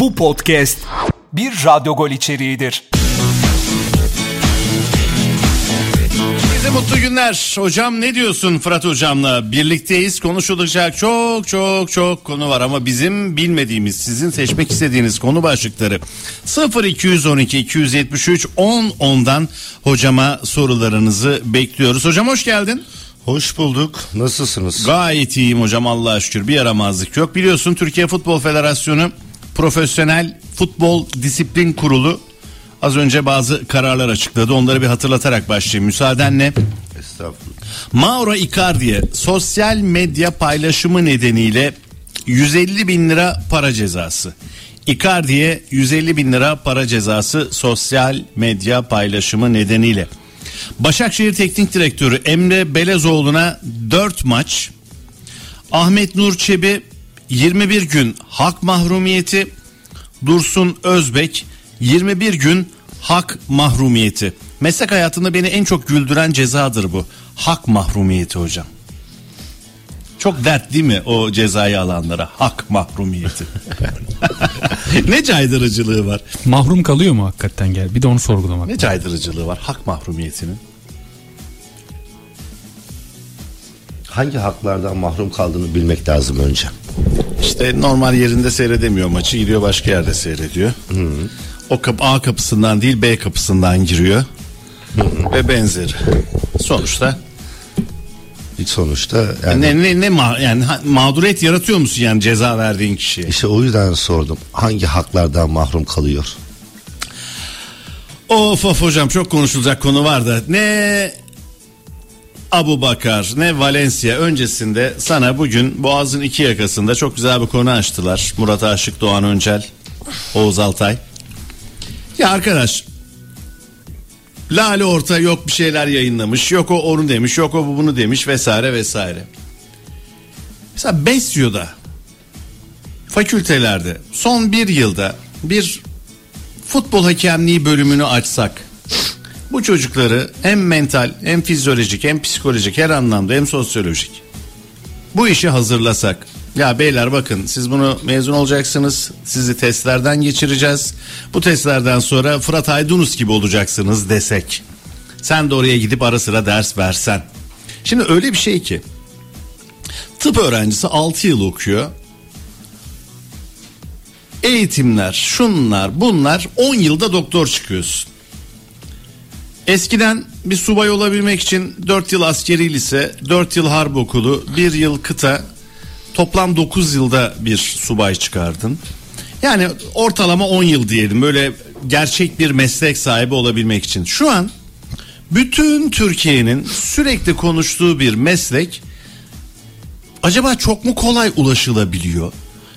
Bu podcast bir Radyo Gol içeriğidir. Herkese mutlu günler. Hocam ne diyorsun Fırat hocamla? Birlikteyiz. Konuşulacak çok çok çok konu var ama bizim bilmediğimiz, sizin seçmek istediğiniz konu başlıkları. 0212 273 10 10'dan hocama sorularınızı bekliyoruz. Hocam hoş geldin. Hoş bulduk. Nasılsınız? Gayet iyiyim hocam Allah'a şükür. Bir yaramazlık yok. Biliyorsun Türkiye Futbol Federasyonu Profesyonel Futbol Disiplin Kurulu az önce bazı kararlar açıkladı. Onları bir hatırlatarak başlayayım müsaadenle. Estağfurullah. Mauro Icardi'ye sosyal medya paylaşımı nedeniyle 150 bin lira para cezası. Icardi'ye 150 bin lira para cezası sosyal medya paylaşımı nedeniyle. Başakşehir Teknik Direktörü Emre Belezoğlu'na 4 maç, Ahmet Nur Çebi 21 gün hak mahrumiyeti, Dursun Özbek 21 gün hak mahrumiyeti. Meslek hayatında beni en çok güldüren cezadır bu. Hak mahrumiyeti hocam. Çok dert değil mi o cezayı alanlara? Hak mahrumiyeti. ne caydırıcılığı var? Mahrum kalıyor mu hakikaten gel? Bir de onu sorgulamak. Ne caydırıcılığı var hak mahrumiyetinin? Hangi haklardan mahrum kaldığını bilmek lazım önce. İşte normal yerinde seyredemiyor maçı gidiyor başka yerde seyrediyor. O kapı A kapısından değil B kapısından giriyor. Ve benzeri. Sonuçta sonuçta yani ne ne ne ma- yani mağduriyet yaratıyor musun yani ceza verdiğin kişiye? işte o yüzden sordum. Hangi haklardan mahrum kalıyor? Of of hocam çok konuşulacak konu var da ne Abu Bakar ne Valencia öncesinde sana bugün Boğaz'ın iki yakasında çok güzel bir konu açtılar. Murat Aşık Doğan Öncel, Oğuz Altay. Ya arkadaş Lale Orta yok bir şeyler yayınlamış. Yok o onu demiş. Yok o bu bunu demiş vesaire vesaire. Mesela Besyo'da fakültelerde son bir yılda bir futbol hakemliği bölümünü açsak bu çocukları hem mental hem fizyolojik hem psikolojik her anlamda hem sosyolojik. Bu işi hazırlasak ya beyler bakın siz bunu mezun olacaksınız sizi testlerden geçireceğiz. Bu testlerden sonra Fırat Aydınus gibi olacaksınız desek sen de oraya gidip ara sıra ders versen. Şimdi öyle bir şey ki tıp öğrencisi 6 yıl okuyor. Eğitimler, şunlar, bunlar 10 yılda doktor çıkıyorsun. Eskiden bir subay olabilmek için 4 yıl askeri lise, 4 yıl harp okulu, 1 yıl kıta, toplam 9 yılda bir subay çıkardın. Yani ortalama 10 yıl diyelim böyle gerçek bir meslek sahibi olabilmek için. Şu an bütün Türkiye'nin sürekli konuştuğu bir meslek acaba çok mu kolay ulaşılabiliyor?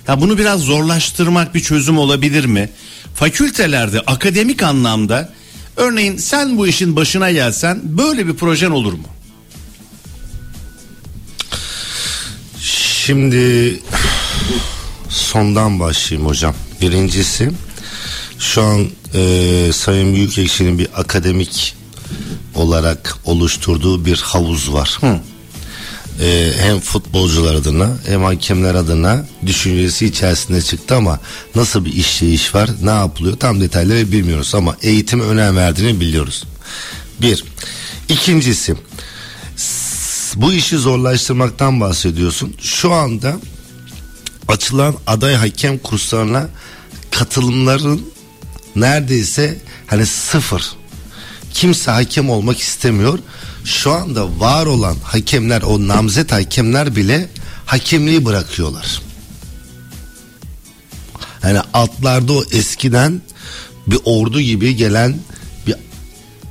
Ya bunu biraz zorlaştırmak bir çözüm olabilir mi? Fakültelerde akademik anlamda örneğin sen bu işin başına gelsen böyle bir projen olur mu? Şimdi sondan başlayayım hocam. Birincisi şu an e, Sayın Büyükekşi'nin bir akademik olarak oluşturduğu bir havuz var. E, hem futbolcular adına hem hakemler adına düşüncesi içerisinde çıktı ama nasıl bir işleyiş var ne yapılıyor tam detayları bilmiyoruz ama eğitime önem verdiğini biliyoruz. Bir. İkincisi bu işi zorlaştırmaktan bahsediyorsun. Şu anda açılan aday hakem kurslarına katılımların neredeyse hani sıfır. Kimse hakem olmak istemiyor. Şu anda var olan hakemler o namzet hakemler bile hakemliği bırakıyorlar. Yani altlarda o eskiden bir ordu gibi gelen bir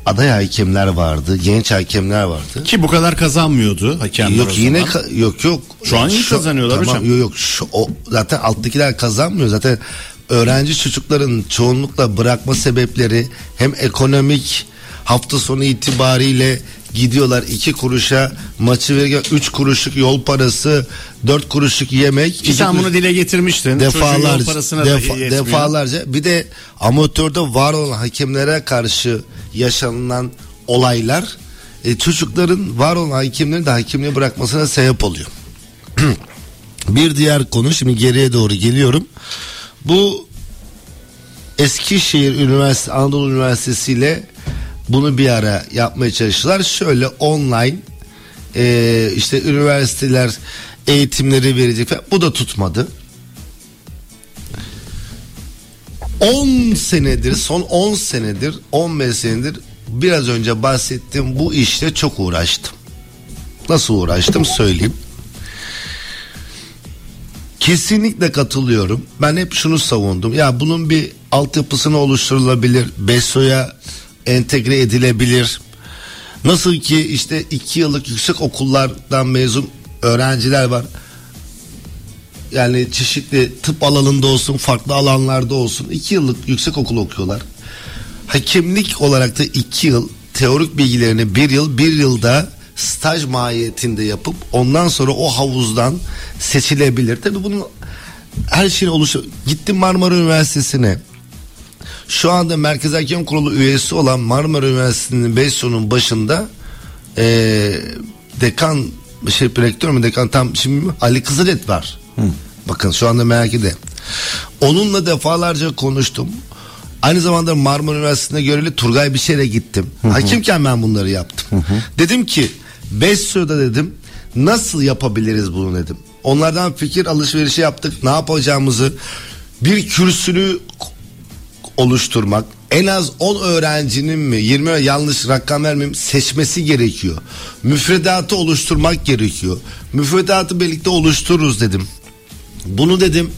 aday hakemler vardı, genç hakemler vardı. Ki bu kadar kazanmıyordu hakemler Yok yine ka- yok yok. Şu an iyi kazanıyorlar tamam, hocam. Yok yok şu, o, zaten alttakiler kazanmıyor. Zaten öğrenci çocukların çoğunlukla bırakma sebepleri hem ekonomik hafta sonu itibariyle gidiyorlar iki kuruşa maçı verirken üç kuruşluk yol parası dört kuruşluk yemek Ki sen kuruş- bunu dile getirmiştin. Defalarca defa- defalarca bir de amatörde var olan hakemlere karşı yaşanılan olaylar e, çocukların var olan hakemleri de hakemliği bırakmasına sebep oluyor. bir diğer konu şimdi geriye doğru geliyorum. Bu Eskişehir Üniversitesi Anadolu Üniversitesi ile bunu bir ara yapmaya çalıştılar. Şöyle online e, işte üniversiteler eğitimleri verecek falan. Bu da tutmadı. 10 senedir son 10 senedir 15 senedir biraz önce bahsettiğim bu işte çok uğraştım. Nasıl uğraştım söyleyeyim. Kesinlikle katılıyorum. Ben hep şunu savundum. Ya bunun bir altyapısını oluşturulabilir. BESO'ya entegre edilebilir. Nasıl ki işte iki yıllık yüksek okullardan mezun öğrenciler var. Yani çeşitli tıp alanında olsun, farklı alanlarda olsun. iki yıllık yüksek okul okuyorlar. Hakemlik olarak da iki yıl teorik bilgilerini bir yıl, bir yılda staj mahiyetinde yapıp ondan sonra o havuzdan seçilebilir. Tabi bunun her şeyin oluşu. Gittim Marmara Üniversitesi'ne. Şu anda Merkez Hakem Kurulu üyesi olan Marmara Üniversitesi'nin Besyo'nun başında ee, dekan şey rektör mü dekan tam şimdi Ali Kızılet var. Hı. Bakın şu anda MHK'de. Onunla defalarca konuştum. Aynı zamanda Marmara Üniversitesi'nde görevli Turgay Bişer'e gittim. Hı hı. Hakimken ben bunları yaptım. Hı hı. Dedim ki Besyo'da dedim nasıl yapabiliriz bunu dedim. Onlardan fikir alışverişi yaptık. Ne yapacağımızı bir kürsünü oluşturmak en az 10 öğrencinin mi 20 yanlış rakam vermeyeyim seçmesi gerekiyor. Müfredatı oluşturmak gerekiyor. Müfredatı birlikte oluştururuz dedim. Bunu dedim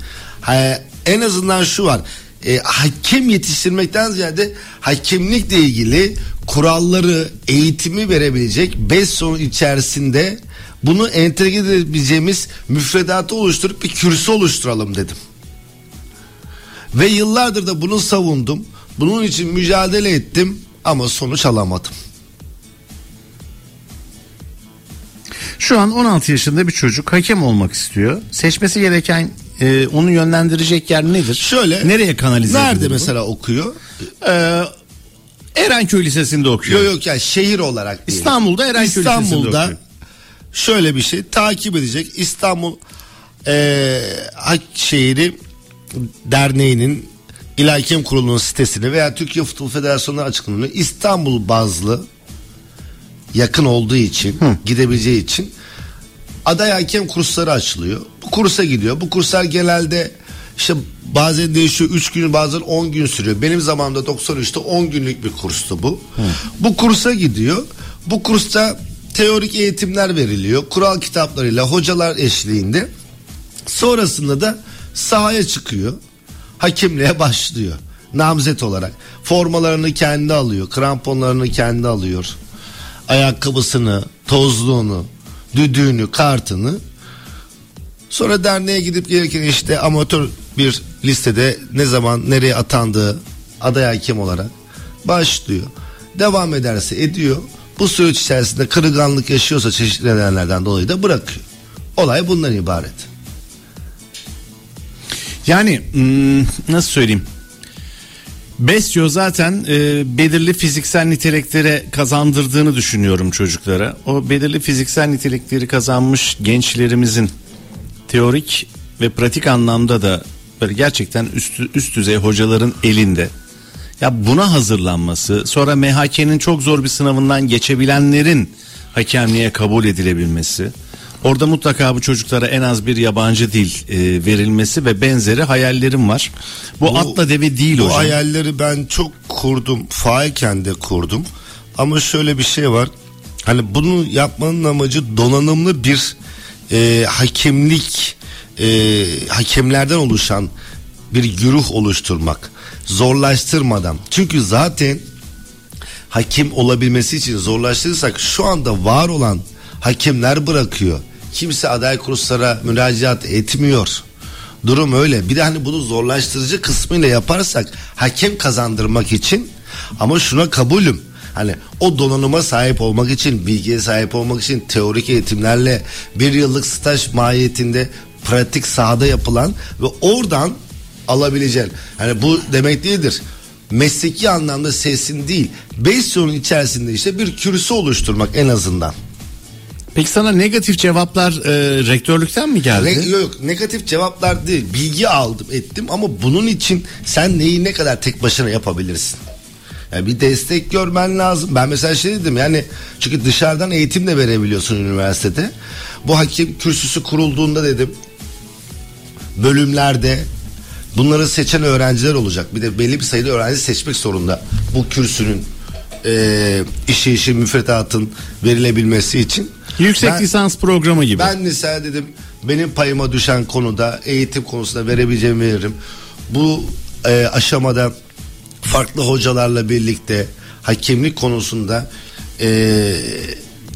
en azından şu var e, hakem yetiştirmekten ziyade hakemlikle ilgili kuralları eğitimi verebilecek 5 sonu içerisinde bunu entegre edebileceğimiz müfredatı oluşturup bir kürsü oluşturalım dedim. Ve yıllardır da bunu savundum. Bunun için mücadele ettim ama sonuç alamadım. Şu an 16 yaşında bir çocuk hakem olmak istiyor. Seçmesi gereken e, onu yönlendirecek yer nedir? Şöyle. Nereye kanalize Nerede mesela bu? okuyor? Ee, Erenköy Lisesi'nde okuyor. Yok yok yani şehir olarak değil. İstanbul'da Erenköy İstanbul'da Lisesi'nde okuyor. şöyle bir şey takip edecek. İstanbul e, Şehri Derneği'nin İlahi Kurulu'nun sitesini veya Türkiye Futbol Federasyonu açıklanıyor. İstanbul bazlı yakın olduğu için Hı. gidebileceği için aday hakem kursları açılıyor. Bu kursa gidiyor. Bu kurslar genelde işte bazen değişiyor 3 gün bazen 10 gün sürüyor. Benim zamanımda 93'te 10 günlük bir kurstu bu. Hı. Bu kursa gidiyor. Bu kursta teorik eğitimler veriliyor. Kural kitaplarıyla hocalar eşliğinde. Sonrasında da sahaya çıkıyor. Hakimliğe başlıyor. Namzet olarak. Formalarını kendi alıyor. Kramponlarını kendi alıyor. Ayakkabısını, tozluğunu, düdüğünü, kartını sonra derneğe gidip gelirken işte amatör bir listede ne zaman nereye atandığı aday hakem olarak başlıyor. Devam ederse ediyor. Bu süreç içerisinde kırılganlık yaşıyorsa çeşitli nedenlerden dolayı da bırakıyor. Olay bundan ibaret. Yani hmm, nasıl söyleyeyim? Besyo zaten e, belirli fiziksel niteliklere kazandırdığını düşünüyorum çocuklara. O belirli fiziksel nitelikleri kazanmış gençlerimizin teorik ve pratik anlamda da böyle gerçekten üst, üst düzey hocaların elinde. Ya buna hazırlanması, sonra MHK'nin çok zor bir sınavından geçebilenlerin hakemliğe kabul edilebilmesi Orada mutlaka bu çocuklara en az bir yabancı dil e, verilmesi ve benzeri hayallerim var. Bu, bu atla deve değil bu hocam. Bu hayalleri ben çok kurdum. Failken de kurdum. Ama şöyle bir şey var. Hani bunu yapmanın amacı donanımlı bir e, hakemlik e, hakemlerden oluşan bir güruh oluşturmak. Zorlaştırmadan. Çünkü zaten hakim olabilmesi için zorlaştırırsak şu anda var olan hakemler bırakıyor kimse aday kurslara müracaat etmiyor. Durum öyle. Bir de hani bunu zorlaştırıcı kısmıyla yaparsak hakem kazandırmak için ama şuna kabulüm. Hani o donanıma sahip olmak için, bilgiye sahip olmak için teorik eğitimlerle bir yıllık staj mahiyetinde pratik sahada yapılan ve oradan alabileceğin. Hani bu demek değildir. Mesleki anlamda sesin değil. Besyonun içerisinde işte bir kürsü oluşturmak en azından. Peki sana negatif cevaplar e, rektörlükten mi geldi? Yok, yok negatif cevaplar değil. Bilgi aldım ettim ama bunun için sen neyi ne kadar tek başına yapabilirsin? Yani bir destek görmen lazım. Ben mesela şey dedim yani çünkü dışarıdan eğitim de verebiliyorsun üniversitede. Bu hakim kürsüsü kurulduğunda dedim bölümlerde bunları seçen öğrenciler olacak. Bir de belli bir sayıda öğrenci seçmek zorunda. Bu kürsünün e, işi işi müfredatın verilebilmesi için. Yüksek Ben- lisans programı gibi. ben mesela dedim benim payıma düşen konuda eğitim konusunda verebileceğimi veririm. Bu e, aşamada farklı hocalarla birlikte hakemlik konusunda e,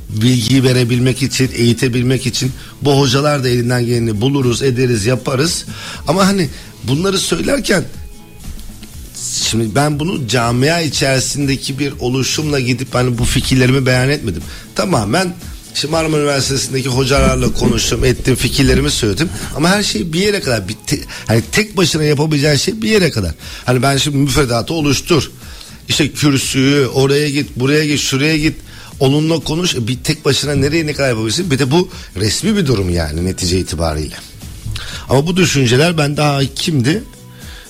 bilgiyi verebilmek için, eğitebilmek için bu hocalar da elinden geleni buluruz, ederiz, yaparız. Ama hani bunları söylerken Şimdi ben bunu camia içerisindeki bir oluşumla gidip hani bu fikirlerimi beyan etmedim. Tamamen işte Marmara Üniversitesi'ndeki hocalarla konuştum, ettim, fikirlerimi söyledim. Ama her şey bir yere kadar bitti. Hani tek başına yapabileceğin şey bir yere kadar. Hani ben şimdi müfredatı oluştur. İşte kürsüyü oraya git, buraya git, şuraya git. Onunla konuş. E, Bir tek başına nereye ne kadar yapabilirsin? Bir de bu resmi bir durum yani netice itibariyle. Ama bu düşünceler ben daha kimdi?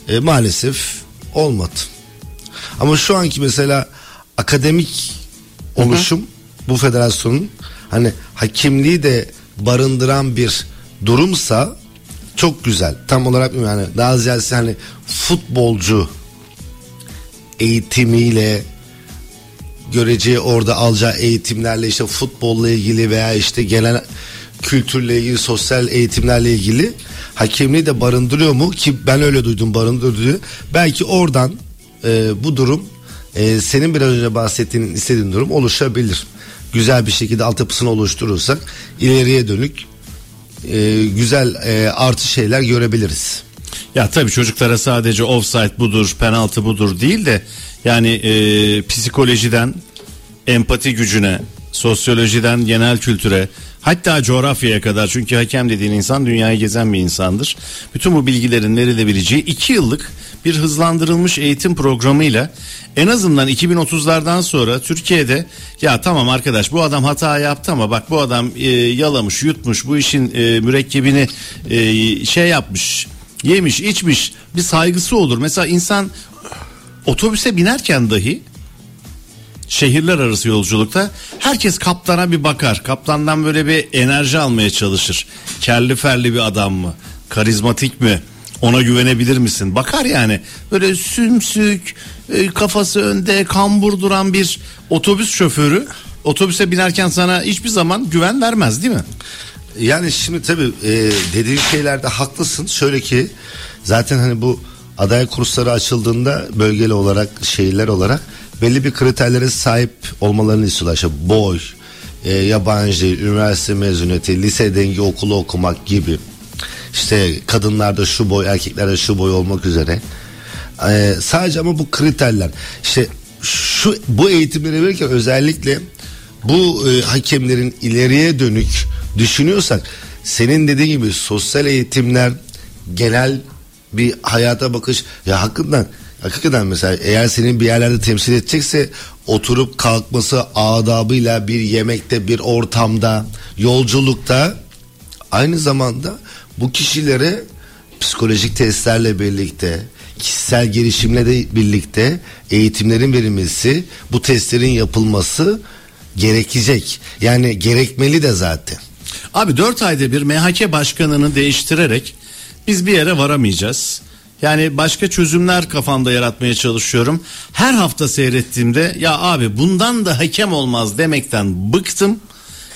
E, maalesef olmadı. Ama şu anki mesela akademik oluşum bu federasyonun hani hakimliği de barındıran bir durumsa çok güzel. Tam olarak yani daha ziyade hani futbolcu eğitimiyle göreceği orada alacağı eğitimlerle işte futbolla ilgili veya işte genel kültürle ilgili sosyal eğitimlerle ilgili hakemliği de barındırıyor mu ki ben öyle duydum barındırıyor. Belki oradan e, bu durum e, senin biraz önce bahsettiğin istediğin durum oluşabilir. Güzel bir şekilde altyapısını oluşturursak ileriye dönük e, güzel e, artı şeyler görebiliriz. Ya tabii çocuklara sadece offside budur, penaltı budur değil de yani e, psikolojiden empati gücüne, sosyolojiden genel kültüre, hatta coğrafyaya kadar çünkü hakem dediğin insan dünyayı gezen bir insandır. Bütün bu bilgilerin verilebileceği iki yıllık bir hızlandırılmış eğitim programıyla en azından 2030'lardan sonra Türkiye'de ya tamam arkadaş bu adam hata yaptı ama bak bu adam e, yalamış, yutmuş, bu işin e, mürekkebini e, şey yapmış, yemiş, içmiş bir saygısı olur. Mesela insan otobüse binerken dahi şehirler arası yolculukta herkes kaptana bir bakar. Kaptandan böyle bir enerji almaya çalışır. Kelli ferli bir adam mı? Karizmatik mi? Ona güvenebilir misin? Bakar yani. Böyle sümsük, e, kafası önde, kambur duran bir otobüs şoförü otobüse binerken sana hiçbir zaman güven vermez değil mi? Yani şimdi tabii e, dediğin şeylerde haklısın. Şöyle ki zaten hani bu aday kursları açıldığında bölgeli olarak şehirler olarak belli bir kriterlere sahip olmalarını istiyorlar. İşte boy, e, yabancı üniversite mezuniyeti, lise dengi okulu okumak gibi. İşte kadınlarda şu boy, erkeklerde şu boy olmak üzere. E, sadece ama bu kriterler. İşte şu bu eğitimleri verirken özellikle bu e, hakemlerin ileriye dönük düşünüyorsak senin dediğin gibi sosyal eğitimler genel bir hayata bakış ya hakikaten hakikaten mesela eğer senin bir yerlerde temsil edecekse oturup kalkması adabıyla bir yemekte bir ortamda yolculukta aynı zamanda bu kişilere psikolojik testlerle birlikte kişisel gelişimle de birlikte eğitimlerin verilmesi bu testlerin yapılması gerekecek yani gerekmeli de zaten. Abi 4 ayda bir MHK başkanını değiştirerek biz bir yere varamayacağız. Yani başka çözümler kafamda yaratmaya çalışıyorum. Her hafta seyrettiğimde ya abi bundan da hakem olmaz demekten bıktım.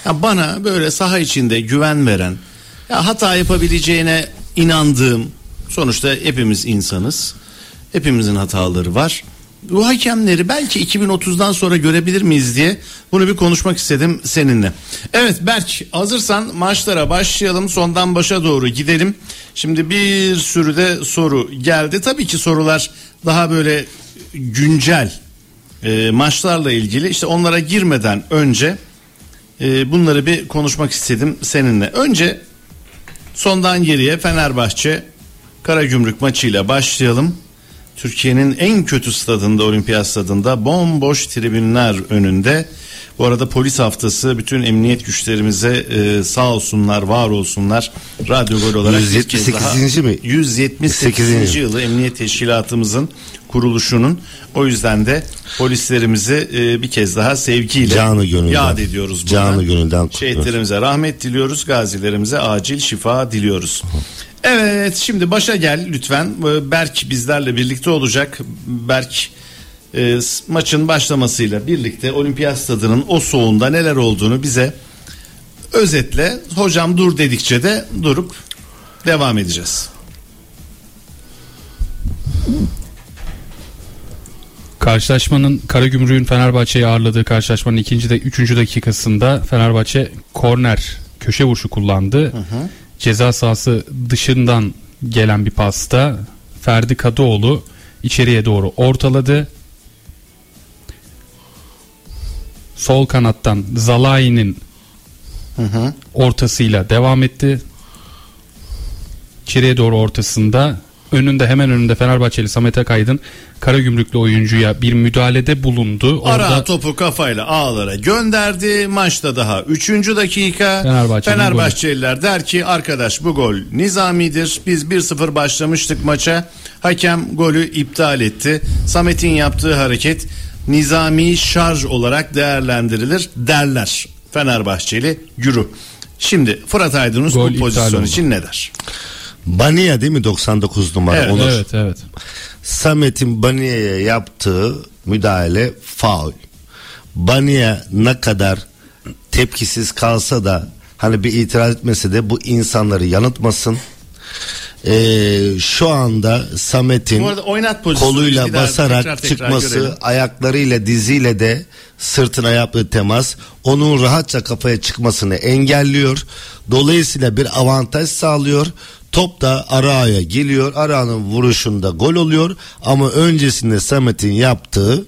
Ya bana böyle saha içinde güven veren, ya hata yapabileceğine inandığım, sonuçta hepimiz insanız. Hepimizin hataları var. Bu hakemleri belki 2030'dan sonra görebilir miyiz diye bunu bir konuşmak istedim seninle. Evet Berk hazırsan maçlara başlayalım sondan başa doğru gidelim. Şimdi bir sürü de soru geldi. Tabii ki sorular daha böyle güncel e, maçlarla ilgili. İşte onlara girmeden önce e, bunları bir konuşmak istedim seninle. Önce sondan geriye Fenerbahçe Karagümrük maçıyla başlayalım. Türkiye'nin en kötü stadında olimpiyat stadında bomboş tribünler önünde Bu arada polis haftası bütün emniyet güçlerimize e, sağ olsunlar, var olsunlar. Radyo Gol olarak bir kez 178. daha- mi? 178. 8. yılı emniyet teşkilatımızın kuruluşunun o yüzden de polislerimizi e, bir kez daha sevgiyle Canı gönülden. yad ediyoruz. Canı buradan. gönülden kutluyoruz. Şehitlerimize rahmet diliyoruz, gazilerimize acil şifa diliyoruz. Evet şimdi başa gel lütfen. Berk bizlerle birlikte olacak. Berk e, maçın başlamasıyla birlikte olimpiyat stadının o soğuğunda neler olduğunu bize özetle. Hocam dur dedikçe de durup devam edeceğiz. Karşılaşmanın Karagümrük'ün Fenerbahçe'yi ağırladığı karşılaşmanın ikinci de üçüncü dakikasında Fenerbahçe korner köşe vuruşu kullandı. Ceza sahası dışından gelen bir pasta Ferdi Kadıoğlu içeriye doğru ortaladı. Sol kanattan Zalai'nin ortasıyla devam etti. İçeriye doğru ortasında önünde hemen önünde Fenerbahçeli Samet Akaydın Karagümrüklü oyuncuya bir müdahalede bulundu. Ara Orada topu kafayla ağlara gönderdi. Maçta daha 3. dakika. Fenerbahçeliler der ki arkadaş bu gol nizamidir. Biz 1-0 başlamıştık maça. Hakem golü iptal etti. Samet'in yaptığı hareket nizami şarj olarak değerlendirilir derler. Fenerbahçeli Gürü. Şimdi Fırat Aydınus Gol bu pozisyon için ne der? Bania değil mi 99 numara Evet, Onur? evet evet. Samet'in Bania'ya yaptığı müdahale faul. Bania ne kadar tepkisiz kalsa da hani bir itiraz etmese de bu insanları yanıltmasın. Ee, şu anda Samet'in koluyla basarak tekrar tekrar çıkması, görelim. ayaklarıyla diziyle de sırtına yaptığı temas onun rahatça kafaya çıkmasını engelliyor. Dolayısıyla bir avantaj sağlıyor. Top da Arao'ya geliyor. Arao'nun vuruşunda gol oluyor ama öncesinde Samet'in yaptığı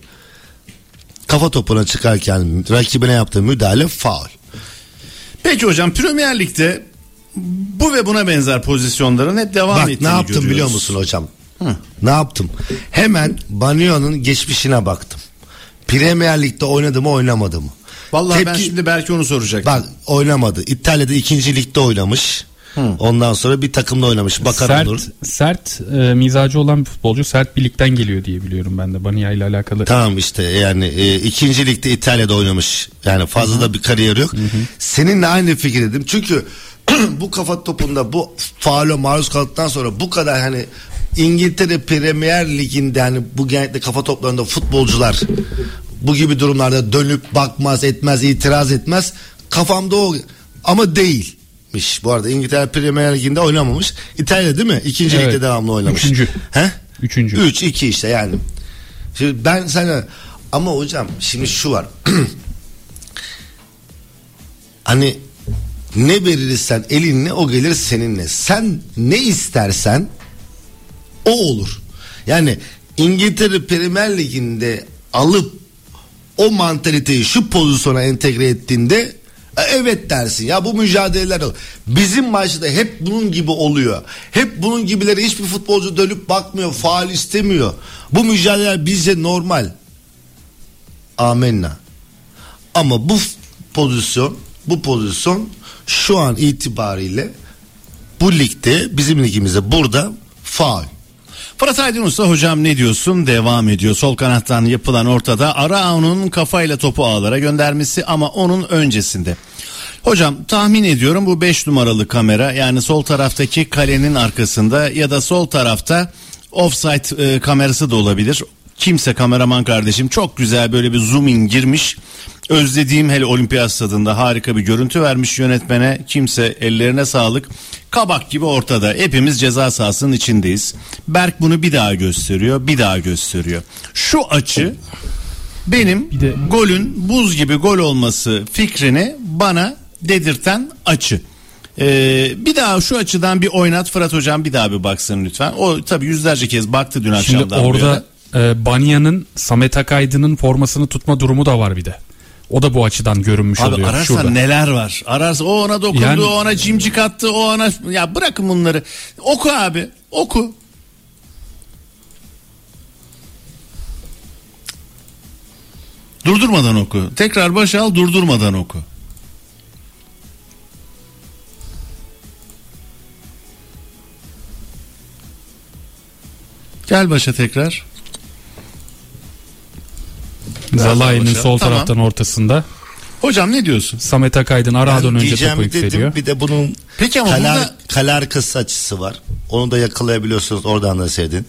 kafa topuna çıkarken rakibine yaptığı müdahale faul. Peki hocam Premier Lig'de bu ve buna benzer pozisyonların hep devam Bak ettiğini ne yaptım görüyoruz. biliyor musun hocam? Ne yaptım? Hemen Banyo'nun geçmişine baktım. Premier Lig'de oynadı mı oynamadı mı? Vallahi ben Tepki- şimdi belki onu soracaktım. Bak oynamadı. İtalya'da ikinci ligde oynamış. Ondan sonra bir takımda oynamış. Bakar Sert, olur. sert e, mizacı olan bir futbolcu sert bir ligden geliyor diye biliyorum ben de Bania ile alakalı. Tamam işte yani e, ikinci ligde İtalya'da oynamış. Yani fazla da bir kariyer yok. Seninle aynı fikirdeydim. Çünkü bu kafa topunda bu faale maruz kaldıktan sonra bu kadar hani İngiltere Premier Ligi'nde hani bu genellikle kafa toplarında futbolcular bu gibi durumlarda dönüp bakmaz etmez itiraz etmez. Kafamda o ama değilmiş. Bu arada İngiltere Premier Ligi'nde oynamamış. İtalya değil mi? İkinci Evet. ligde devamlı oynamış. Üçüncü. He? Üçüncü. 3 2 işte yani. Şimdi ben sana ama hocam şimdi şu var. hani ne verirsen elinle o gelir seninle. Sen ne istersen o olur. Yani İngiltere Premier Ligi'nde alıp o mantaliteyi şu pozisyona entegre ettiğinde e, evet dersin ya bu mücadeleler bizim maçta hep bunun gibi oluyor. Hep bunun gibileri hiçbir futbolcu dönüp bakmıyor, faal istemiyor. Bu mücadeleler bizce normal. Amenna. Ama bu pozisyon, bu pozisyon şu an itibariyle bu ligde bizim ligimizde burada faul. Fırat Aydın Usta hocam ne diyorsun? Devam ediyor. Sol kanattan yapılan ortada Arao'nun kafayla topu ağlara göndermesi ama onun öncesinde. Hocam tahmin ediyorum bu 5 numaralı kamera yani sol taraftaki kalenin arkasında ya da sol tarafta offside e, kamerası da olabilir. Kimse kameraman kardeşim çok güzel böyle bir zoom in girmiş. Özlediğim hele olimpiyat stadında harika bir görüntü vermiş yönetmene. Kimse ellerine sağlık. Kabak gibi ortada. Hepimiz ceza sahasının içindeyiz. Berk bunu bir daha gösteriyor, bir daha gösteriyor. Şu açı benim Bir de- golün buz gibi gol olması fikrini bana dedirten açı. Ee, bir daha şu açıdan bir oynat Fırat hocam bir daha bir baksın lütfen. O tabii yüzlerce kez baktı dün Şimdi akşamdan yana. orada e, Bania'nın Samet Akaydın'ın formasını tutma durumu da var bir de. O da bu açıdan görünmüş Abi oluyor ararsan şurada. neler var. Ararsa o ona dokundu, Yani- o ona cimcik attı, o ona ya bırakın bunları. Oku abi, oku. Durdurmadan oku. Tekrar başa al durdurmadan oku. Gel başa tekrar. Zalai'nin sol Tamam. taraftan ortasında. Hocam ne diyorsun? Samet Akaydın aradan önce diyeceğim topu dedim, yükseliyor. Bir de bunun Peki ama kale, burada- kale arkası açısı var. Onu da yakalayabiliyorsunuz oradan da seyredin.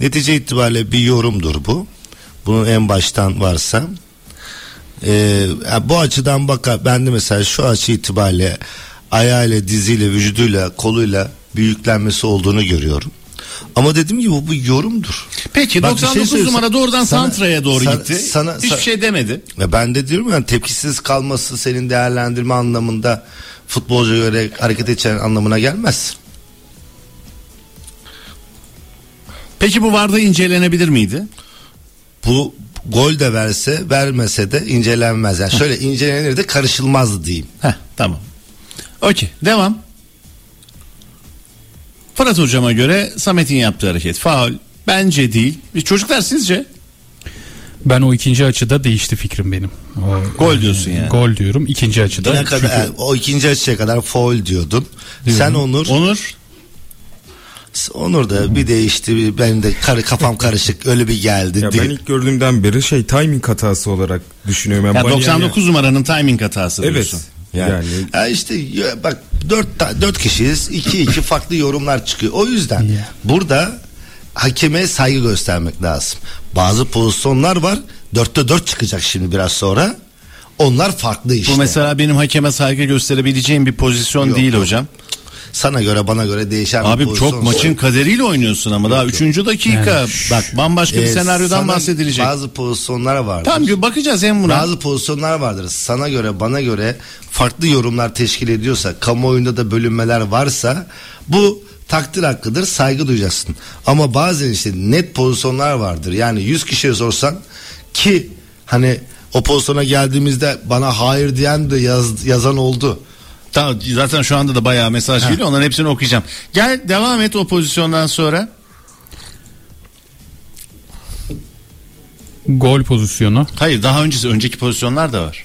Netice itibariyle bir yorumdur bu. Bunun en baştan varsa. Ee, bu açıdan bakar ben de mesela şu açı itibariyle ayağıyla, diziyle, vücuduyla, koluyla büyüklenmesi olduğunu görüyorum. Ama dediğim gibi bu, bu yorumdur. Peki Bak bir şey 99 söyleyeyim. numara doğrudan Sana- Santra'ya doğru sana- gitti. sana- Hiçbir sana- şey demedi. Ve ben de diyorum yani tepkisiz kalması senin değerlendirme anlamında futbolcuya göre hareket edeceğin anlamına gelmez. Peki bu varda incelenebilir miydi? Bu gol de verse vermese de incelenmez. Yani şöyle incelenir de karışılmazdı diyeyim. Heh tamam. Okey devam. Fırat hocama göre Samet'in yaptığı hareket faul. Bence değil. Bir çocuklar sizce? Ben o ikinci açıda değişti fikrim benim. O, Gol diyorsun yani. Gol diyorum ikinci açıda. Ne kadar, Çünkü o ikinci açıya kadar foul diyordun. Sen Onur, Onur. Onur da bir değişti. Ben de karı kafam karışık öyle bir geldi. Ya diye. ben ilk gördüğümden beri şey timing hatası olarak düşünüyorum. Yani Ya Balia'ya- 99 numaranın timing hatası Evet. diyorsun. Yani, Ya işte ya bak dört, dört kişiyiz. iki iki farklı yorumlar çıkıyor. O yüzden Ya. burada hakeme saygı göstermek lazım. Bazı pozisyonlar var. Dörtte dört çıkacak şimdi biraz sonra. Onlar farklı işte. Bu mesela benim hakeme saygı gösterebileceğim bir pozisyon Yok, değil yok. hocam. Sana göre bana göre değişen bir Abi pozisyon. çok maçın kaderiyle oynuyorsun ama daha 3. dakika. Yani Bak bambaşka bir Ee, senaryodan sana bahsedilecek. Bazı pozisyonlar vardır. Tamam gö- bakacağız hem buna. Bazı pozisyonlar vardır. Sana göre bana göre farklı yorumlar teşkil ediyorsa, kamuoyunda da bölünmeler varsa bu takdir hakkıdır, saygı duyacaksın. Ama bazen işte net pozisyonlar vardır. Yani 100 kişiye sorsan ki hani o pozisyona geldiğimizde bana hayır diyen de yaz, yazan oldu. Tamam, zaten şu anda da bayağı mesaj geliyor. Onların hepsini okuyacağım. Gel devam et o pozisyondan sonra. gol pozisyonu. Hayır daha öncesi önceki pozisyonlar da var.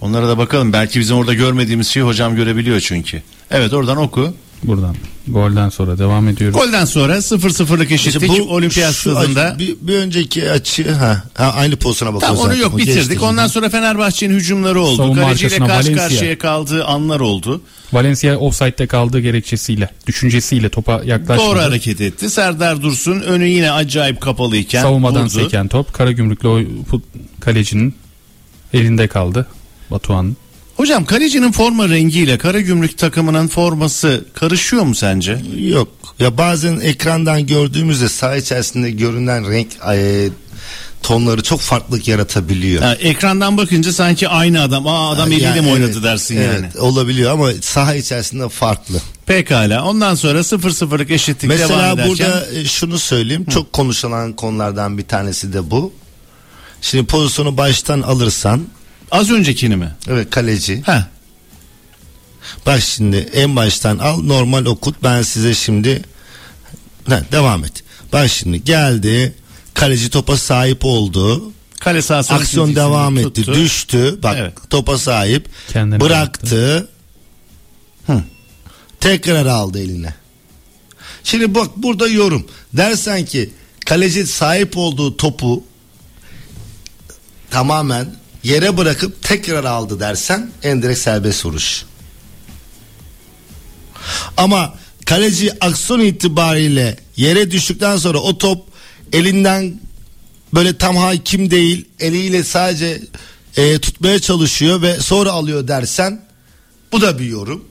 Onlara da bakalım. Belki bizim orada görmediğimiz şeyi hocam görebiliyor çünkü. Evet oradan oku. Buradan. Golden sonra devam ediyoruz. Golden sonra 0-0'lık eşitlik İşte olimpiyat şu stadında. bir, bir önceki açı ha, ha, aynı pozisyona bakıyoruz. Tamam onu yok bitirdik. geçti. Ondan sonra Fenerbahçe'nin hücumları oldu. Savunma Kaleciyle karşı Valencia. karşıya kaldığı anlar oldu. Valencia offside'de kaldığı gerekçesiyle, düşüncesiyle topa yaklaşmadı. Doğru hareket etti. Serdar Dursun önü yine acayip kapalıyken Savunmadan vurdu. seken top Karagümrük'le o kalecinin elinde kaldı. Batuhan'ın. Hocam kalecinin forma rengiyle Karagümrük takımının forması karışıyor mu sence? Yok. Ya bazen ekrandan gördüğümüzde saha içerisinde görünen renk e, tonları çok farklılık yaratabiliyor. Ha, ekrandan bakınca sanki aynı adam. Aa adam eliyle Yani mi oynadı evet, dersin evet, yani. olabiliyor ama saha içerisinde farklı. Pekala. Ondan sonra 0-0'lık eşitlik devam Mesela ederken. burada e, şunu söyleyeyim. Çok konuşulan konulardan bir tanesi de bu. Şimdi pozisyonu baştan alırsan Az öncekini mi? evet kaleci. Ha. Bak şimdi en baştan al normal okut ben size şimdi ha, devam et. Bak şimdi geldi kaleci topa sahip oldu. Kale sahası Aksiyon devam tuttu. etti. Düştü. Bak Evet. topa sahip. Kendini bıraktı. Hı. Tekrar aldı eline. Şimdi bak burada yorum. Dersen ki kaleci sahip olduğu topu tamamen yere bırakıp tekrar aldı dersen en direkt serbest vuruş. Ama kaleci aksiyon itibariyle yere düştükten sonra o top elinden böyle tam hakim değil eliyle sadece e, tutmaya çalışıyor ve sonra alıyor dersen bu da bir yorum.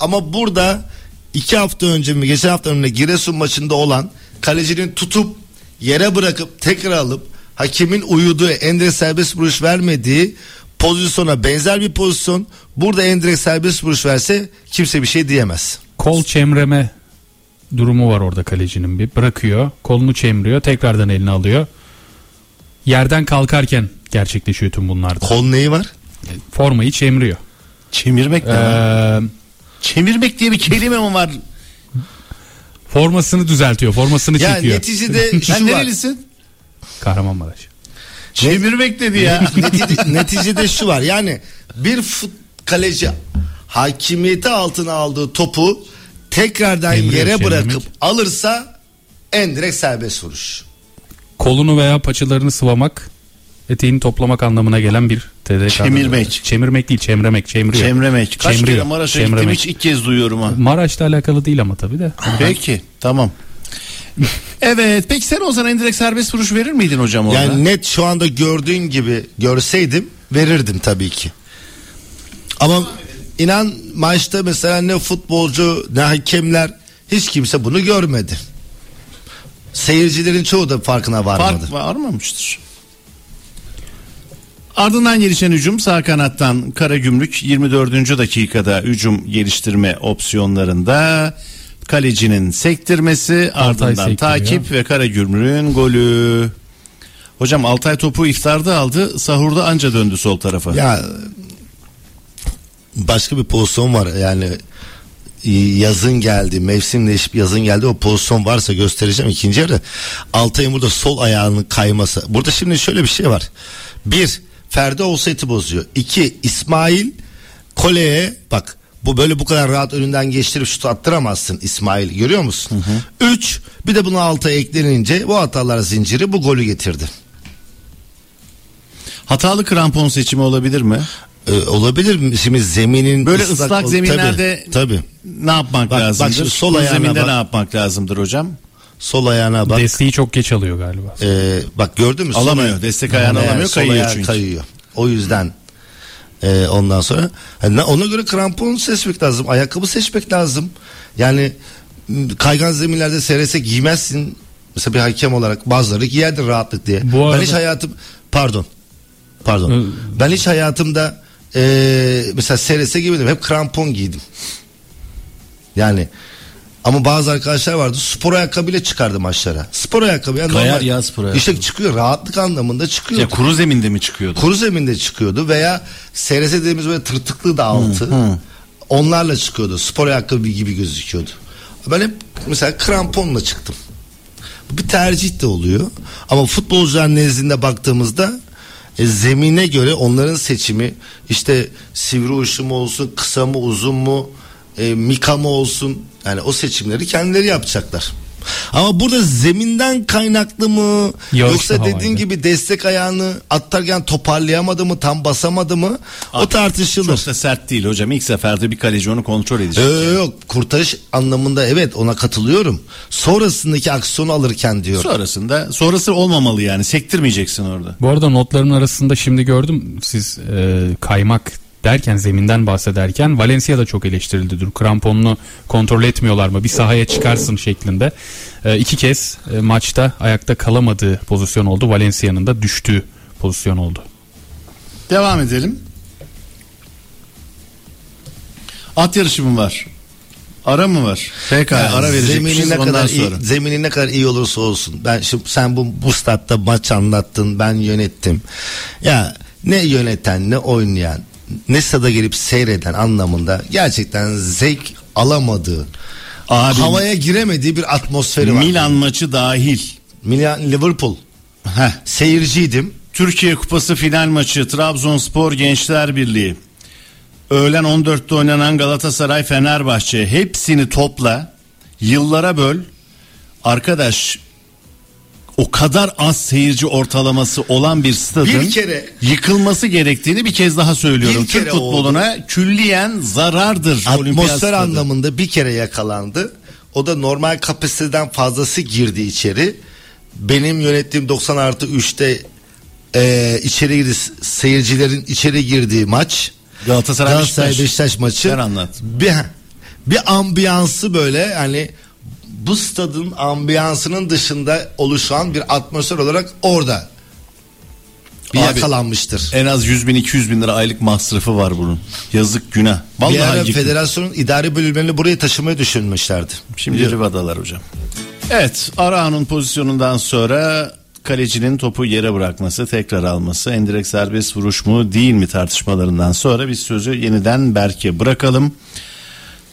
Ama burada iki hafta önce mi geçen hafta önce Giresun maçında olan kalecinin tutup yere bırakıp tekrar alıp hakemin uyuduğu Endre serbest vuruş vermediği pozisyona benzer bir pozisyon. Burada Endre serbest vuruş verse kimse bir şey diyemez. Kol çemreme durumu var orada kalecinin bir. Bırakıyor, kolunu çemriyor, tekrardan eline alıyor. Yerden kalkarken gerçekleşiyor tüm bunlar da. Kol neyi var? Formayı çemriyor. Çemirmek ne? Ee, Çemirmek diye bir kelime mi var? formasını düzeltiyor, formasını Ya çekiyor. neticede Sen şu var. nerelisin? Kahramanmaraş. Çevirmek dedi ya. Neti- neticede şu var yani bir fut kaleci hakimiyeti altına aldığı topu tekrardan Emriyor, yere çevirmek. bırakıp alırsa en direkt serbest vuruş. Kolunu veya paçalarını sıvamak, eteğini toplamak anlamına gelen bir TDK. Çemirmek. Çemirmek değil, çemremek, çemiriyor. Çemremek. Kaç Çemiriyor, kere Maraş'a gittim hiç ilk kez duyuyorum ha. Maraş'la alakalı değil ama tabii de. Peki tamam. Evet peki sen o zaman endirekt serbest vuruş verir miydin hocam orada? Yani net şu anda gördüğün gibi görseydim verirdim tabii ki. Ama inan maçta mesela ne futbolcu ne hakemler hiç kimse bunu görmedi. Seyircilerin çoğu da farkına varmadı. Fark varmamıştır. Ardından gelişen hücum sağ kanattan Karagümrük 24. dakikada hücum geliştirme opsiyonlarında kalecinin sektirmesi ardından sektiriyor. takip ve Karagümrük'ün golü. Hocam Altay topu iftarda aldı sahurda anca döndü sol tarafa. Ya başka bir pozisyon var yani yazın geldi mevsim değişip yazın geldi o pozisyon varsa göstereceğim ikinci yarı Altay'ın burada sol ayağının kayması burada şimdi şöyle bir şey var bir Ferdi Olsayt'ı bozuyor iki İsmail Kole'ye bak bu böyle bu kadar rahat önünden geçtirip şut attıramazsın İsmail görüyor musun? Üç bir de buna Altay eklenince bu hatalar zinciri bu golü getirdi. Hatalı krampon seçimi olabilir mi? Ee, olabilir mi? Şimdi zeminin Böyle ıslak ol- zeminlerde tabii, tabii. ne yapmak Bak- bak lazımdır? şimdi sol ayağına zeminde bak. ne yapmak lazımdır hocam? sol ayağına bak. Desteği çok geç alıyor galiba. Ee, bak gördün mü? Alamıyor. Destek ayağını Yani alamıyor, kayıyor çünkü. Kayıyor. O yüzden e, ondan sonra yani ona göre krampon seçmek lazım. Ayakkabı seçmek lazım. Yani kaygan zeminlerde SRS giymezsin. Mesela bir hakem olarak bazıları giyerdir rahatlık diye. Bu Ben arada- hiç hayatım pardon. Pardon. Ben hiç hayatımda e, mesela SRS giymedim. Hep krampon giydim. Yani ama bazı arkadaşlar vardı spor ayakkabıyla çıkardı maçlara. Spor ayakkabı yani Kayar normal. ya spor ayakkabı. İşte çıkıyor rahatlık anlamında çıkıyor. Ya kuru zeminde mi çıkıyordu? Kuru zeminde çıkıyordu veya SRS dediğimiz böyle tırtıklı da altı. Onlarla çıkıyordu. Spor ayakkabı gibi gözüküyordu. Ben hep mesela kramponla çıktım. Bu bir tercih de oluyor. Ama futbolcular nezdinde baktığımızda e, zemine göre onların seçimi işte sivri uçlu mu olsun, kısa mı, uzun mu, e, mika mı olsun yani o seçimleri kendileri yapacaklar. Ama burada zeminden kaynaklı mı Yağışlı yoksa dediğin havaydı. gibi destek ayağını atlarken toparlayamadı mı tam basamadı mı o tartışılır. Çok da sert değil hocam. İlk seferde bir kaleci onu kontrol edecek. Ee, yok kurtarış anlamında evet ona katılıyorum. Sonrasındaki aksiyonu alırken diyor. Sonrasında sonrası olmamalı yani. Sektirmeyeceksin orada. Bu arada notların arasında şimdi gördüm siz e, kaymak derken zeminden bahsederken Valencia da çok eleştirildi. Dur kramponunu kontrol etmiyorlar mı? Bir sahaya çıkarsın şeklinde. E, iki kez e, maçta ayakta kalamadığı pozisyon oldu. Valencia'nın da düştüğü pozisyon oldu. Devam edelim. At yarışı mı var? Ara mı var? Pekala Yani ara verecekmişiz zemini ne ondan kadar sonra. iyi, zemini ne kadar iyi olursa olsun. Ben şimdi sen bu bu statta maç anlattın, ben yönettim. Ya ne yöneten, ne oynayan, ne stada gelip seyreden anlamında gerçekten zevk alamadığı, Abi, havaya giremediği bir atmosferi var. Milan maçı dahil. Milan Liverpool. Heh. Seyirciydim. Türkiye Kupası final maçı Trabzonspor Gençler Birliği. Öğlen 14'te oynanan Galatasaray Fenerbahçe hepsini topla yıllara böl. Arkadaş o kadar az seyirci ortalaması olan bir stadın Bir kere- yıkılması gerektiğini bir kez daha söylüyorum. Türk futboluna külliyen zarardır. Atmosfer anlamında bir kere yakalandı. O da normal kapasiteden fazlası girdi içeri. Benim yönettiğim 90 artı 3'te e, içeri girdi seyircilerin içeri girdiği maç. Galatasaray, Galatasaray Beşiktaş. Beşiktaş maçı. Sen anlat. Bir, bir ambiyansı böyle hani bu stadın ambiyansının dışında oluşan bir atmosfer olarak orada bir Abi, yakalanmıştır. En az 100 bin 200 bin lira aylık masrafı var bunun. Yazık günah. Vallahi bir ara federasyonun idari bölümlerini buraya taşımayı düşünmüşlerdi. Şimdi. Riva'dalar hocam. Evet Arahan'ın pozisyonundan sonra kalecinin topu yere bırakması, tekrar alması, endirek serbest vuruş mu değil mi tartışmalarından sonra biz sözü yeniden Berk'e bırakalım.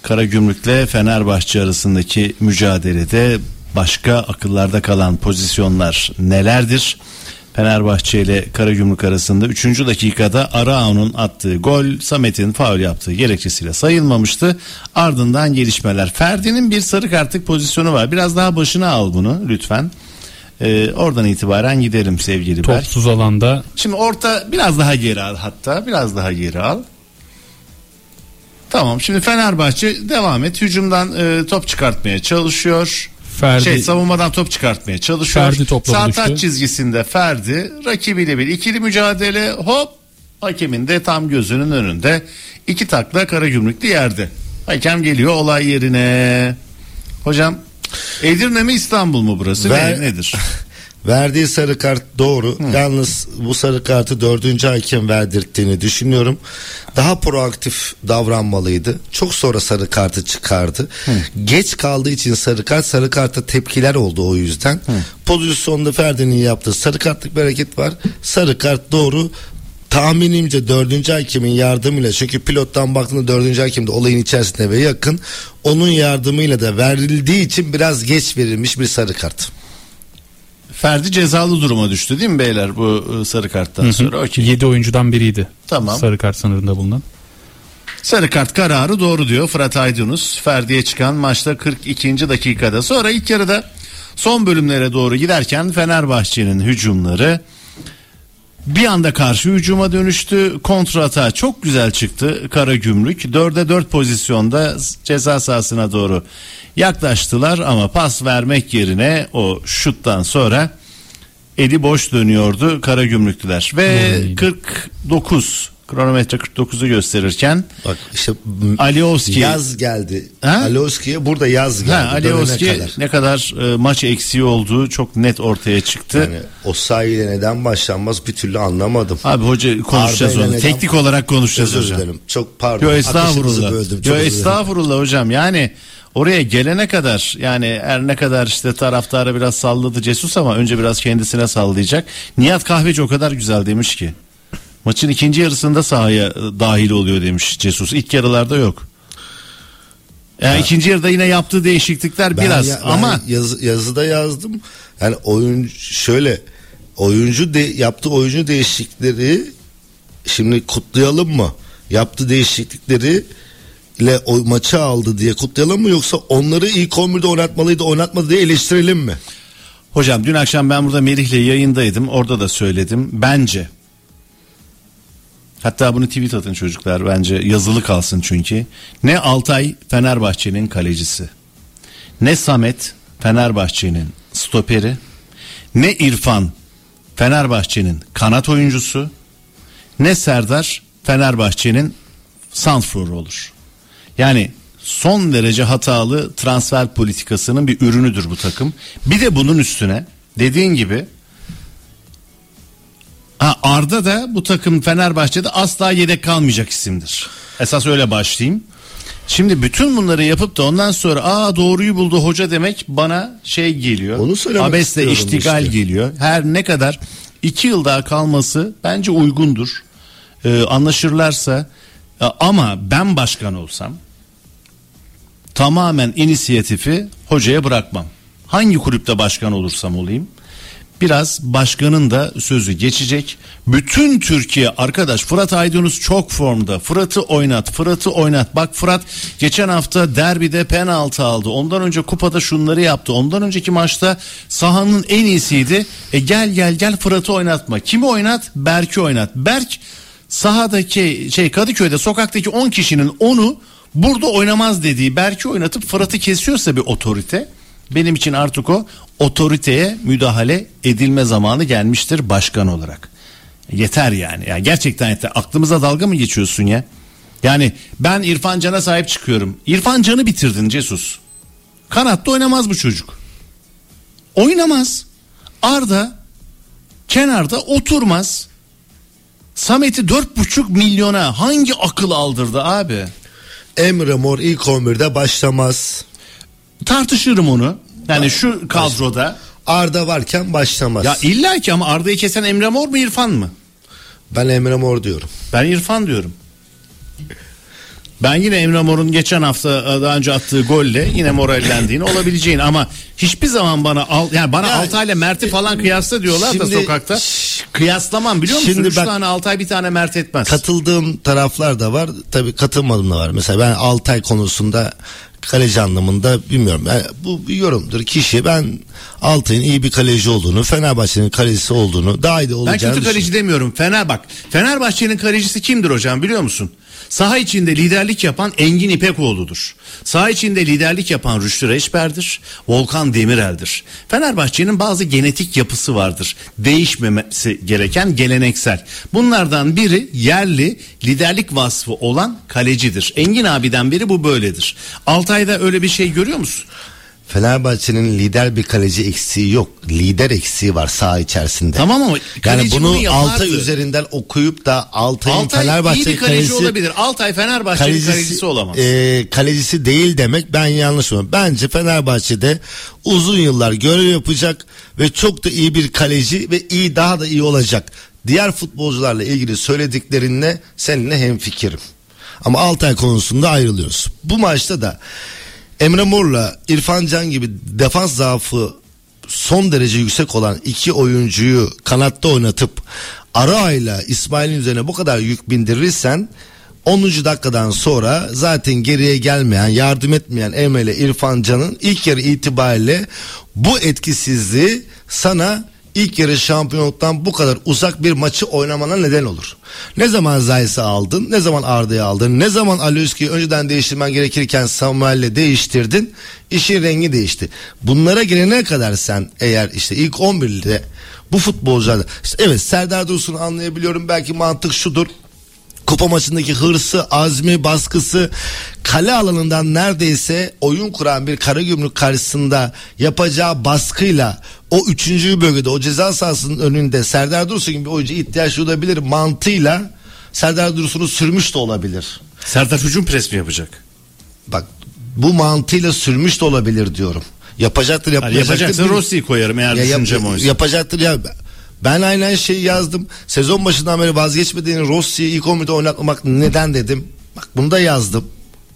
Karagümrük'le Fenerbahçe arasındaki mücadelede başka akıllarda kalan pozisyonlar nelerdir? Fenerbahçe ile Karagümrük arasında 3. dakikada Arao'nun attığı gol Samet'in faul yaptığı gerekçesiyle sayılmamıştı. Ardından gelişmeler. Ferdi'nin bir sarı kartlık pozisyonu var. Biraz daha başına al bunu lütfen. Ee, oradan itibaren gidelim sevgili Berk. Topsuz alanda Şimdi orta biraz daha geri al hatta biraz daha geri al. Tamam şimdi Fenerbahçe devam et. Hücumdan e, top çıkartmaya çalışıyor. Ferdi Şey savunmadan top çıkartmaya çalışıyor. Ferdi topla Sağ taç çizgisinde Ferdi rakibiyle bir ikili mücadele hop hakemin de tam gözünün önünde iki takla Karagümrük'te yerde. Hakem geliyor olay yerine. Hocam Edirne mi İstanbul mu burası? Ver- Ne, nedir? Verdiği sarı kart doğru. Yalnız bu sarı kartı dördüncü hakem verdirttiğini düşünüyorum. Daha proaktif davranmalıydı. Çok sonra sarı kartı çıkardı. Geç kaldığı için sarı kart sarı karta tepkiler oldu o yüzden. Pozisyonda Ferdi'nin yaptığı sarı kartlık bir hareket var. Sarı kart doğru. Tahminimce dördüncü hakemin yardımıyla çünkü pilottan baktığında dördüncü hakem de olayın içerisinde ve yakın onun yardımıyla da verildiği için biraz geç verilmiş bir sarı kart. Ferdi cezalı duruma düştü değil mi beyler bu e, sarı karttan sonra? Okey. 7 oyuncudan biriydi. Tamam. Sarı kart sınırında bulunan. Sarı kart kararı doğru diyor Fırat Aydınus. Ferdi'ye çıkan maçta 42. dakikada. Sonra ilk yarıda son bölümlere doğru giderken Fenerbahçe'nin hücumları bir anda karşı hücuma dönüştü. Kontrata çok güzel çıktı Karagümrük. 4'e 4 pozisyonda ceza sahasına doğru yaklaştılar ama pas vermek yerine o şuttan sonra eli boş dönüyordu Karagümrüklüler. Ve Doğru. 49 kronometre 49'u gösterirken Bak işte Alioski yaz geldi. Ha? Alioski'ye burada yaz geldi. Ha, Alioski kadar. ne kadar e, maç eksiği olduğu çok net ortaya çıktı. Yani o sayede neden başlanmaz bir türlü anlamadım. Abi hoca konuşacağız onu. neden- Teknik olarak konuşacağız Özür hocam. dilerim. Çok pardon. Yo estağfurullah. böldüm. Yo estağfurullah hocam. Yani oraya gelene kadar yani her ne kadar işte taraftara biraz salladı Cesus ama önce biraz kendisine sallayacak. Nihat Kahveci o kadar güzel demiş ki. Maçın ikinci yarısında sahaya e, dahil oluyor demiş Cesus. İlk yarılarda yok. Yani ikinci yarıda yine yaptığı değişiklikler Ben biraz ya- ben ama yazı- yazıda yazdım. Yani oyun şöyle oyuncu de, yaptığı oyuncu değişiklikleri şimdi kutlayalım mı? Yaptığı değişiklikleri ile o maçı aldı diye kutlayalım mı yoksa onları ilk 11'de oynatmalıydı oynatmadı diye eleştirelim mi? Hocam dün akşam ben burada Merih'le yayındaydım. Orada da söyledim. Bence hatta bunu tweet atın çocuklar bence yazılı kalsın çünkü. Ne Altay Fenerbahçe'nin kalecisi. Ne Samet Fenerbahçe'nin stoperi. Ne İrfan Fenerbahçe'nin kanat oyuncusu. Ne Serdar Fenerbahçe'nin santrforu olur. Yani son derece hatalı transfer politikasının bir ürünüdür bu takım. Bir de bunun üstüne dediğin gibi ha Arda da bu takım Fenerbahçe'de asla yedek kalmayacak isimdir. Esas öyle başlayayım. Şimdi bütün bunları yapıp da ondan sonra aa doğruyu buldu hoca demek bana şey geliyor. Onu söylemek Abesle iştigal işte. geliyor. Her ne kadar iki yıl daha kalması bence uygundur. Ee, anlaşırlarsa e, ama ben başkan olsam tamamen inisiyatifi hocaya bırakmam. Hangi kulüpte başkan olursam olayım biraz başkanın da sözü geçecek. Bütün Türkiye arkadaş Fırat Aydınus çok formda. Fırat'ı oynat, Fırat'ı oynat. Bak Fırat geçen hafta derbide penaltı aldı. Ondan önce kupada şunları yaptı. Ondan önceki maçta sahanın en iyisiydi. E gel gel gel Fırat'ı oynatma. Kimi oynat? Berk'i oynat. Berk sahadaki şey Kadıköy'de sokaktaki 10 kişinin onu burada oynamaz dediği Berk'i oynatıp Fırat'ı kesiyorsa bir otorite benim için artık o otoriteye müdahale edilme zamanı gelmiştir başkan olarak. Yeter yani. yani gerçekten yeter. Aklımıza dalga mı geçiyorsun ya? Yani ben İrfan Can'a sahip çıkıyorum. İrfan Can'ı bitirdin Cesus. Kanatta oynamaz bu çocuk. Oynamaz. Arda kenarda oturmaz. Samet'i dört buçuk milyona hangi akıl aldırdı abi? Emre Mor ilk 11'de başlamaz. Tartışırım onu. Yani şu kadroda. Arda varken başlamaz. Ya illa ki ama Arda'yı kesen Emre Mor mu İrfan mı? ben Emre Mor diyorum. Ben İrfan diyorum. Ben yine Emre Mor'un geçen hafta e, daha önce attığı golle yine morallendiğini olabileceğini ama hiçbir zaman bana al, yani bana Ya, Altay'la Mert'i falan kıyasla diyorlar da Şimdi sokakta. Kıyaslamam biliyor musun? Şimdi Üç bak- tane Altay bir tane Mert etmez. Katıldığım taraflar da var. Tabii katılmadığım da var. Mesela ben Altay konusunda kaleci anlamında bilmiyorum. Yani bu bir yorumdur. Kişi ben Altay'ın iyi bir kaleci olduğunu, Fenerbahçe'nin kalecisi olduğunu, daha iyi de ben olacağını kötü kaleci demiyorum. Fener bak. Fenerbahçe'nin kalecisi kimdir hocam biliyor musun? Saha içinde liderlik yapan Engin İpekoğlu'dur. Saha içinde liderlik yapan Rüştü Reçber'dir. Volkan Demirel'dir. Fenerbahçe'nin bazı genetik yapısı vardır. Değişmemesi gereken geleneksel. Bunlardan biri yerli liderlik vasfı olan kalecidir. Engin abiden biri bu böyledir. Altay'da öyle bir şey görüyor musun? Fenerbahçe'nin lider bir kaleci eksiği yok. Lider eksiği var saha içerisinde. Tamam ama Yani bunu. Altay üzerinden okuyup da Altay'ın Altay Fenerbahçe iyi bir kaleci kalecisi olabilir. Altay Fenerbahçe'nin kalecisi, olamaz. e, kalecisi değil demek ben yanlış mı? Bence Fenerbahçe'de uzun yıllar görev yapacak ve çok da iyi bir kaleci ve iyi daha da iyi olacak. Diğer futbolcularla ilgili söylediklerinle seninle hemfikirim. Ama Altay konusunda ayrılıyoruz. Bu maçta da Emre Mor'la İrfan Can gibi defans zaafı son derece yüksek olan iki oyuncuyu kanatta oynatıp Araa'yla İsmail'in üzerine bu kadar yük bindirirsen 10. dakikadan sonra zaten geriye gelmeyen, yardım etmeyen Emre ile İrfan Can'ın ilk yarı itibariyle bu etkisizliği sana ilk yarı şampiyonluktan bu kadar uzak bir maçı oynamana neden olur. Ne zaman Zayis'i aldın, ne zaman Arda'yı aldın, ne zaman Alioski'yi önceden değiştirmen gerekirken Samuel'le değiştirdin, işin rengi değişti. Bunlara gelene kadar sen eğer işte ilk 11'de bu futbolcularda işte evet Serdar Dursun'u anlayabiliyorum belki mantık şudur kupa maçındaki hırsı, azmi, baskısı kale alanından neredeyse oyun kuran bir Karagümrük karşısında yapacağı baskıyla o üçüncü bölgede o ceza sahasının önünde Serdar Dursun gibi bir oyuncu ihtiyaç duyulabilir mantığıyla Serdar Dursun'u sürmüş de olabilir. Serdar hücum pres mi yapacak? Bak bu mantığıyla sürmüş de olabilir diyorum. Yapacaktır Hani yapmayacaktır. yapacaksa bil- Rossi'yi koyarım eğer Ya yap- düşüncem oysa. yapacaktır ya. Ben aynen şeyi yazdım. Sezon başından beri vazgeçmediğini Rossi'yi ilk 11'de oynatmamak neden dedim. Bak bunu da yazdım.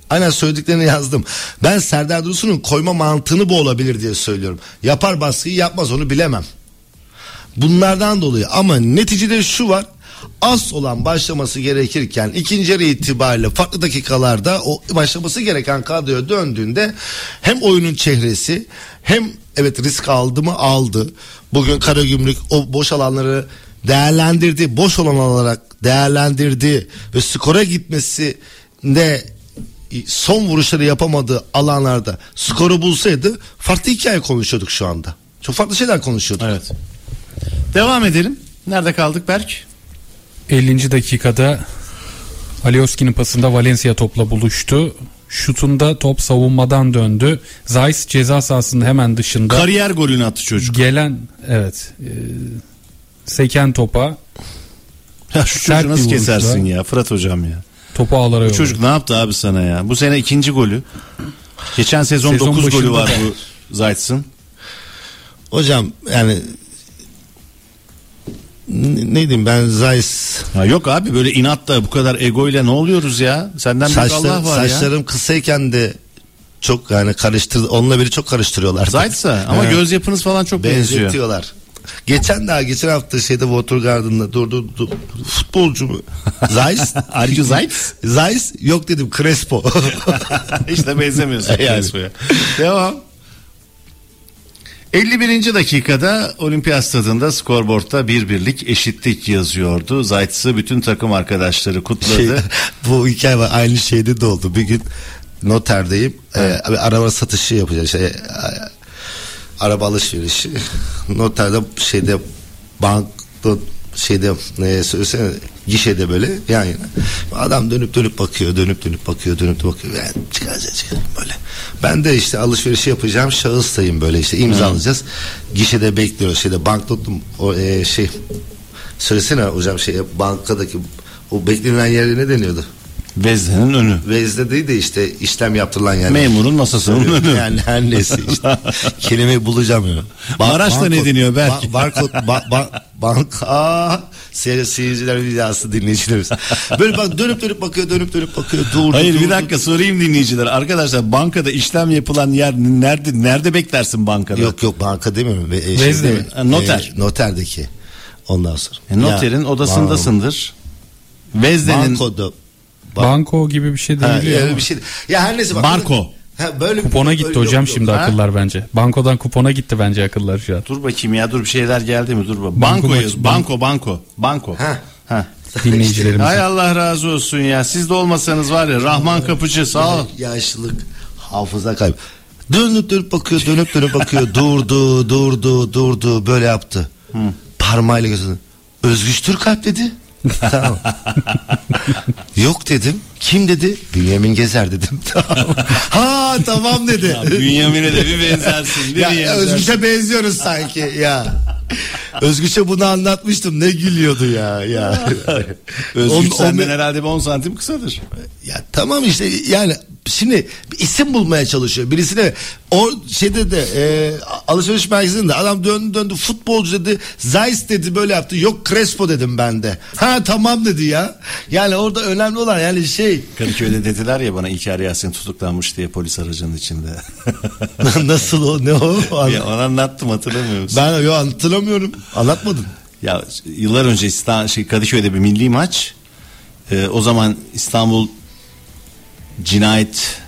Aynen söylediklerini yazdım. Ben Serdar Dursun'un koyma mantığını bu olabilir diye söylüyorum. Yapar baskıyı yapmaz onu bilemem. Bunlardan dolayı ama neticede şu var. Az olan başlaması gerekirken ikinci yarı itibariyle farklı dakikalarda o başlaması gereken kadroya döndüğünde hem oyunun çehresi hem evet risk aldı mı aldı. Bugün Karagümrük o boş alanları değerlendirdi. Boş olan olarak değerlendirdi ve skora gitmesi de son vuruşları yapamadığı alanlarda skoru bulsaydı farklı hikaye konuşuyorduk şu anda. Çok farklı şeyler konuşuyorduk. Evet. Devam edelim. Nerede kaldık Berk? 50. dakikada Alioski'nin pasında Valencia topla buluştu. Şutunda top savunmadan döndü. Zeiss ceza sahasının hemen dışında Kariyer golünü attı çocuk. gelen evet e, seken topa Ya şu çocuğu nasıl kesersin ya Fırat hocam ya. topu ağlara Bu yolladı. çocuk ne yaptı abi sana ya? Bu sene ikinci golü. Geçen sezon, Sezon 9 golü var bu Zayt'sın. Hocam yani ne diyeyim ben Zeiss Ya yok abi böyle inatla bu kadar egoyla ne oluyoruz ya? Senden büyük saçlar, Allah var ya. saçlarım kısayken de çok yani karıştır onunla biri çok karıştırıyorlar. Zayt'sa ama göz yapınız falan çok benziyor. benzetiyorlar. Geçen daha geçen hafta şeyde Watergarden'da durdu du, futbolcu mu? Zeiss. Are you Zayt? Zeiss yok dedim Crespo. işte benzemiyorsun. Yani. Crespo'ya. Devam. 51. dakikada Olimpiyat stadında skorboardta bir birlik eşitlik yazıyordu. Zayt'sı bütün takım arkadaşları kutladı. şey, bu hikaye var aynı şeyde de oldu. Bir gün noterdeyim. Ee, bir araba satışı yapacağız. Şey, e, araba alışverişi. Noterde şeyde bank şeyde ne söylesene gişede böyle yan yana. Adam dönüp dönüp bakıyor, dönüp dönüp bakıyor, dönüp dönüp bakıyor. Yani çıkaracağız çıkaracağız böyle. Ben de işte alışverişi yapacağım şahıstayım böyle işte imzalayacağız. Gişede bekliyoruz şeyde banknotum o e, şey söylesene hocam şey bankadaki o beklenen yere ne deniyordu? Veznenin önü. Vezde değil de işte işlem yaptırılan yer. Memurun masasının önü. Yani her neyse işte. Kelimeyi bulacağım ya. Maraş'ta ne deniyor belki? Ba- barkod, ba- ba- bank, aa, seyir, seyirciler videosu dinleyicilerimiz. Böyle bak dönüp dönüp bakıyor, dönüp dönüp bakıyor. Dur, Hayır dur, bir dur, dakika sorayım dinleyiciler. Arkadaşlar bankada işlem yapılan yer nerede nerede beklersin bankada? Yok yok banka demiyorum. E, Vezne şeyde, mi? Noter. e, noterdeki. Ondan sonra. E, noterin Ya, odasındasındır. Vezde'nin Bankoda. Banko gibi bir şey Ha, deniliyor. öyle ama. bir şey. Ya her neyse bak. Barko. Ha, böyle Kupona gitti böyle- hocam yok, şimdi Ha? akıllar bence. Bankodan kupona gitti bence akıllar şu an. Dur bakayım ya dur bir şeyler geldi mi dur bak. Banko Banko yaz. Banko banko. Banko. Ha. Ha. Dinleyicilerimiz. Hay Allah razı olsun ya. Siz de olmasanız var ya Rahman Kapıcı sağ ol. Yaşlılık hafıza kaybı. Dönüp dönüp bakıyor dönüp dönüp bakıyor durdu durdu durdu böyle yaptı. Parmağıyla gösterdi. Özgüç Türkalp dedi. Tamam. Yok dedim. Kim dedi? Bünyamin Gezer dedim. Tamam. ha tamam dedi. Ya Bünyamin'e de bir benzersin. ya, değil mi? Özgüç'e benziyoruz sanki ya. Özgüç'e bunu anlatmıştım ne gülüyordu ya ya. Özgüç On- on- senden herhalde bir 10 santim kısadır. Ya tamam işte yani şimdi bir isim bulmaya çalışıyor. Birisine o şeyde de e, alışveriş merkezinde adam döndü döndü futbolcu dedi. Zeiss dedi böyle yaptı. Yok Crespo dedim ben de. Ha tamam dedi ya. Yani orada önemli olan yani şey Kadıköy'de dediler ya bana İlker Yasin tutuklanmış diye polis aracının içinde. nasıl o ne o? ya onu anlattım hatırlamıyor musun? Ben yo hatırlamıyorum. Anlatmadın. Ya yıllar önce İstanbul, şey, Kadıköy'de bir milli maç. Ee, o zaman İstanbul cinayet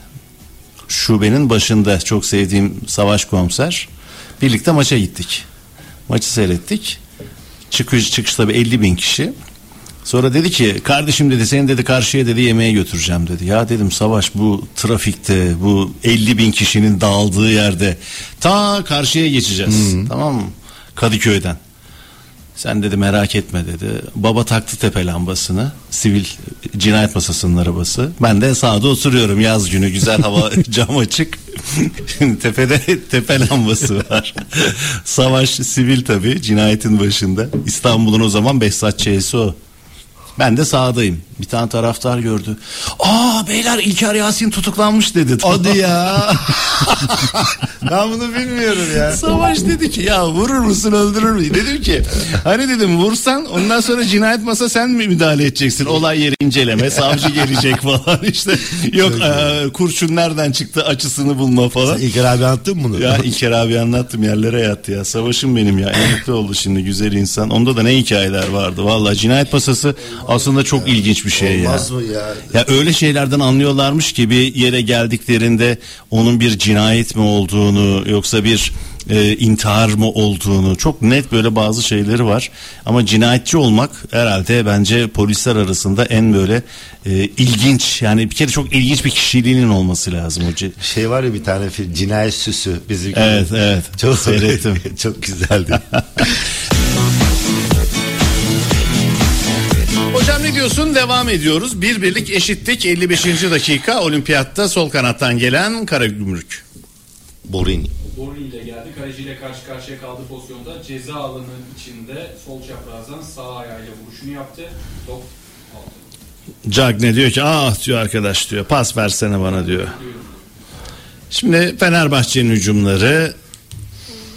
şubenin başında çok sevdiğim savaş komiser. Birlikte maça gittik. Maçı seyrettik. Çıkış çıkışta bir 50 bin kişi. Sonra dedi ki kardeşim dedi seni dedi karşıya dedi yemeğe götüreceğim dedi. Ya dedim savaş bu trafikte bu 50 bin kişinin dağıldığı yerde ta karşıya geçeceğiz. Tamam mı? Kadıköy'den. Sen dedi merak etme dedi. Baba taktı tepe lambasını. Sivil cinayet masasının arabası. Ben de sağda oturuyorum yaz günü güzel hava cam açık. Şimdi tepede tepe lambası var. Savaş sivil tabi cinayetin başında. İstanbul'un o zaman Behzatçı'sı o. Ben de sağdayım. Bir tane taraftar gördü. Aa beyler İlker Yasin tutuklanmış dedi. Hadi ya. ben bunu bilmiyorum ya. Savaş dedi ki ya vurur musun öldürür müsün? Dedim ki hani dedim vursan ondan sonra cinayet masa sen mi müdahale edeceksin? Olay yeri inceleme savcı gelecek falan işte. Yok e, kurşun nereden çıktı açısını bulma falan. İlker abi anlattın bunu? Ya İlker abi anlattım yerlere yattı ya. Savaşım benim ya. Emekli oldu şimdi güzel insan. Onda da ne hikayeler vardı. Vallahi cinayet masası aslında çok ilginç bir şey ya. Olmaz mı ya? Ya öyle şeylerden anlıyorlarmış ki bir yere geldiklerinde onun bir cinayet mi olduğunu yoksa bir e, intihar mı olduğunu çok net böyle bazı şeyleri var. Ama cinayetçi olmak herhalde bence polisler arasında en böyle e, ilginç yani bir kere çok ilginç bir kişiliğinin olması lazım. O Şey var ya bir tane film Cinayet Süsü bizim Evet evet Çok seyrettim. çok güzeldi. Diyorsun? Devam ediyoruz. Bir birlik eşittik 55. dakika olimpiyatta sol kanattan gelen Karagümrük. Borini. Borini ile geldi. Kaleciyle karşı karşıya kaldığı pozisyonda ceza alanı içinde sol çaprazdan sağ ayağıyla vuruşunu yaptı. Top altı. Cagne diyor ki ah diyor arkadaş diyor pas versene bana diyor. Şimdi Fenerbahçe'nin hücumları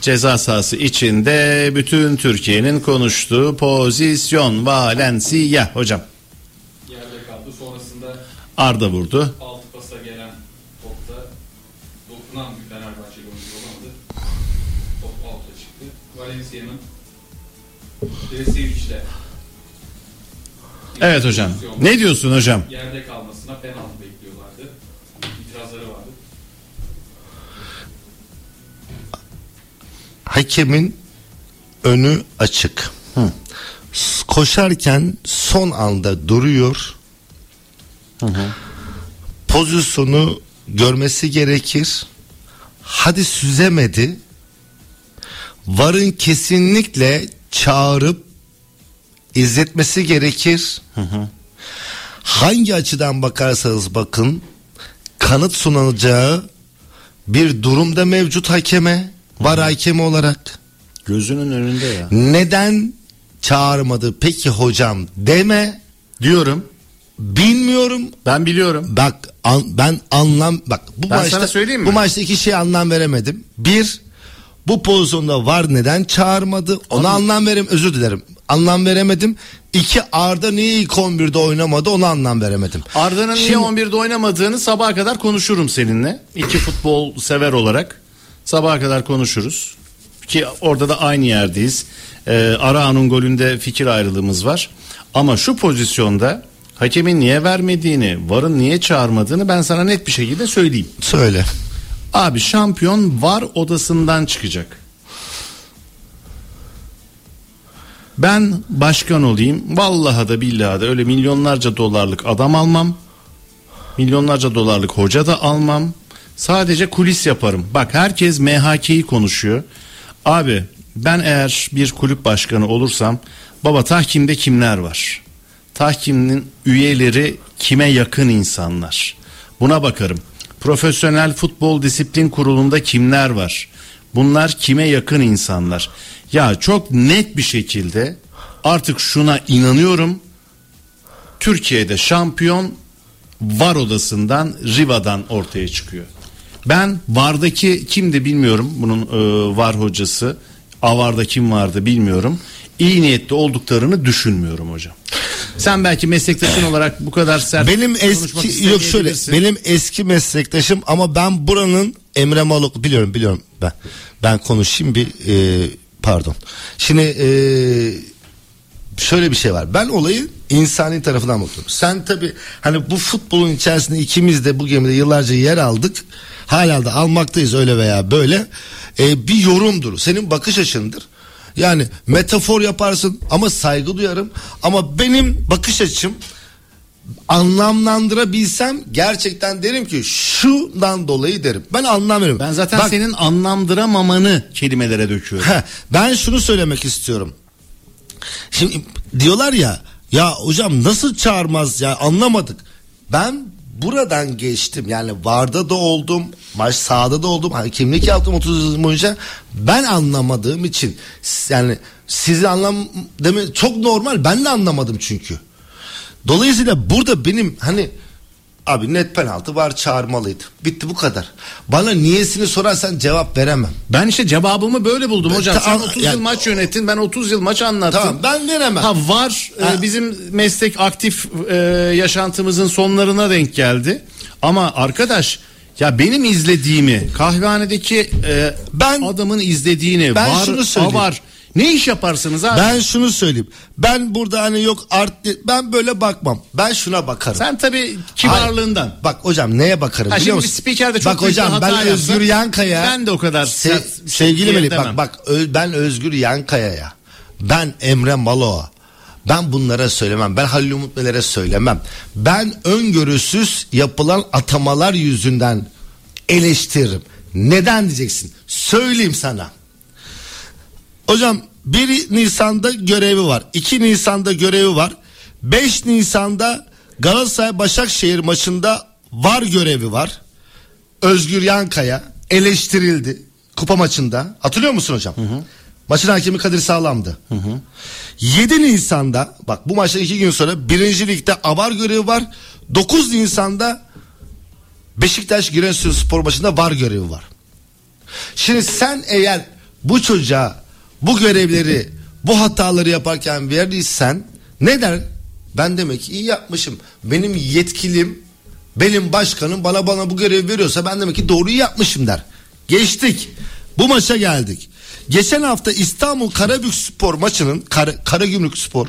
ceza sahası içinde bütün Türkiye'nin konuştuğu pozisyon Valencia hocam. Arda vurdu. altı pasa gelen topta dokunan bir Fenerbahçeli oyuncu olamadı. Top alta çıktı. Valencia'nın Dresevic'le Evet hocam. Ne diyorsun hocam? yerde kalmasına penaltı bekliyorlardı. İtirazları vardı. Hakemin önü açık. S- Koşarken son anda duruyor. Pozisyonu görmesi gerekir. Hadi süzemedi. Varın kesinlikle çağırıp izletmesi gerekir. Hangi açıdan bakarsanız bakın kanıt sunulacağı bir durumda mevcut hakeme var hakemi olarak. Gözünün önünde ya. Neden çağırmadı peki hocam deme Diyorum. Bilmiyorum Ben biliyorum. bak an- ben anlam bak bu Ben maçta söyleyeyim mi? bu maçta iki şey anlam veremedim. Bir bu pozisyonda var neden çağırmadı ona anlam verem özür dilerim anlam veremedim. İki Arda niye ilk 11'de oynamadı ona anlam veremedim. Arda'nın niye Şimdi- 11'de oynamadığını sabaha kadar konuşurum seninle. İki futbol sever olarak. Sabaha kadar konuşuruz. ki orada da aynı yerdeyiz. Ee, Arao'nun golünde fikir ayrılığımız var. Ama şu pozisyonda hakemin niye vermediğini, VAR'ın niye çağırmadığını ben sana net bir şekilde söyleyeyim. Söyle. Abi şampiyon VAR odasından çıkacak. Ben başkan olayım. Vallahi da billahi da öyle milyonlarca dolarlık adam almam. Milyonlarca dolarlık hoca da almam. Sadece kulis yaparım. Bak herkes MHK'yi konuşuyor. Abi ben eğer bir kulüp başkanı olursam baba tahkimde kimler var? Tahkimin üyeleri kime yakın insanlar? Buna bakarım. Profesyonel futbol disiplin kurulunda kimler var? Bunlar kime yakın insanlar? Ya çok net bir şekilde artık şuna inanıyorum. Türkiye'de şampiyon VAR odasından Riva'dan ortaya çıkıyor. Ben VAR'daki kimdi bilmiyorum bunun e, VAR hocası. Avar'da kim vardı bilmiyorum. İyi niyetli olduklarını düşünmüyorum hocam. Sen belki meslektaşın olarak bu kadar sert Benim eski yok şöyle benim eski meslektaşım ama ben buranın Emre Maluk biliyorum biliyorum ben ben konuşayım bir e, pardon. Şimdi e, şöyle bir şey var. Ben olayı insani tarafından bakıyorum. Sen tabi hani bu futbolun içerisinde ikimiz de bu gemide yıllarca yer aldık. Hala da almaktayız öyle veya böyle. E, bir yorumdur. Senin bakış açındır. Yani metafor yaparsın ama saygı duyarım. Ama benim bakış açım anlamlandırabilsem gerçekten derim ki şundan dolayı derim. Ben anlamıyorum. Ben zaten Bak, senin anlamdıramamanı kelimelere döküyorum. Heh, ben şunu söylemek istiyorum. Şimdi diyorlar ya ya hocam nasıl çağırmaz ya anlamadık. Ben buradan geçtim. Yani varda da oldum maç sahada da oldum. Hakemlik yaptım 30 yıl boyunca. Ben anlamadığım için yani sizi anlam deme çok normal. Ben de anlamadım çünkü. Dolayısıyla burada benim hani abi net penaltı var çağırmalıydı. Bitti bu kadar. Bana niyesini sorarsan cevap veremem. Ben işte cevabımı böyle buldum Ben- hocam. ta- Sen 30 yani- yıl maç yönettin ben 30 yıl maç anlattım. Tamam ben veremem. Ha var e, Ha. bizim meslek aktif e, yaşantımızın sonlarına denk geldi. Ama arkadaş ya benim izlediğimi kahvehanedeki e, Ben- adamın izlediğini Ben var, şunu söyleyeyim. var. Ne iş yaparsınız abi? Ben şunu söyleyeyim. Ben burada hani yok art ben böyle bakmam. Ben şuna bakarım. Sen tabii kibarlığından. Hayır. Bak hocam neye bakarım Ha, biliyor musun? spiker de çok Bak hocam ben yapsa, Özgür Yankaya. ben de o kadar Se- sevgili Melih bak bak ben Özgür Yankaya'ya. Ben Emre Malo'a. Ben bunlara söylemem. Ben Halil Umut Meler'e söylemem. Ben öngörüsüz yapılan atamalar yüzünden eleştiririm. Neden diyeceksin? Söyleyeyim sana. Hocam 1 Nisan'da görevi var. 2 Nisan'da görevi var. 5 Nisan'da Galatasaray Başakşehir maçında var görevi var. Özgür Yankaya eleştirildi kupa maçında. Hatırlıyor musun hocam? Maçın hakemi Kadir Sağlam'dı. 7 Nisan'da bak bu maçtan 2 gün sonra 1. Lig'de avar görevi var. 9 Nisan'da Beşiktaş Giresunspor maçında var görevi var. Şimdi sen eğer bu çocuğa bu görevleri bu hataları yaparken verdiysen ne der? Ben demek ki iyi yapmışım. Benim yetkilim benim başkanım bana bana bu görevi veriyorsa ben demek ki doğruyu yapmışım der. Geçtik. Bu maça geldik. Geçen hafta İstanbul Karabük Spor maçının Kara, Karagümrük Spor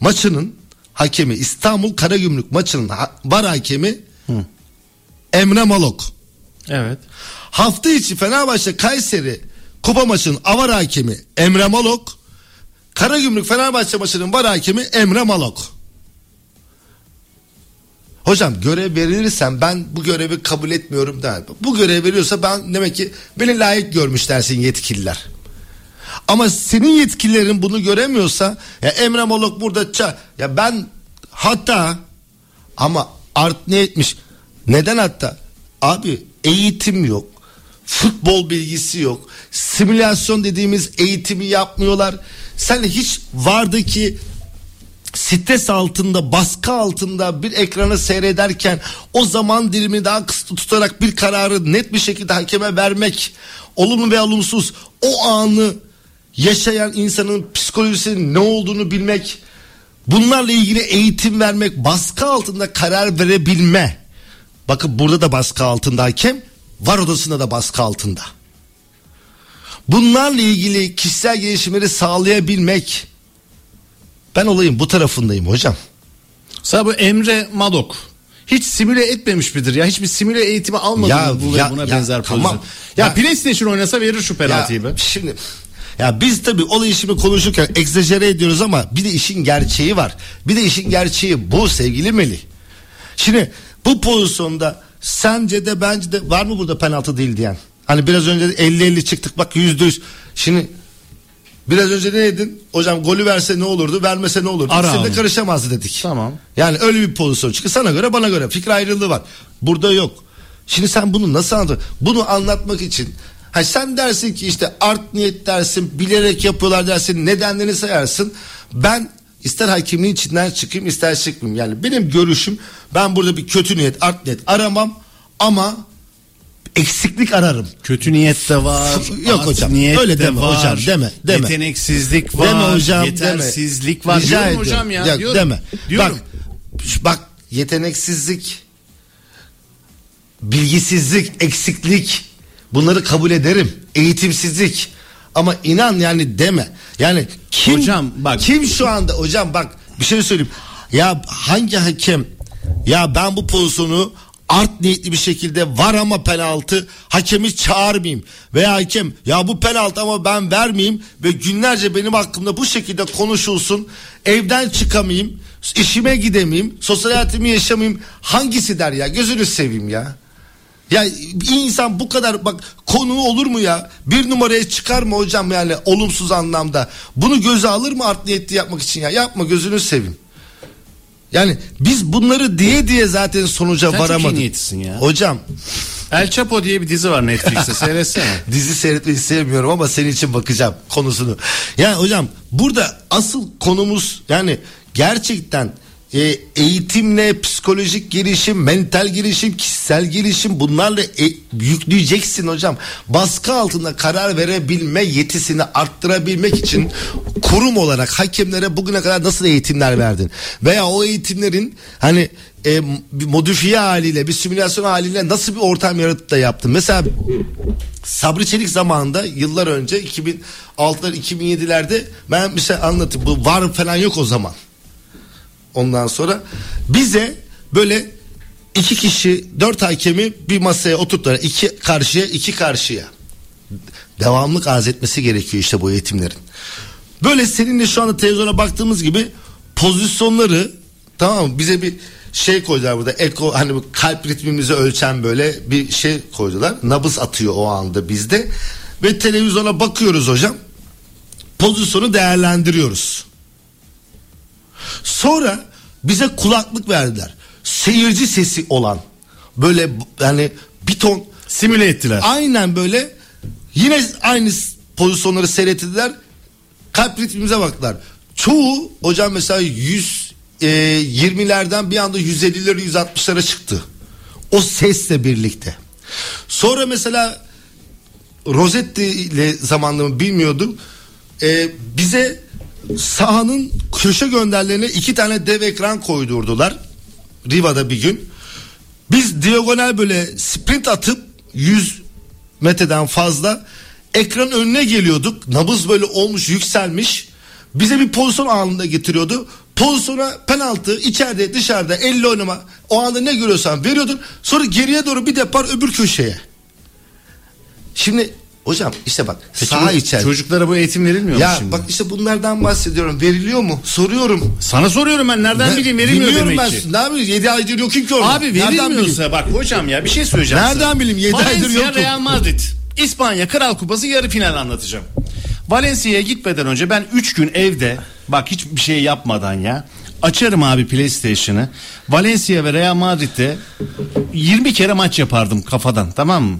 maçının hakemi İstanbul Karagümrük maçının ha- var hakemi Emre Malok. Evet. Hafta içi Fenerbahçe Kayseri kupa maçının avar hakemi Emre Malok. Karagümrük Fenerbahçe maçının var hakemi Emre Malok. Hocam görev verilirsen ben bu görevi kabul etmiyorum der. Bu görev veriyorsa ben demek ki beni layık görmüş dersin yetkililer. Ama senin yetkililerin bunu göremiyorsa ya Emre Molok burada ça- ya ben hatta ama art ne etmiş? Neden hatta? Abi eğitim yok. Futbol bilgisi yok. Simülasyon dediğimiz eğitimi yapmıyorlar. Sen hiç vardaki stres altında baskı altında bir ekranı seyrederken o zaman dilimi daha kısıtlı tutarak bir kararı net bir şekilde hakeme vermek olumlu ve olumsuz o anı yaşayan insanın psikolojisinin ne olduğunu bilmek bunlarla ilgili eğitim vermek baskı altında karar verebilme bakın burada da baskı altında hakem var odasında da baskı altında Bunlarla ilgili kişisel gelişimleri sağlayabilmek. Ben olayın bu tarafındayım hocam. Mesela bu Emre Madok hiç simüle etmemiş midir ya? Hiçbir simüle eğitimi almadı Ya, mı bu ya, buna ya, benzer tamam. pozisyon? Ya, Ya- PlayStation oynasa verir şu penaltıyı be. Şimdi ya biz tabii olay şimdi konuşurken egzajere ediyoruz ama bir de işin gerçeği var. Bir de işin gerçeği bu sevgili Melih. Şimdi bu pozisyonda sence de bence de var mı burada penaltı değil diyen? Hani biraz önce 50-50 çıktık bak yüzde yüz. Şimdi biraz önce ne dedin? Hocam golü verse ne olurdu vermese ne olurdu? Ara İkisine de onu. karışamazdı dedik. Tamam. Yani öyle bir pozisyon çıkıyor. Sana göre bana göre fikir ayrılığı var. Burada yok. Şimdi sen bunu nasıl anlatıyorsun? Bunu anlatmak için ha sen dersin ki işte art niyet dersin, bilerek yapıyorlar dersin, nedenlerini sayarsın. Ben ister hakimliğin içinden çıkayım ister çıkmayayım. Yani benim görüşüm ben burada bir kötü niyet, art niyet aramam ama eksiklik ararım. Kötü niyet de var. Yok hocam, niyet öyle de deme var, hocam, deme, deme. Yeteneksizlik var. Deme hocam, yetersizlik deme. var. Rica diyorum ediyorum. hocam ya. Ya, diyorum. Deme. Diyorum. Bak, bak yeteneksizlik, bilgisizlik, eksiklik bunları kabul ederim. Eğitimsizlik. Ama inan yani deme. Yani kim Hocam bak- kim şu anda hocam bak bir şey söyleyeyim. Ya hangi hakem? Ya ben bu pozisyonu art niyetli bir şekilde var ama penaltı hakemi çağırmayayım. Veya hakem ya bu penaltı ama ben vermeyeyim ve günlerce benim hakkımda bu şekilde konuşulsun. Evden çıkamayayım işime gidemeyeyim sosyal hayatımı yaşamayayım. Hangisi der ya? Gözünü seveyim ya ya insan bu kadar bak konu olur mu ya? Bir numaraya çıkar mı hocam yani olumsuz anlamda? Bunu göze alır mı art niyetli yapmak için ya? Yapma gözünü seveyim. Yani biz bunları diye diye zaten sonuca Sen varamadık. niyetlisin ya. Hocam El Chapo diye bir dizi var Netflix'te seyretsene. dizi seyretmeyi sevmiyorum ama senin için bakacağım konusunu. Yani hocam burada asıl konumuz yani gerçekten e, eğitimle psikolojik gelişim, mental gelişim, kişisel gelişim bunlarla e, yükleyeceksin hocam. Baskı altında karar verebilme yetisini arttırabilmek için kurum olarak hakemlere bugüne kadar nasıl eğitimler verdin? Veya o eğitimlerin hani e, bir modifiye haliyle bir simülasyon haliyle nasıl bir ortam yaratıp da yaptın? Mesela Sabri Çelik zamanında yıllar önce 2006'lar 2007'lerde ben bir şey anlatayım. Bu var falan yok o zaman. Ondan sonra bize böyle iki kişi dört hakemi bir masaya oturttular. iki karşıya iki karşıya. Devamlık arz etmesi gerekiyor işte bu eğitimlerin. Böyle seninle şu anda televizyona baktığımız gibi pozisyonları tamam mı? Bize bir şey koydular burada eko hani bu kalp ritmimizi ölçen böyle bir şey koydular. Nabız atıyor o anda bizde ve televizyona bakıyoruz hocam. Pozisyonu değerlendiriyoruz. Sonra bize kulaklık verdiler. Seyirci sesi olan böyle yani bir ton Simüle ettiler. aynen böyle yine aynı pozisyonları seyrettiler. Kalp ritmimize baktılar. Çoğu hocam mesela 100 e, 20'lerden bir anda 150'lere 160'lara çıktı. O sesle birlikte. Sonra mesela Rosetti ile zamanlarımı bilmiyordum. Ee, bize sahanın köşe gönderlerine iki tane dev ekran koydurdular. Riva'da bir gün. Biz diagonal böyle sprint atıp 100 metreden fazla ekran önüne geliyorduk. Nabız böyle olmuş yükselmiş. Bize bir pozisyon anında getiriyordu. Pozisyona penaltı içeride dışarıda elle oynama o anda ne görüyorsan veriyordun. Sonra geriye doğru bir depar öbür köşeye. Şimdi hocam işte bak saha bu içeride. Çocuklara bu eğitim verilmiyor mu Ya şimdi? bak işte bunlardan bahsediyorum. Veriliyor mu? Soruyorum. Sana soruyorum ben nereden Ne- bileyim verilmiyor Bilmiyorum demek ben. ki. Ne yapayım? 7 aydır yok ki orada. Abi verilmiyorsa bak hocam ya bir şey söyleyeceğim Nereden sana. bileyim? Yedi aydır Valencia yokum. Real Madrid. İspanya Kral Kupası yarı final anlatacağım. Valencia'ya gitmeden önce ben 3 gün evde bak hiçbir şey yapmadan ya açarım abi PlayStation'ı. Valencia ve Real Madrid'de 20 kere maç yapardım kafadan tamam mı?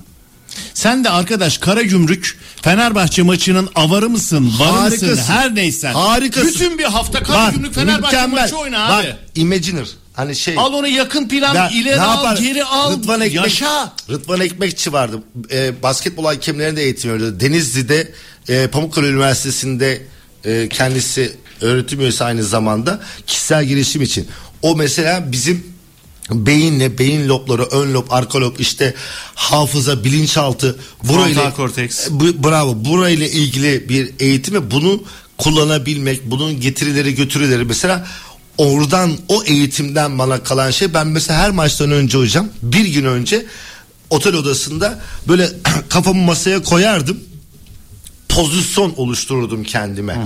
Sen de arkadaş Karagümrük Fenerbahçe maçının avarı mısın, varı mısın, her neysen. Harikasın. Bütün bir hafta Karagümrük Fenerbahçe mükemmel. maçı oyna abi. Bak Imaginer. Hani şey. Al onu yakın plan Ya, ileri al yapar? geri al Rıdvan Ekmek, yaşa. Rıdvan Ekmekçi vardı. Ee, basketbol hakemlerinde eğitim veriyordu. Denizli'de e, Pamukkale Üniversitesi'nde e, kendisi öğretim üyesi aynı zamanda kişisel gelişim için. O mesela bizim beyinle beyin lobları ön lob arka lob işte hafıza bilinçaltı burayla korteks. bu- bravo. Burayla ilgili bir eğitim ve bunu kullanabilmek bunun getirileri götürüleri. Mesela oradan o eğitimden bana kalan şey ben mesela her maçtan önce hocam bir gün önce otel odasında böyle kafamı masaya koyardım pozisyon oluştururdum kendime.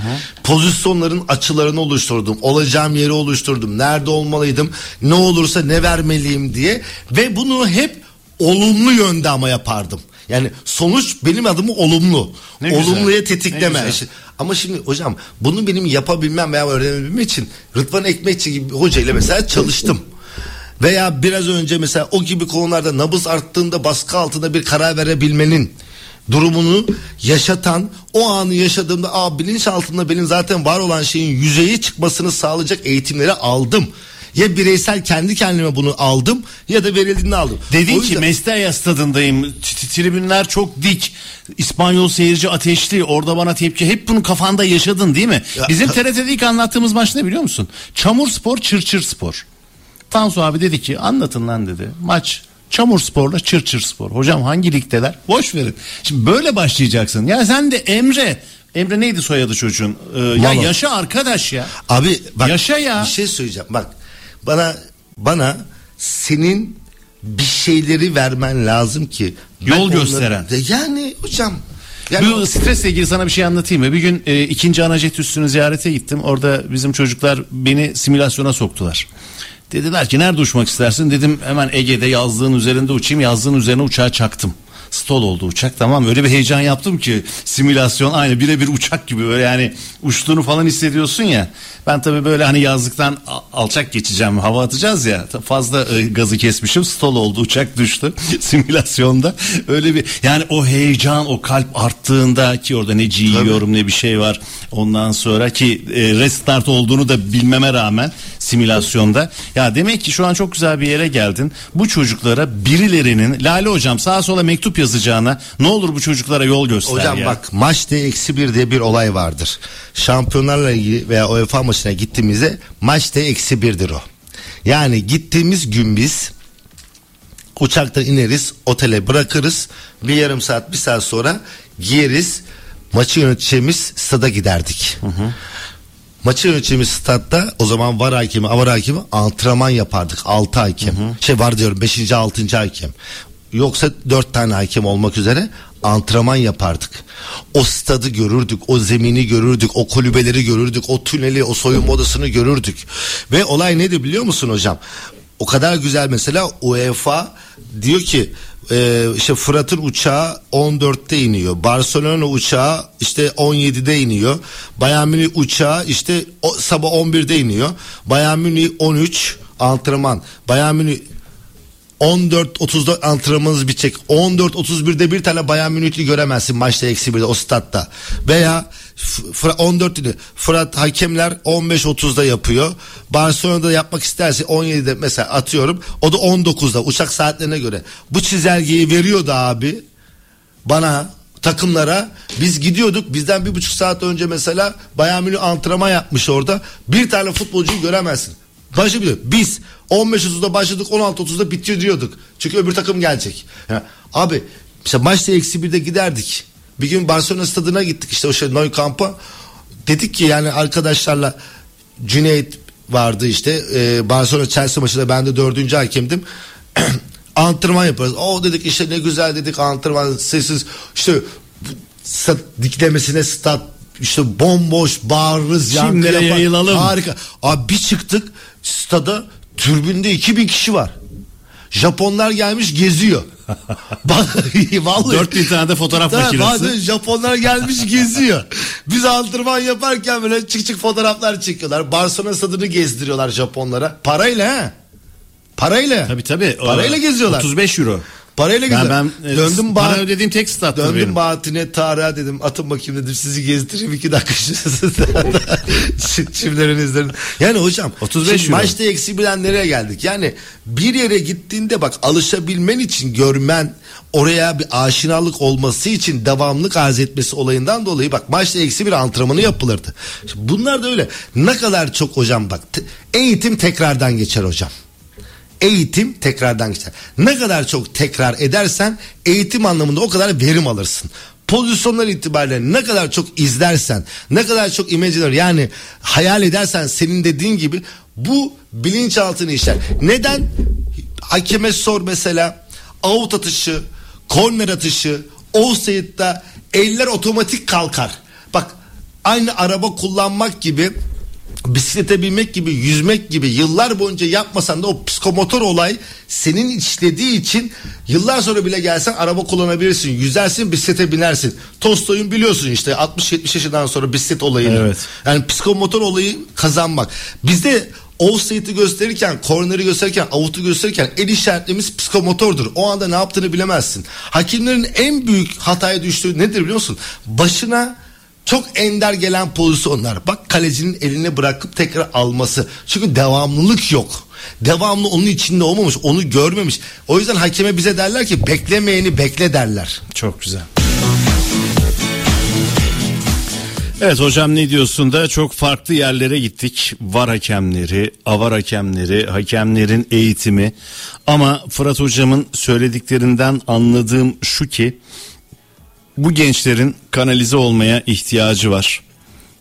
Pozisyonların açılarını oluşturdum. Olacağım yeri oluşturdum. Nerede olmalıydım? Ne olursa ne vermeliyim diye ve bunu hep olumlu yönde ama yapardım. Yani sonuç benim adımı olumlu. Ne güzel. Olumluya Ne tetikleme. güzel. İşte- Ama şimdi hocam bunu benim yapabilmem veya öğrenebilmem için Rıdvan Ekmekçi gibi hocayla mesela çalıştım. Veya biraz önce mesela o gibi konularda nabız arttığında baskı altında bir karar verebilmenin durumunu yaşatan o anı yaşadığımda aa bilinç altında benim zaten var olan şeyin yüzeye çıkmasını sağlayacak eğitimleri aldım. Ya bireysel kendi kendime bunu aldım ya da verildiğinde aldım. Dedin O ki yüzden- Mestalla stadındayım. T- t- Tribünler çok dik. İspanyol seyirci ateşli. Orada bana tepki. Hep bunu kafanda yaşadın değil mi? Ya- Bizim TRT'de ilk anlattığımız maç ne biliyor musun? Çamur spor, çırçır spor. Tansu abi dedi ki anlatın lan dedi. Maç Çamur Spor'la Çırçır Spor. Hocam hangi ligdeler? Boş verin. Şimdi böyle başlayacaksın. Ya sen de Emre. Emre neydi soyadı çocuğun? Ee, ya yaşa arkadaş ya. Abi bak Yaşa ya. bir şey söyleyeceğim. Bak bana bana senin bir şeyleri vermen lazım ki ben Yol onları- gösteren. Yani hocam yani Bu stresle ilgili sana bir şey anlatayım mı? Bir gün e, ikinci anajet üstünü ziyarete gittim. Orada bizim çocuklar beni simülasyona soktular. Dediler ki nerede uçmak istersin? Dedim hemen Ege'de yazlığın üzerinde uçayım. Yazlığın üzerine uçağı çaktım. Stol oldu uçak tamam öyle bir heyecan yaptım ki simülasyon aynı birebir uçak gibi böyle yani uçtuğunu falan hissediyorsun ya. Ben tabii böyle hani yazlıktan alçak geçeceğim hava atacağız ya. Fazla e, gazı kesmişim stol oldu uçak düştü simülasyonda. Öyle bir yani o heyecan o kalp arttığında ki orada ne G yiyorum ne bir şey var. Ondan sonra ki e, restart olduğunu da bilmeme rağmen simülasyonda. Ya demek ki şu an çok güzel bir yere geldin. Bu çocuklara birilerinin Lale hocam sağa sola mektup yazacağına ne olur bu çocuklara yol göster Hocam ya. bak maçta eksi bir diye bir olay vardır. Şampiyonlarla ilgili veya UEFA maçına gittiğimizde maçta eksi birdir o. Yani gittiğimiz gün biz uçakta ineriz otele bırakırız bir yarım saat bir saat sonra giyeriz maçı yöneteceğimiz stada giderdik. Maçı yöneteceğimiz statta o zaman var hakemi avar hakemi antrenman yapardık 6 hakem. Şey var diyorum 5. 6. hakem. Yoksa 4 tane hakem olmak üzere antrenman yapardık. O stadı görürdük, o zemini görürdük, o kulübeleri görürdük, o tüneli, o soyunma odasını görürdük. Ve olay nedir biliyor musun hocam? O kadar güzel mesela UEFA diyor ki e, işte Fırat'ın uçağı 14'te iniyor. Barcelona uçağı işte 17'de iniyor. Bayern Münih uçağı işte o, sabah 11'de iniyor. Bayern Münih 13 antrenman. Bayern Münih 14.30'da antrenmanınız bitecek. 14.31'de bir tane Bayern Münihli göremezsin maçta eksi birde o statta. Veya F- Fıra- 14 dedi. Fırat hakemler 15.30'da yapıyor. Barcelona'da yapmak isterse 17'de mesela atıyorum. O da 19'da uçak saatlerine göre. Bu çizelgeyi veriyordu abi bana takımlara biz gidiyorduk bizden bir buçuk saat önce mesela Bayern Münih antrenman yapmış orada bir tane futbolcuyu göremezsin. Başı biliyor. Biz 15.30'da başladık 16.30'da bitiyor diyorduk. Çünkü öbür takım gelecek. Ya, abi işte maçta eksi birde giderdik. Bir gün Barcelona stadına gittik işte o şey Nou Camp'a. Dedik ki yani arkadaşlarla Cüneyt vardı işte e, Barcelona Chelsea maçında ben de dördüncü hakemdim. antrenman yaparız. O dedik işte ne güzel dedik antrenman sessiz işte stat diklemesine stat işte bomboş bağırırız yapar. yayılalım. Harika. Abi bir çıktık stada türbünde 2000 kişi var. Japonlar gelmiş geziyor. Vallahi- Vallahi. 4000 tane de fotoğraf Tabii, makinesi. bazen Japonlar gelmiş geziyor. Biz antrenman yaparken böyle çık çık fotoğraflar çekiyorlar. Barcelona stadını gezdiriyorlar Japonlara. Parayla ha. Parayla. Tabii tabii. Parayla geziyorlar. 35 euro. Parayla Ben, geziyorlar. ben e, döndüm para ba- ödediğim tek stat Döndüm benim. Bahattin'e Tarık'a dedim atın bakayım dedim sizi gezdireyim iki dakika şu çimlerin izlerini. Yani hocam 35 şimdi euro. maçta eksi bilen nereye geldik? Yani bir yere gittiğinde bak alışabilmen için görmen oraya bir aşinalık olması için devamlık arz etmesi olayından dolayı bak maçta eksi bir antrenmanı yapılırdı. Şimdi bunlar da öyle. Ne kadar çok hocam bak eğitim tekrardan geçer hocam. Eğitim tekrardan geçer. Ne kadar çok tekrar edersen eğitim anlamında o kadar verim alırsın pozisyonlar itibariyle ne kadar çok izlersen, ne kadar çok imajiner yani hayal edersen senin dediğin gibi bu bilinçaltını işler. Neden? Hakeme sor mesela out atışı, korner atışı, offside'da eller otomatik kalkar. Bak aynı araba kullanmak gibi bisiklete binmek gibi yüzmek gibi yıllar boyunca yapmasan da o psikomotor olay senin işlediği için yıllar sonra bile gelsen araba kullanabilirsin yüzersin bisiklete binersin Tolstoy'un biliyorsun işte 60-70 yaşından sonra bisiklet olayını Evet. yani psikomotor olayı kazanmak bizde offside'i gösterirken, corner'ı gösterirken, out'u gösterirken el işaretlerimiz psikomotordur. O anda ne yaptığını bilemezsin. Hakimlerin en büyük hataya düştüğü nedir biliyor musun? Başına çok ender gelen pozisyonlar. Bak kalecinin eline bırakıp tekrar alması. Çünkü devamlılık yok. Devamlı onun içinde olmamış, onu görmemiş. O yüzden hakeme bize derler ki beklemeyeni bekle derler. Çok güzel. Evet hocam ne diyorsun da çok farklı yerlere gittik. Var hakemleri, avar hakemleri, hakemlerin eğitimi. Ama Fırat hocamın söylediklerinden anladığım şu ki bu gençlerin kanalize olmaya ihtiyacı var.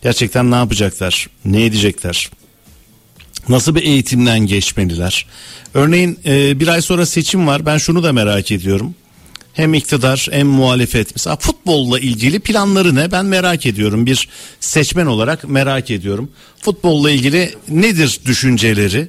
Gerçekten ne yapacaklar? Ne edecekler? Nasıl bir eğitimden geçmeliler? Örneğin e, bir ay sonra seçim var. Ben şunu da merak ediyorum. Hem iktidar hem muhalefet. Mesela futbolla ilgili planları ne? Ben merak ediyorum. Bir seçmen olarak merak ediyorum. Futbolla ilgili nedir düşünceleri?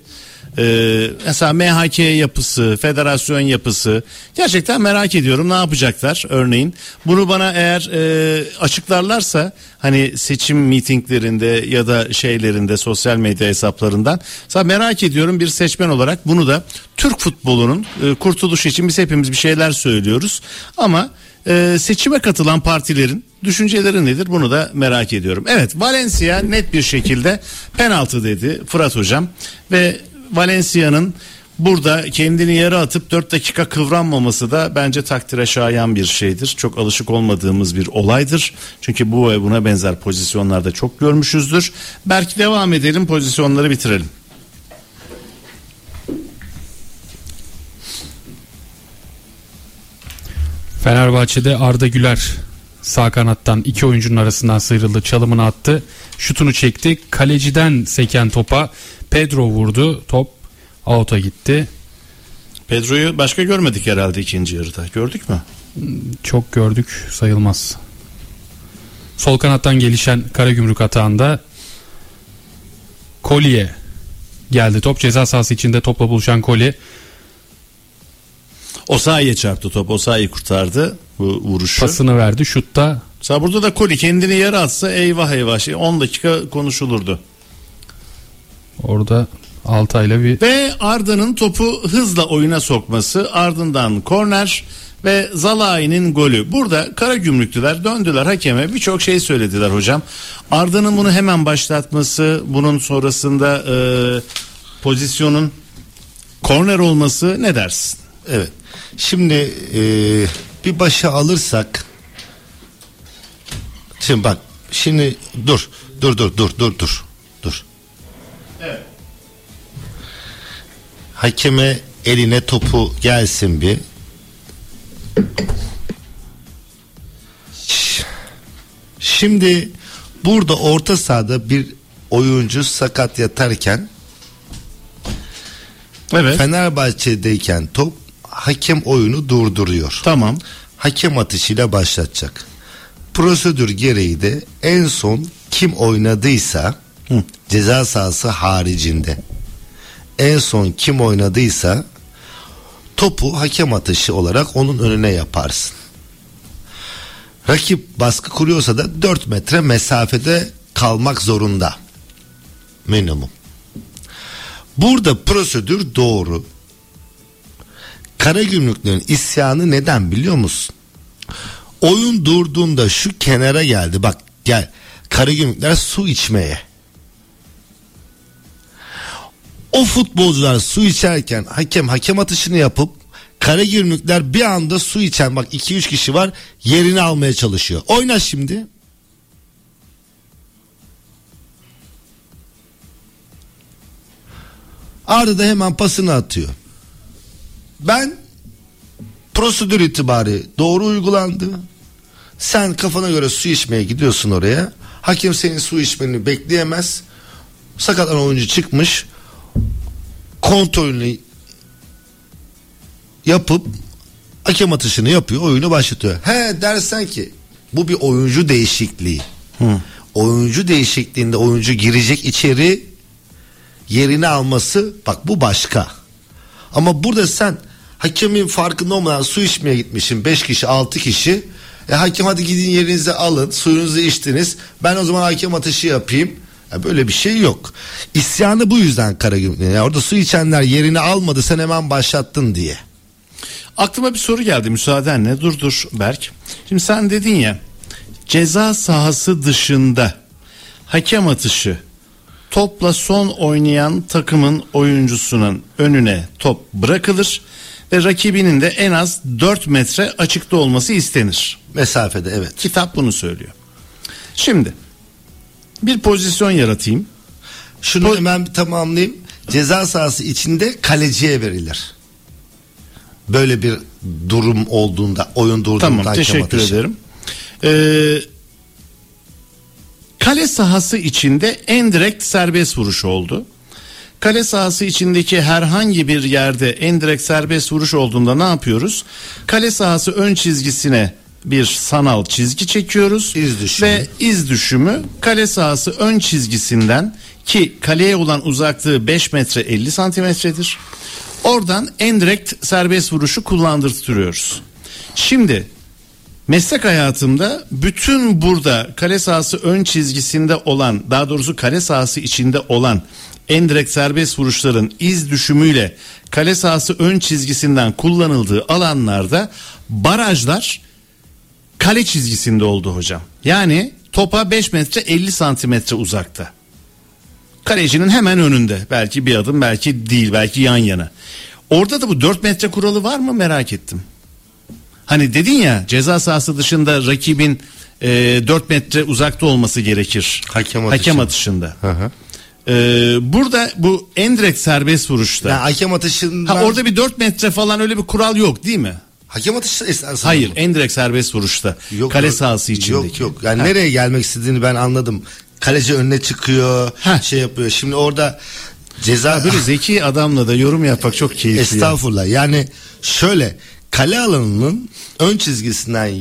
Ee, mesela MHK yapısı, federasyon yapısı gerçekten merak ediyorum ne yapacaklar örneğin. Bunu bana eğer e, açıklarlarsa hani seçim mitinglerinde ya da şeylerinde sosyal medya hesaplarından mesela merak ediyorum bir seçmen olarak bunu da Türk futbolunun e, kurtuluşu için biz hepimiz bir şeyler söylüyoruz ama e, seçime katılan partilerin düşünceleri nedir bunu da merak ediyorum. Evet Valencia net bir şekilde penaltı dedi Fırat hocam ve Valencia'nın burada kendini yere atıp 4 dakika kıvranmaması da bence takdire şayan bir şeydir. Çok alışık olmadığımız bir olaydır. Çünkü bu ve buna benzer pozisyonlarda çok görmüşüzdür. Belki devam edelim pozisyonları bitirelim. Fenerbahçe'de Arda Güler sağ kanattan iki oyuncunun arasından sıyrıldı. Çalımını attı. Şutunu çekti. Kaleciden seken topa Pedro vurdu. Top out'a gitti. Pedro'yu başka görmedik herhalde ikinci yarıda. Gördük mü? Çok gördük sayılmaz. Sol kanattan gelişen Karagümrük atağında Kolye geldi. Top ceza sahası içinde topla buluşan Kolye Osayi'ye çarptı top. Osayi kurtardı bu vuruşu. pasını verdi. Şutta Mesela burada da Koli kendini yere atsa eyvah eyvah şey 10 dakika konuşulurdu. orada Altay'la bir Ve Arda'nın topu hızla oyuna sokması ardından korner ve Zalai'nin golü. Burada Karagümrüklüler döndüler hakeme birçok şey söylediler hocam. Arda'nın bunu hemen başlatması bunun sonrasında e, pozisyonun korner olması ne dersin? Evet. Şimdi e, bir başa alırsak Şimdi bak şimdi dur dur dur dur dur dur dur. Evet. Hakeme eline topu gelsin bir. Şimdi burada orta sahada bir oyuncu sakat yatarken Evet. Fenerbahçe'deyken top hakem oyunu durduruyor. Tamam. Hakem atışıyla başlatacak. Prosedür gereği de en son kim oynadıysa Hı. ceza sahası haricinde en son kim oynadıysa topu hakem atışı olarak onun önüne yaparsın. Rakip baskı kuruyorsa da 4 metre mesafede kalmak zorunda. Minimum. Burada prosedür doğru. Karagümrüklerin isyanı neden biliyor musun? Oyun durduğunda şu kenara geldi. Bak gel. Karagümrükler su içmeye. O futbolcular su içerken hakem hakem atışını yapıp Karagümrükler bir anda su içen bak 2-3 kişi var yerini almaya çalışıyor. Oyna şimdi. Arda da hemen pasını atıyor. Ben prosedür itibari doğru uygulandı. Sen kafana göre su içmeye gidiyorsun oraya. Hakem senin su içmeni bekleyemez. Sakatlanan oyuncu çıkmış. Kontrolünü yapıp hakem atışını yapıyor oyunu başlatıyor. He dersen ki bu bir oyuncu değişikliği. Oyuncu değişikliğinde oyuncu girecek içeri yerini alması bak bu başka. Ama burada sen hakemin farkında olmadan su içmeye gitmişsin 5 kişi 6 kişi. E, hakem hadi gidin yerinize alın suyunuzu içtiniz. Ben o zaman hakem atışı yapayım. Ya böyle bir şey yok. İsyanı bu yüzden Karagümrük. Yani orada su içenler yerini almadı sen hemen başlattın diye. Aklıma bir soru geldi müsaadenle. Dur dur Berk. Şimdi sen dedin ya ceza sahası dışında hakem atışı topla son oynayan takımın oyuncusunun önüne top bırakılır ve rakibinin de en az 4 metre açıkta olması istenir. Mesafede evet. Kitap bunu söylüyor. Şimdi bir pozisyon yaratayım. Şunu Po- hemen bir tamamlayayım. Ceza sahası içinde kaleciye verilir. Böyle bir durum olduğunda oyun durduğunda Tamam teşekkür ederim. Ee, kale sahası içinde en direkt serbest vuruş oldu. Kale sahası içindeki herhangi bir yerde en direkt serbest vuruş olduğunda ne yapıyoruz? Kale sahası ön çizgisine bir sanal çizgi çekiyoruz. İz düşümü. Ve iz düşümü kale sahası ön çizgisinden ki kaleye olan uzaklığı 5 metre 50 santimetredir. Oradan en direkt serbest vuruşu kullandırtıyoruz. Şimdi meslek hayatımda bütün burada kale sahası ön çizgisinde olan daha doğrusu kale sahası içinde olan en direkt serbest vuruşların iz düşümüyle kale sahası ön çizgisinden kullanıldığı alanlarda barajlar kale çizgisinde oldu hocam. Yani topa 5 metre 50 santimetre uzakta. Kalecinin hemen önünde. Belki bir adım belki değil belki yan yana. Orada da bu 4 metre kuralı var mı merak ettim. Hani dedin ya ceza sahası dışında rakibin e, 4 metre uzakta olması gerekir. Hakem atışı. Hakem atışında. Hı hı. E, burada bu en direkt serbest vuruşta. Yani hakem atışından ha, orada bir 4 metre falan öyle bir kural yok değil mi? hakem atışı esnasında Hayır mı? en direkt serbest vuruşta. Kale yok, sahası içindeki. Yok yok. Yani Ha. nereye gelmek istediğini ben anladım. Kaleci önüne çıkıyor, Heh. şey yapıyor. Şimdi orada ceza Böyle zeki adamla da yorum yapmak çok keyifli. ya. Estağfurullah. Yani şöyle kale alanının ön çizgisinden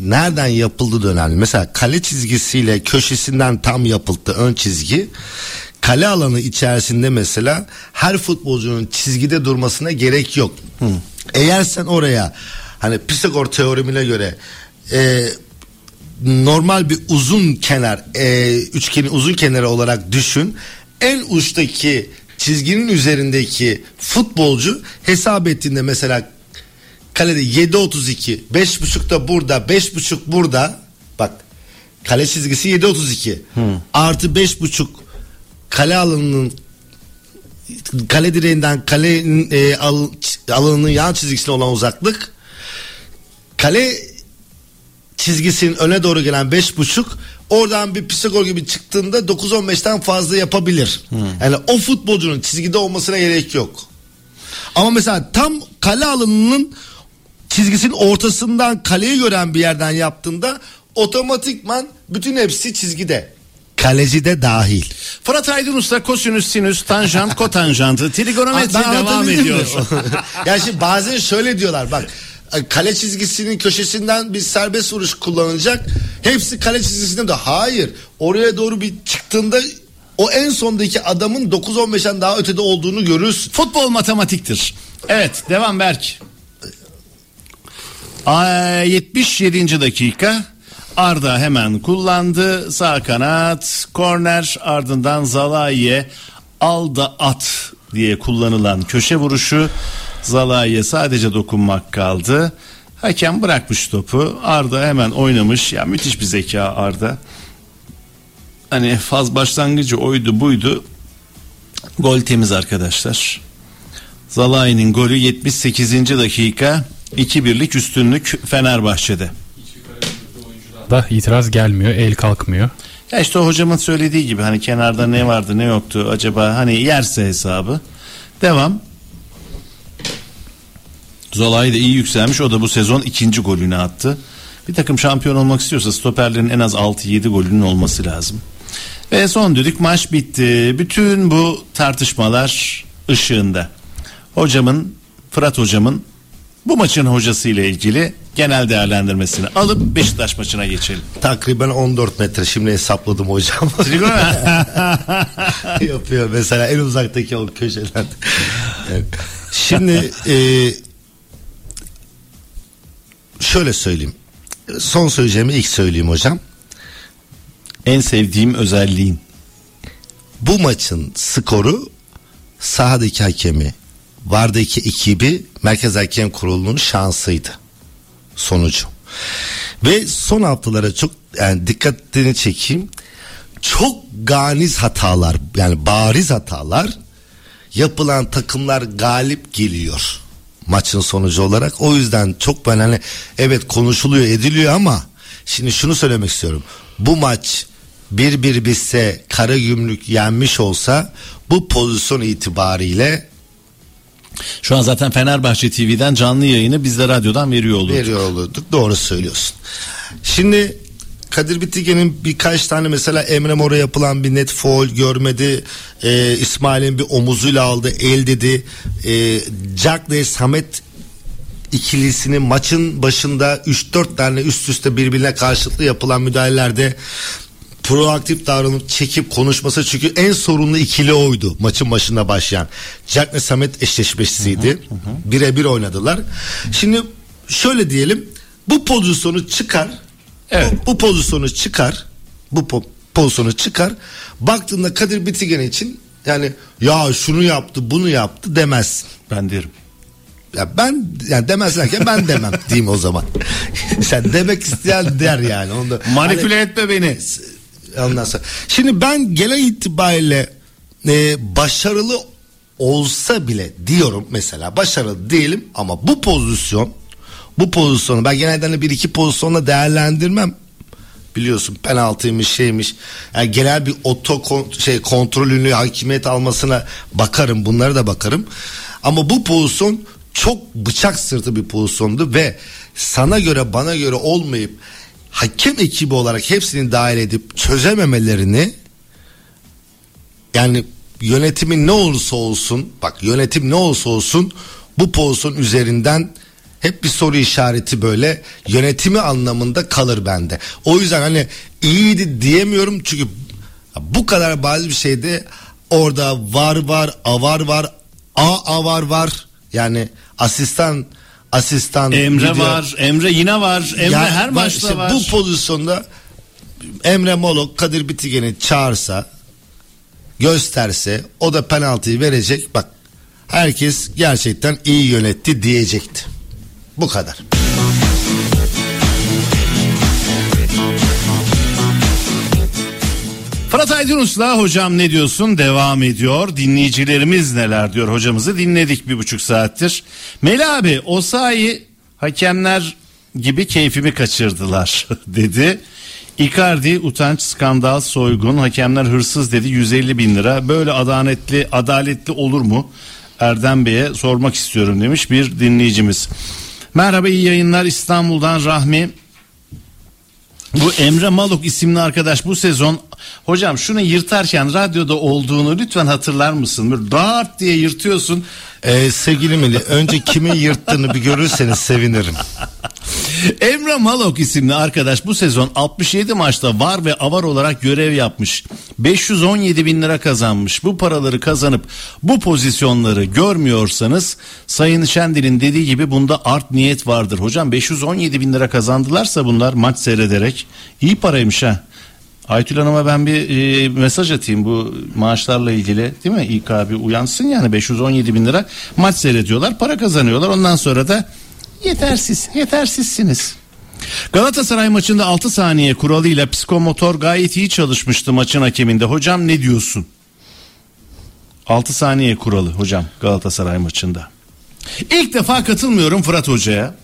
nereden yapıldığı da önemli. Mesela kale çizgisiyle köşesinden tam yapıldı ön çizgi. Kale alanı içerisinde mesela her futbolcunun çizgide durmasına gerek yok. Eğer sen oraya hani Pisagor teoremine göre e, normal bir uzun kenar e, üçgenin uzun kenarı olarak düşün. En uçtaki çizginin üzerindeki futbolcu hesap ettiğinde mesela kalede 7.32 5.5 da burada 5.5 burada. Bak kale çizgisi 7.32 artı 5.5 kale alanının kale direğinden kalenin e, al- alanının yan çizgisine olan uzaklık. Kale çizgisinin öne doğru gelen beş buçuk oradan bir Pisagor gibi çıktığında 9-15'ten fazla yapabilir. Yani o futbolcunun çizgide olmasına gerek yok. Ama mesela tam kale alanının çizgisinin ortasından kaleyi gören bir yerden yaptığında otomatikman bütün hepsi çizgide. Kaleci de dahil. Fırat Aydın Usta kosinüs sinüs tanjant kotanjantı trigonometri devam ediyor. ya şimdi bazen şöyle diyorlar bak kale çizgisinin köşesinden bir serbest vuruş kullanılacak. Hepsi kale çizgisinde de hayır. Oraya doğru bir çıktığında o en sondaki adamın 9-15'ten daha ötede olduğunu görürsün. Futbol matematiktir. Evet devam Berk. Aa, 77. dakika Arda hemen kullandı. Sağ kanat korner ardından Zalai'ye al da at diye kullanılan köşe vuruşu Zalai'ye sadece dokunmak kaldı. Hakem bırakmış topu. Arda hemen oynamış. Ya müthiş bir zeka Arda. Hani faz başlangıcı oydu buydu. Gol temiz arkadaşlar. Zalai'nin golü 78. dakika 2-1'lik üstünlük Fenerbahçe'de. Da itiraz gelmiyor, el kalkmıyor. Ya işte hocamın söylediği gibi hani kenarda ne vardı ne yoktu acaba hani yerse hesabı. Devam. Zolay da iyi yükselmiş. O da bu sezon ikinci golünü attı. Bir takım şampiyon olmak istiyorsa stoperlerin en az 6-7 golünün olması lazım. Ve son düdük maç bitti. Bütün bu tartışmalar ışığında. Hocamın, Fırat hocamın bu maçın hocası ile ilgili genel değerlendirmesini alıp Beşiktaş maçına geçelim. Takriben 14 metre şimdi hesapladım hocam. Yapıyor mesela en uzaktaki o köşeden. Evet. Şimdi e, şöyle söyleyeyim. Son söyleyeceğimi ilk söyleyeyim hocam. en sevdiğim özelliğin. Bu maçın skoru sahadaki hakemi, vardaki ekibi Merkez Hakem Kurulu'nun şansıydı. Sonucu. Ve son haftalara çok yani dikkatini çekeyim. Çok ganiz hatalar yani bariz hatalar yapılan takımlar galip geliyor maçın sonucu olarak. O yüzden çok ben hani evet konuşuluyor ediliyor ama şimdi şunu söylemek istiyorum. Bu maç bir bir bitse kara yenmiş olsa bu pozisyon itibariyle Şu an zaten Fenerbahçe TV'den canlı yayını biz de radyodan veriyor olurduk. veriyor olurduk. Doğru söylüyorsun. Şimdi Kadir Bitigen'in birkaç tane mesela Emre Mor'a yapılan bir net foul görmedi. Ee, İsmail'in bir omuzuyla aldı el dedi. Ee, Jack ile Samet ikilisinin maçın başında 3-4 tane üst üste birbirine karşılıklı yapılan müdahalelerde proaktif davranıp çekip konuşması çünkü en sorunlu ikili oydu maçın başında başlayan. Jack ve Samet eşleşmesiydi. Birebir oynadılar. Şimdi şöyle diyelim bu pozisyonu çıkar. Evet. Bu, bu pozisyonu çıkar. Bu po- pozisyonu çıkar. Baktığında Kadir Bitigen için yani ya şunu yaptı bunu yaptı demezsin. Ben derim. Ya ben yani demezlerken ben demem diyeyim o zaman. Sen demek isteyen der yani. Onu da, Manipüle etme beni. Ondan sonra. Şimdi ben genel itibariyle e, başarılı olsa bile diyorum mesela başarılı değilim ama bu pozisyon bu pozisyonu ben genelde hani bir iki pozisyonla değerlendirmem. Biliyorsun penaltıymış şeymiş. Yani genel bir oto şey kontrolünü hakimiyet almasına bakarım bunlara da bakarım. Ama bu pozisyon çok bıçak sırtı bir pozisyondu ve sana göre bana göre olmayıp hakem ekibi olarak hepsini dahil edip çözememelerini yani yönetimin ne olursa olsun bak yönetim ne olursa olsun bu pozisyon üzerinden hep bir soru işareti böyle yönetimi anlamında kalır bende. O yüzden hani iyiydi diyemiyorum çünkü bu kadar bariz bir şeyde orada var var avar var a avar var yani asistan asistan Emre video- var. Emre yine var. Emre yani her maçta işte var. Bu pozisyonda Emre Molok Kadir Bitigen'i çağırsa gösterse o da penaltıyı verecek. Bak herkes gerçekten iyi yönetti diyecekti. Bu kadar. Fırat Aydınus'la hocam ne diyorsun devam ediyor. Dinleyicilerimiz neler diyor hocamızı dinledik bir buçuk saattir. Melih abi o sahi hakemler gibi keyfimi kaçırdılar dedi. Icardi utanç skandal soygun hakemler hırsız dedi 150 bin lira böyle adaletli adaletli olur mu Erdem Bey'e sormak istiyorum demiş bir dinleyicimiz. Merhaba iyi yayınlar İstanbul'dan Rahmi bu Emre Maluk isimli arkadaş bu sezon hocam şunu yırtarken radyoda olduğunu lütfen hatırlar mısın? Böyle dart diye yırtıyorsun. Ee, sevgili Melih önce kimin yırttığını bir görürseniz sevinirim. Emre Malok isimli arkadaş bu sezon 67 maçta var ve avar olarak görev yapmış. 517 bin lira kazanmış. Bu paraları kazanıp bu pozisyonları görmüyorsanız Sayın Şendil'in dediği gibi bunda art niyet vardır. Hocam 517 bin lira kazandılarsa bunlar maç seyrederek iyi paraymış ha. Aytül Hanım'a ben bir e, mesaj atayım bu maaşlarla ilgili değil mi? İlk abi uyansın yani 517 bin lira maç seyrediyorlar para kazanıyorlar ondan sonra da yetersiz yetersizsiniz. Galatasaray maçında 6 saniye kuralıyla psikomotor gayet iyi çalışmıştı maçın hakeminde. Hocam ne diyorsun? 6 saniye kuralı hocam Galatasaray maçında. İlk defa katılmıyorum Fırat Hoca'ya.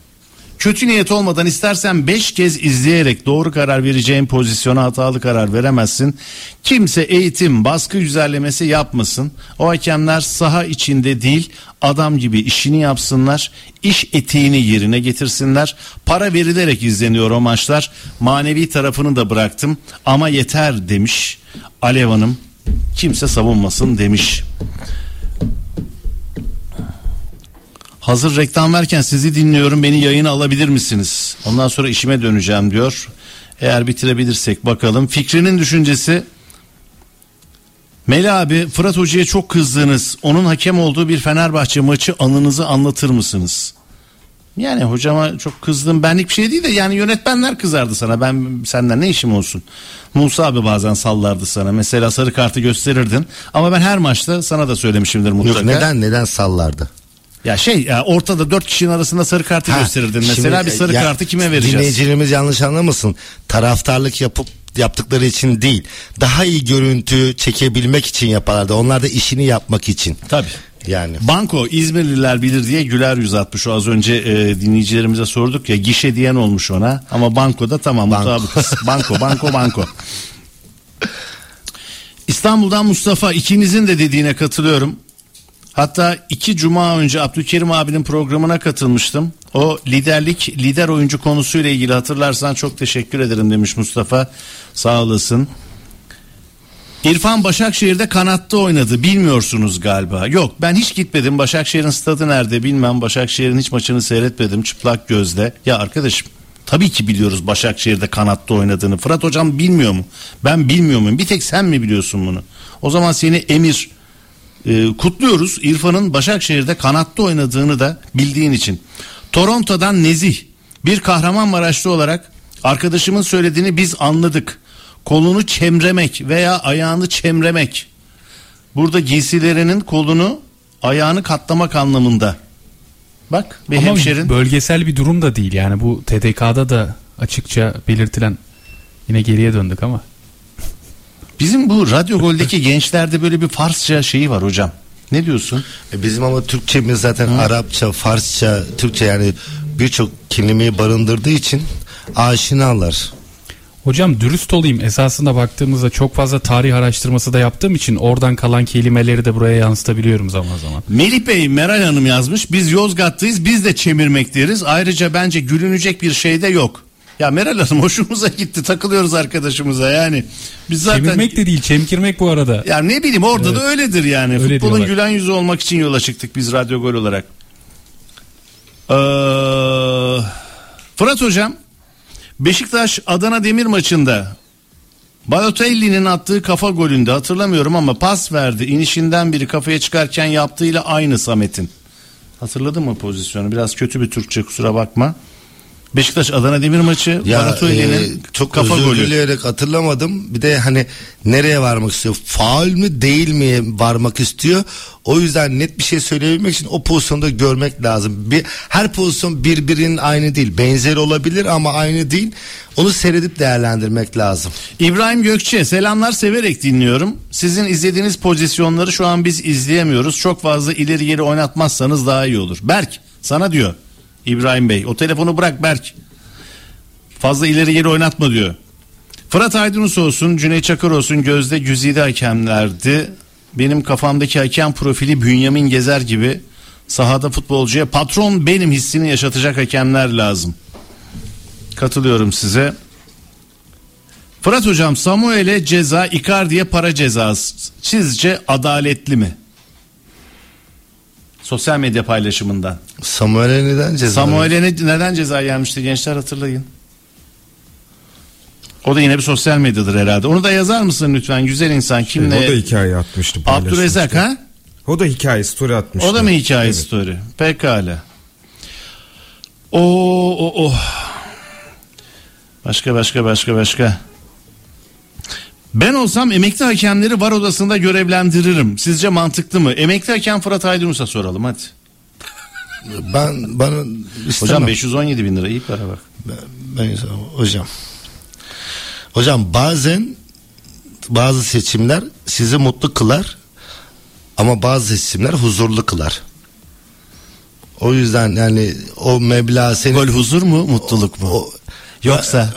Kötü niyet olmadan istersen 5 kez izleyerek doğru karar vereceğin pozisyona hatalı karar veremezsin. Kimse eğitim, baskı güzellemesi yapmasın. O hakemler saha içinde değil adam gibi işini yapsınlar. iş etiğini yerine getirsinler. Para verilerek izleniyor o maçlar. Manevi tarafını da bıraktım ama yeter demiş Alev Hanım. Kimse savunmasın demiş. Hazır reklam verken sizi dinliyorum beni yayına alabilir misiniz? Ondan sonra işime döneceğim diyor. Eğer bitirebilirsek bakalım. Fikrinin düşüncesi Meli abi Fırat Hoca'ya çok kızdınız. Onun hakem olduğu bir Fenerbahçe maçı anınızı anlatır mısınız? Yani hocama çok kızdım benlik bir şey değil de yani yönetmenler kızardı sana. Ben senden ne işim olsun? Musa abi bazen sallardı sana. Mesela sarı kartı gösterirdin. Ama ben her maçta sana da söylemişimdir mutlaka. Yok neden neden sallardı? Ya şey ya ortada dört kişinin arasında sarı kartı Ha, gösterirdin. Mesela şimdi, bir sarı ya, kartı kime vereceğiz? Dinleyicilerimiz yanlış anlamasın. Taraftarlık yapıp yaptıkları için değil. Daha iyi görüntü çekebilmek için yaparlardı. Onlar da işini yapmak için. Tabii. Yani. Banko İzmirliler bilir diye güler yüz atmış. O az önce e, dinleyicilerimize sorduk ya gişe diyen olmuş ona. Ama bankoda tamam Banko. banko banko banko. İstanbul'dan Mustafa ikinizin de dediğine katılıyorum. Hatta iki cuma önce Abdülkerim abinin programına katılmıştım. O liderlik, lider oyuncu konusuyla ilgili hatırlarsan çok teşekkür ederim demiş Mustafa. Sağ olasın. İrfan Başakşehir'de kanatta oynadı. Bilmiyorsunuz galiba. Yok ben hiç gitmedim. Başakşehir'in stadı nerede bilmem. Başakşehir'in hiç maçını seyretmedim çıplak gözle. Ya arkadaşım tabii ki biliyoruz Başakşehir'de kanatta oynadığını. Fırat hocam bilmiyor mu? Ben bilmiyor muyum? Bir tek sen mi biliyorsun bunu? O zaman seni emir e, kutluyoruz. İrfan'ın Başakşehir'de kanatta oynadığını da bildiğin için. Toronto'dan Nezih bir Kahramanmaraşlı olarak arkadaşımın söylediğini biz anladık. Kolunu çemremek veya ayağını çemremek. Burada giysilerinin kolunu ayağını katlamak anlamında. Bak bir Ama hemşerin. bölgesel bir durum da değil yani bu TDK'da da açıkça belirtilen yine geriye döndük ama. Bizim bu Radyo Gol'deki gençlerde böyle bir Farsça şeyi var hocam. Ne diyorsun? E, Bizim ama Türkçemiz zaten Arapça, Farsça, Türkçe yani birçok kelimeyi barındırdığı için aşinalar. Hocam dürüst olayım esasında baktığımızda çok fazla tarih araştırması da yaptığım için oradan kalan kelimeleri de buraya yansıtabiliyorum zaman zaman. Melih Bey Meral Hanım yazmış. Biz Yozgat'tayız biz de çemirmek deriz. Ayrıca bence gülünecek bir şey de yok. Ya Meral Hanım hoşumuza gitti takılıyoruz arkadaşımıza yani. Biz zaten Çevirmek de değil çemkirmek bu arada. ya ne bileyim orada da öyledir yani. Öyle Futbolun diyorlar. gülen yüzü olmak için yola çıktık biz Radyo Gol olarak. Ee, Fırat hocam Beşiktaş Adana Demir maçında Balotelli'nin attığı kafa golünde hatırlamıyorum ama pas verdi. İnişinden biri kafaya çıkarken yaptığıyla aynı Samet'in. Hatırladın mı pozisyonu? Biraz kötü bir Türkçe kusura bakma. Beşiktaş Adana Demir maçı Ya Balotelli'nin e, çok kafa özür golü. dileyerek hatırlamadım. Bir de hani nereye varmak istiyor? Faul mü değil mi varmak istiyor? O yüzden net bir şey söyleyebilmek için o pozisyonda görmek lazım. Bir, her pozisyon birbirinin aynı değil. Benzeri olabilir ama aynı değil. Onu seyredip değerlendirmek lazım. İbrahim Gökçe selamlar severek dinliyorum. Sizin izlediğiniz pozisyonları şu an biz izleyemiyoruz. Çok fazla ileri geri oynatmazsanız daha iyi olur. Berk sana diyor İbrahim Bey. O telefonu bırak Berk. Fazla ileri geri oynatma diyor. Fırat Aydınus olsun, Cüneyt Çakır olsun, Gözde Güzide hakemlerdi. Benim kafamdaki hakem profili Bünyamin Gezer gibi sahada futbolcuya patron benim hissini yaşatacak hakemler lazım. Katılıyorum size. Fırat hocam Samuel'e ceza Icardi'ye para cezası sizce adaletli mi? Sosyal medya paylaşımından. Samuel'e neden ceza? Samuel'e ne- neden ceza gelmişti gençler hatırlayın. O da yine bir sosyal medyadır herhalde. Onu da yazar mısın lütfen güzel insan kim O da hikaye atmıştı. Abdurrezzak ha? O da hikaye story atmıştı. O da mı hikaye Evet. story? Pekala. O o o. Başka başka başka başka. Ben olsam emekli hakemleri var odasında görevlendiririm. Sizce mantıklı mı? Emekli hakem Fırat Aydınus'a soralım hadi. Ben bana istemem. Hocam 517 bin lira iyi para bak. Ben, hocam. Hocam bazen bazı seçimler sizi mutlu kılar ama bazı seçimler huzurlu kılar. O yüzden yani o meblağ senin Gol huzur mu mutluluk mu? O- Yoksa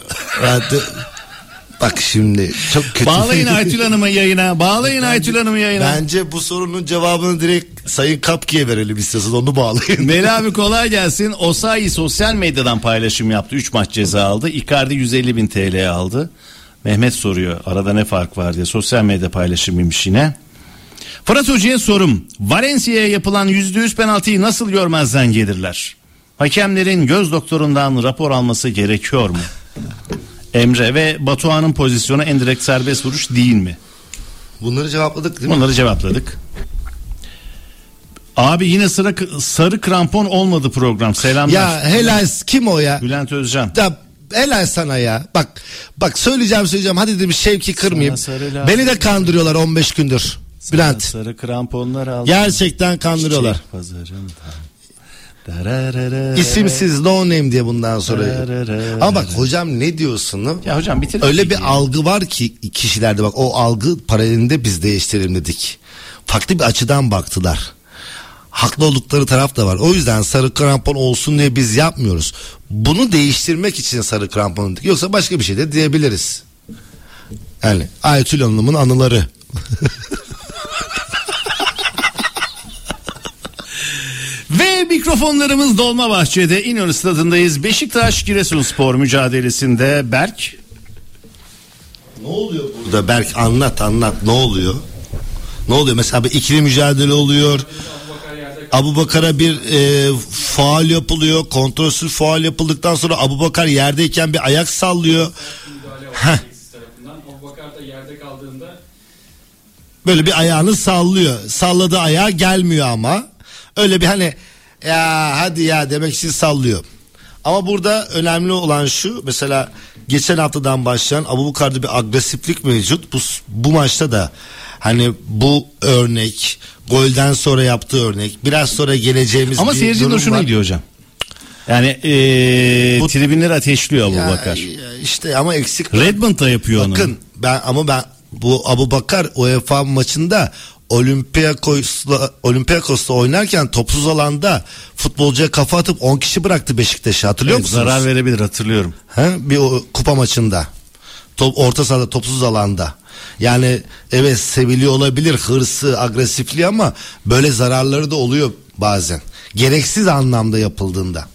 Bak şimdi çok kötü. bağlayın Aytül Hanım'ı yayına. Bağlayın Aytül Hanım'ı yayına. Bence bu sorunun cevabını direkt Sayın Kapki'ye verelim istiyorsanız onu bağlayın. Meli abi kolay gelsin. Osayi sosyal medyadan paylaşım yaptı. 3 maç ceza aldı. Icardi 150 bin TL aldı. Mehmet soruyor arada ne fark var diye. Sosyal medya paylaşımıymış yine. Fırat Hoca'ya sorum. Valencia'ya yapılan %100 penaltıyı nasıl görmezden gelirler? Hakemlerin göz doktorundan rapor alması gerekiyor mu? Emre ve Batuhan'ın pozisyonu en direkt serbest vuruş değil mi? Bunları cevapladık değil mi? Bunları cevapladık. Abi yine sıra sarı krampon olmadı program. Selamlar. Ya helal kim o ya? Bülent Özcan. Ya helal sana ya. Bak bak söyleyeceğim söyleyeceğim. Hadi dedim Şevki kırmayayım. Sana. Beni de kandırıyorlar 15 gündür. Bülent. Sarı kramponlar aldı. Gerçekten kandırıyorlar. Çiçek pazarından. İsimsiz no name diye bundan sonra. Ama bak hocam ne diyorsun? Ya hocam bitir. Öyle bir algı var ki kişilerde bak o algı paralelinde biz değiştirelim dedik. Farklı bir açıdan baktılar. Haklı oldukları taraf da var. O yüzden sarı krampon olsun diye biz yapmıyoruz. Bunu değiştirmek için sarı krampon dedik. Yoksa başka bir şey de diyebiliriz. Yani Aytül Hanım'ın anıları. Ve mikrofonlarımız Dolmabahçe'de İnönü stadındayız. Beşiktaş Giresunspor mücadelesinde Berk Ne oluyor burada Berk anlat anlat ne oluyor? Ne oluyor mesela bir ikili mücadele oluyor. Abu Bakar'a bir e, faal yapılıyor. Kontrolsüz faal yapıldıktan sonra Abu Bakar yerdeyken bir ayak sallıyor. Heh. Böyle bir ayağını sallıyor. Salladığı ayağı gelmiyor ama. Öyle bir hani ya hadi ya demek için sallıyor. Ama burada önemli olan şu mesela geçen haftadan başlayan Abu Bakar'da bir agresiflik mevcut. Bu, bu maçta da hani bu örnek golden sonra yaptığı örnek biraz sonra geleceğimiz ama bir seyircinin hoşuna gidiyor hocam. Yani ee, Bu- tribünleri ateşliyor Abu Ya, Bakar. ya işte ama eksik Redmond da yapıyor onu. Bakın ben ama ben bu Abu Bakar UEFA maçında Olympiakos'la Olympiakos'la oynarken topsuz alanda futbolcuya kafa atıp 10 kişi bıraktı Beşiktaş'ı hatırlıyor Evet, musunuz? zarar verebilir hatırlıyorum. He? Bir o, kupa maçında. Top, orta sahada topsuz alanda. Yani evet seviliyor olabilir hırsı, agresifliği ama böyle zararları da oluyor bazen. Gereksiz anlamda yapıldığında.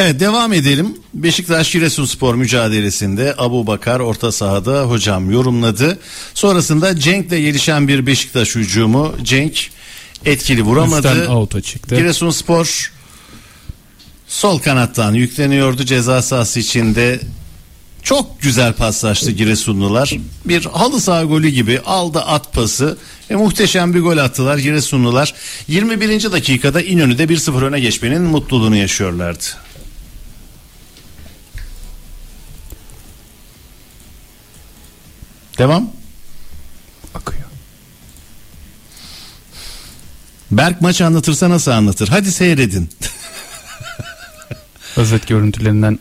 Evet devam edelim. Beşiktaş Giresunspor mücadelesinde Abu Bakar orta sahada hocam yorumladı. Sonrasında Cenk'le gelişen bir Beşiktaş hücumu. Cenk etkili vuramadı. Out'a çıktı. Giresunspor sol kanattan yükleniyordu ceza sahası içinde. Çok güzel paslaştı Giresunlular. Bir halı saha golü gibi aldı at pası ve muhteşem bir gol attılar Giresunlular. 21. dakikada İnönü'de 1-0 öne geçmenin mutluluğunu yaşıyorlardı. Devam. Akıyor. Berk maç anlatırsa nasıl anlatır? Hadi seyredin. Özet görüntülerinden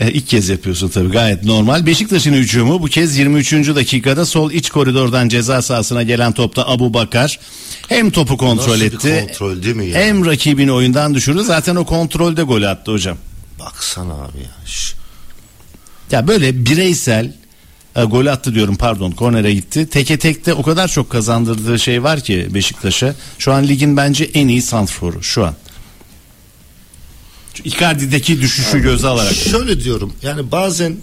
E, ilk kez yapıyorsun tabii gayet normal. Beşiktaş'ın hücumu bu kez 23. dakikada sol iç koridordan ceza sahasına gelen topta Abu Bakar hem topu kontrol Nasıl bir etti. kontrol değil mi ya? Hem rakibini oyundan düşürdü. Zaten o kontrolde gol attı hocam. Baksana abi ya. Şş. Ya böyle bireysel e, gol attı diyorum pardon kornere gitti. Teke tekte o kadar çok kazandırdığı şey var ki Beşiktaş'a. Şu an ligin bence en iyi santrforu şu an. Şu Icardi'deki düşüşü göze alarak. Şöyle diyorum yani bazen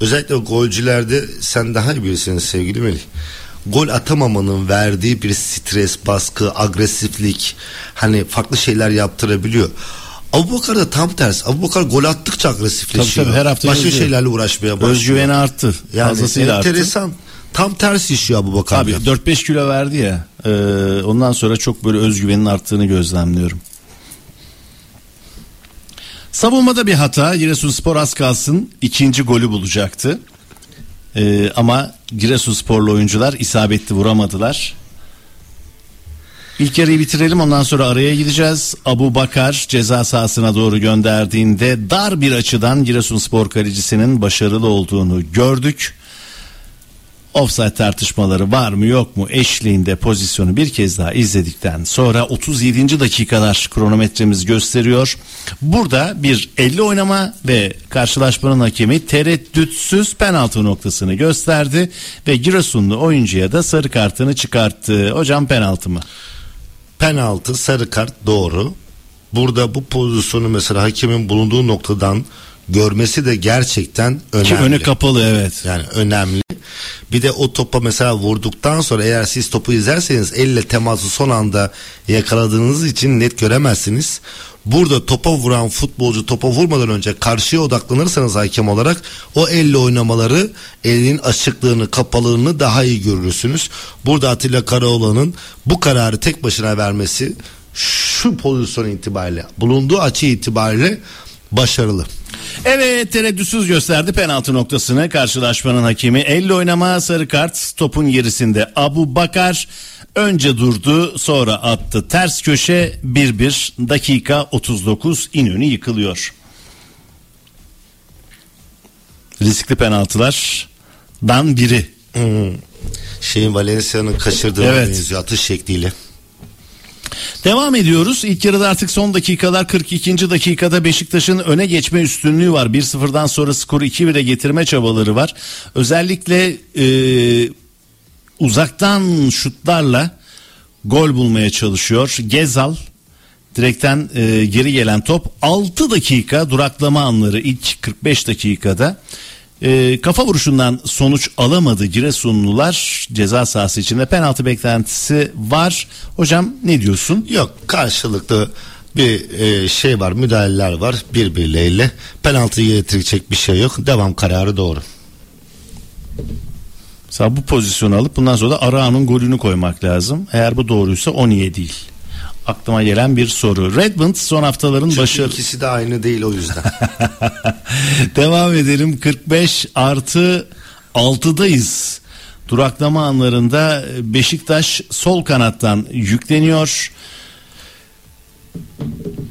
özellikle golcülerde sen daha iyi bilirsin sevgili Melih. Gol atamamanın verdiği bir stres, baskı, agresiflik hani farklı şeyler yaptırabiliyor. Abu Bakar da tam tersi. Abu Bakar gol attıkça agresifleşiyor. Tabii tabii, her hafta Başka yazıyor. şeylerle uğraşmaya başlıyor. Özgüveni arttı. Yani Fazlasıyla arttı. enteresan. Tam tersi işiyor Abu Bakar. Abi 4-5 kilo verdi ya. e, ondan sonra çok böyle özgüvenin arttığını gözlemliyorum. Savunmada bir hata. Giresunspor az kalsın ikinci golü bulacaktı. E, ama Giresunsporlu oyuncular isabetli vuramadılar. İlk yarıyı bitirelim ondan sonra araya gideceğiz. Abu Bakar ceza sahasına doğru gönderdiğinde dar bir açıdan Giresunspor kalecisinin başarılı olduğunu gördük. Offside tartışmaları var mı yok mu eşliğinde pozisyonu bir kez daha izledikten sonra 37. dakikalar kronometremiz gösteriyor. Burada bir 50 oynama ve karşılaşmanın hakemi tereddütsüz penaltı noktasını gösterdi ve Giresunlu oyuncuya da sarı kartını çıkarttı. Hocam penaltı mı? Penaltı sarı kart doğru. Burada bu pozisyonu mesela hakemin bulunduğu noktadan görmesi de gerçekten önemli. Ki önü kapalı evet. Yani önemli. Bir de o topa mesela vurduktan sonra eğer siz topu izlerseniz elle teması son anda yakaladığınız için net göremezsiniz. Burada topa vuran futbolcu topa vurmadan önce karşıya odaklanırsanız hakem olarak o elle oynamaları elinin açıklığını kapalılığını daha iyi görürsünüz. Burada Atilla Karaoğlan'ın bu kararı tek başına vermesi şu pozisyon itibariyle bulunduğu açı itibariyle başarılı. Evet tereddütsüz gösterdi penaltı noktasını karşılaşmanın hakemi. Elle oynama sarı kart topun gerisinde Abu Bakar önce durdu sonra attı ters köşe 1-1 dakika 39 İnönü yıkılıyor. Riskli penaltılardan biri. Hmm. Şeyin Valencia'nın kaçırdığı Evet. atış şekliyle. Devam ediyoruz. İlk yarıda artık son dakikalar 42. dakikada Beşiktaş'ın öne geçme üstünlüğü var. 1-0'dan sonra skoru 2-1'e getirme çabaları var. Özellikle e, uzaktan şutlarla gol bulmaya çalışıyor. Gezal direkten e, geri gelen top 6 dakika duraklama anları ilk 45 dakikada. E, kafa vuruşundan sonuç alamadı Giresunlular ceza sahası içinde penaltı beklentisi var. Hocam ne diyorsun? Yok karşılıklı bir e, şey var müdahaleler var birbirleriyle penaltı getirecek bir şey yok devam kararı doğru. Mesela bu pozisyonu alıp bundan sonra da Arao'nun golünü koymak lazım. Eğer bu doğruysa o niye değil? Aklıma gelen bir soru. Redmond son haftaların başı... ikisi de aynı değil o yüzden. Devam edelim 45 artı 6'dayız. Duraklama anlarında Beşiktaş sol kanattan yükleniyor.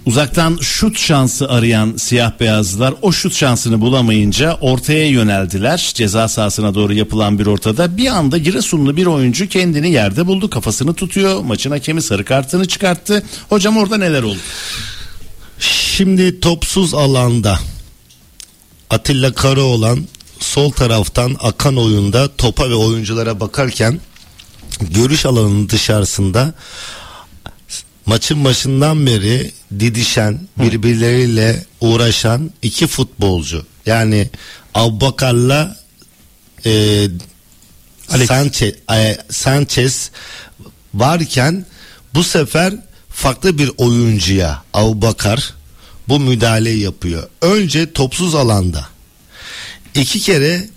Uzaktan şut şansı arayan siyah beyazlılar o şut şansını bulamayınca ortaya yöneldiler. Ceza sahasına doğru yapılan bir ortada bir anda Giresunlu bir oyuncu kendini yerde buldu. Kafasını tutuyor. Maçın hakemi sarı kartını çıkarttı. Hocam orada neler oldu? Şimdi topsuz alanda Atilla Karaoğlan sol taraftan akan oyunda topa ve oyunculara bakarken görüş alanının dışarısında maçın başından beri didişen birbirleriyle uğraşan iki futbolcu. Yani Abubakar'la e, Sanchez, e, Sanchez varken bu sefer farklı bir oyuncuya Abubakar bu müdahaleyi yapıyor. Önce topsuz alanda. İki kere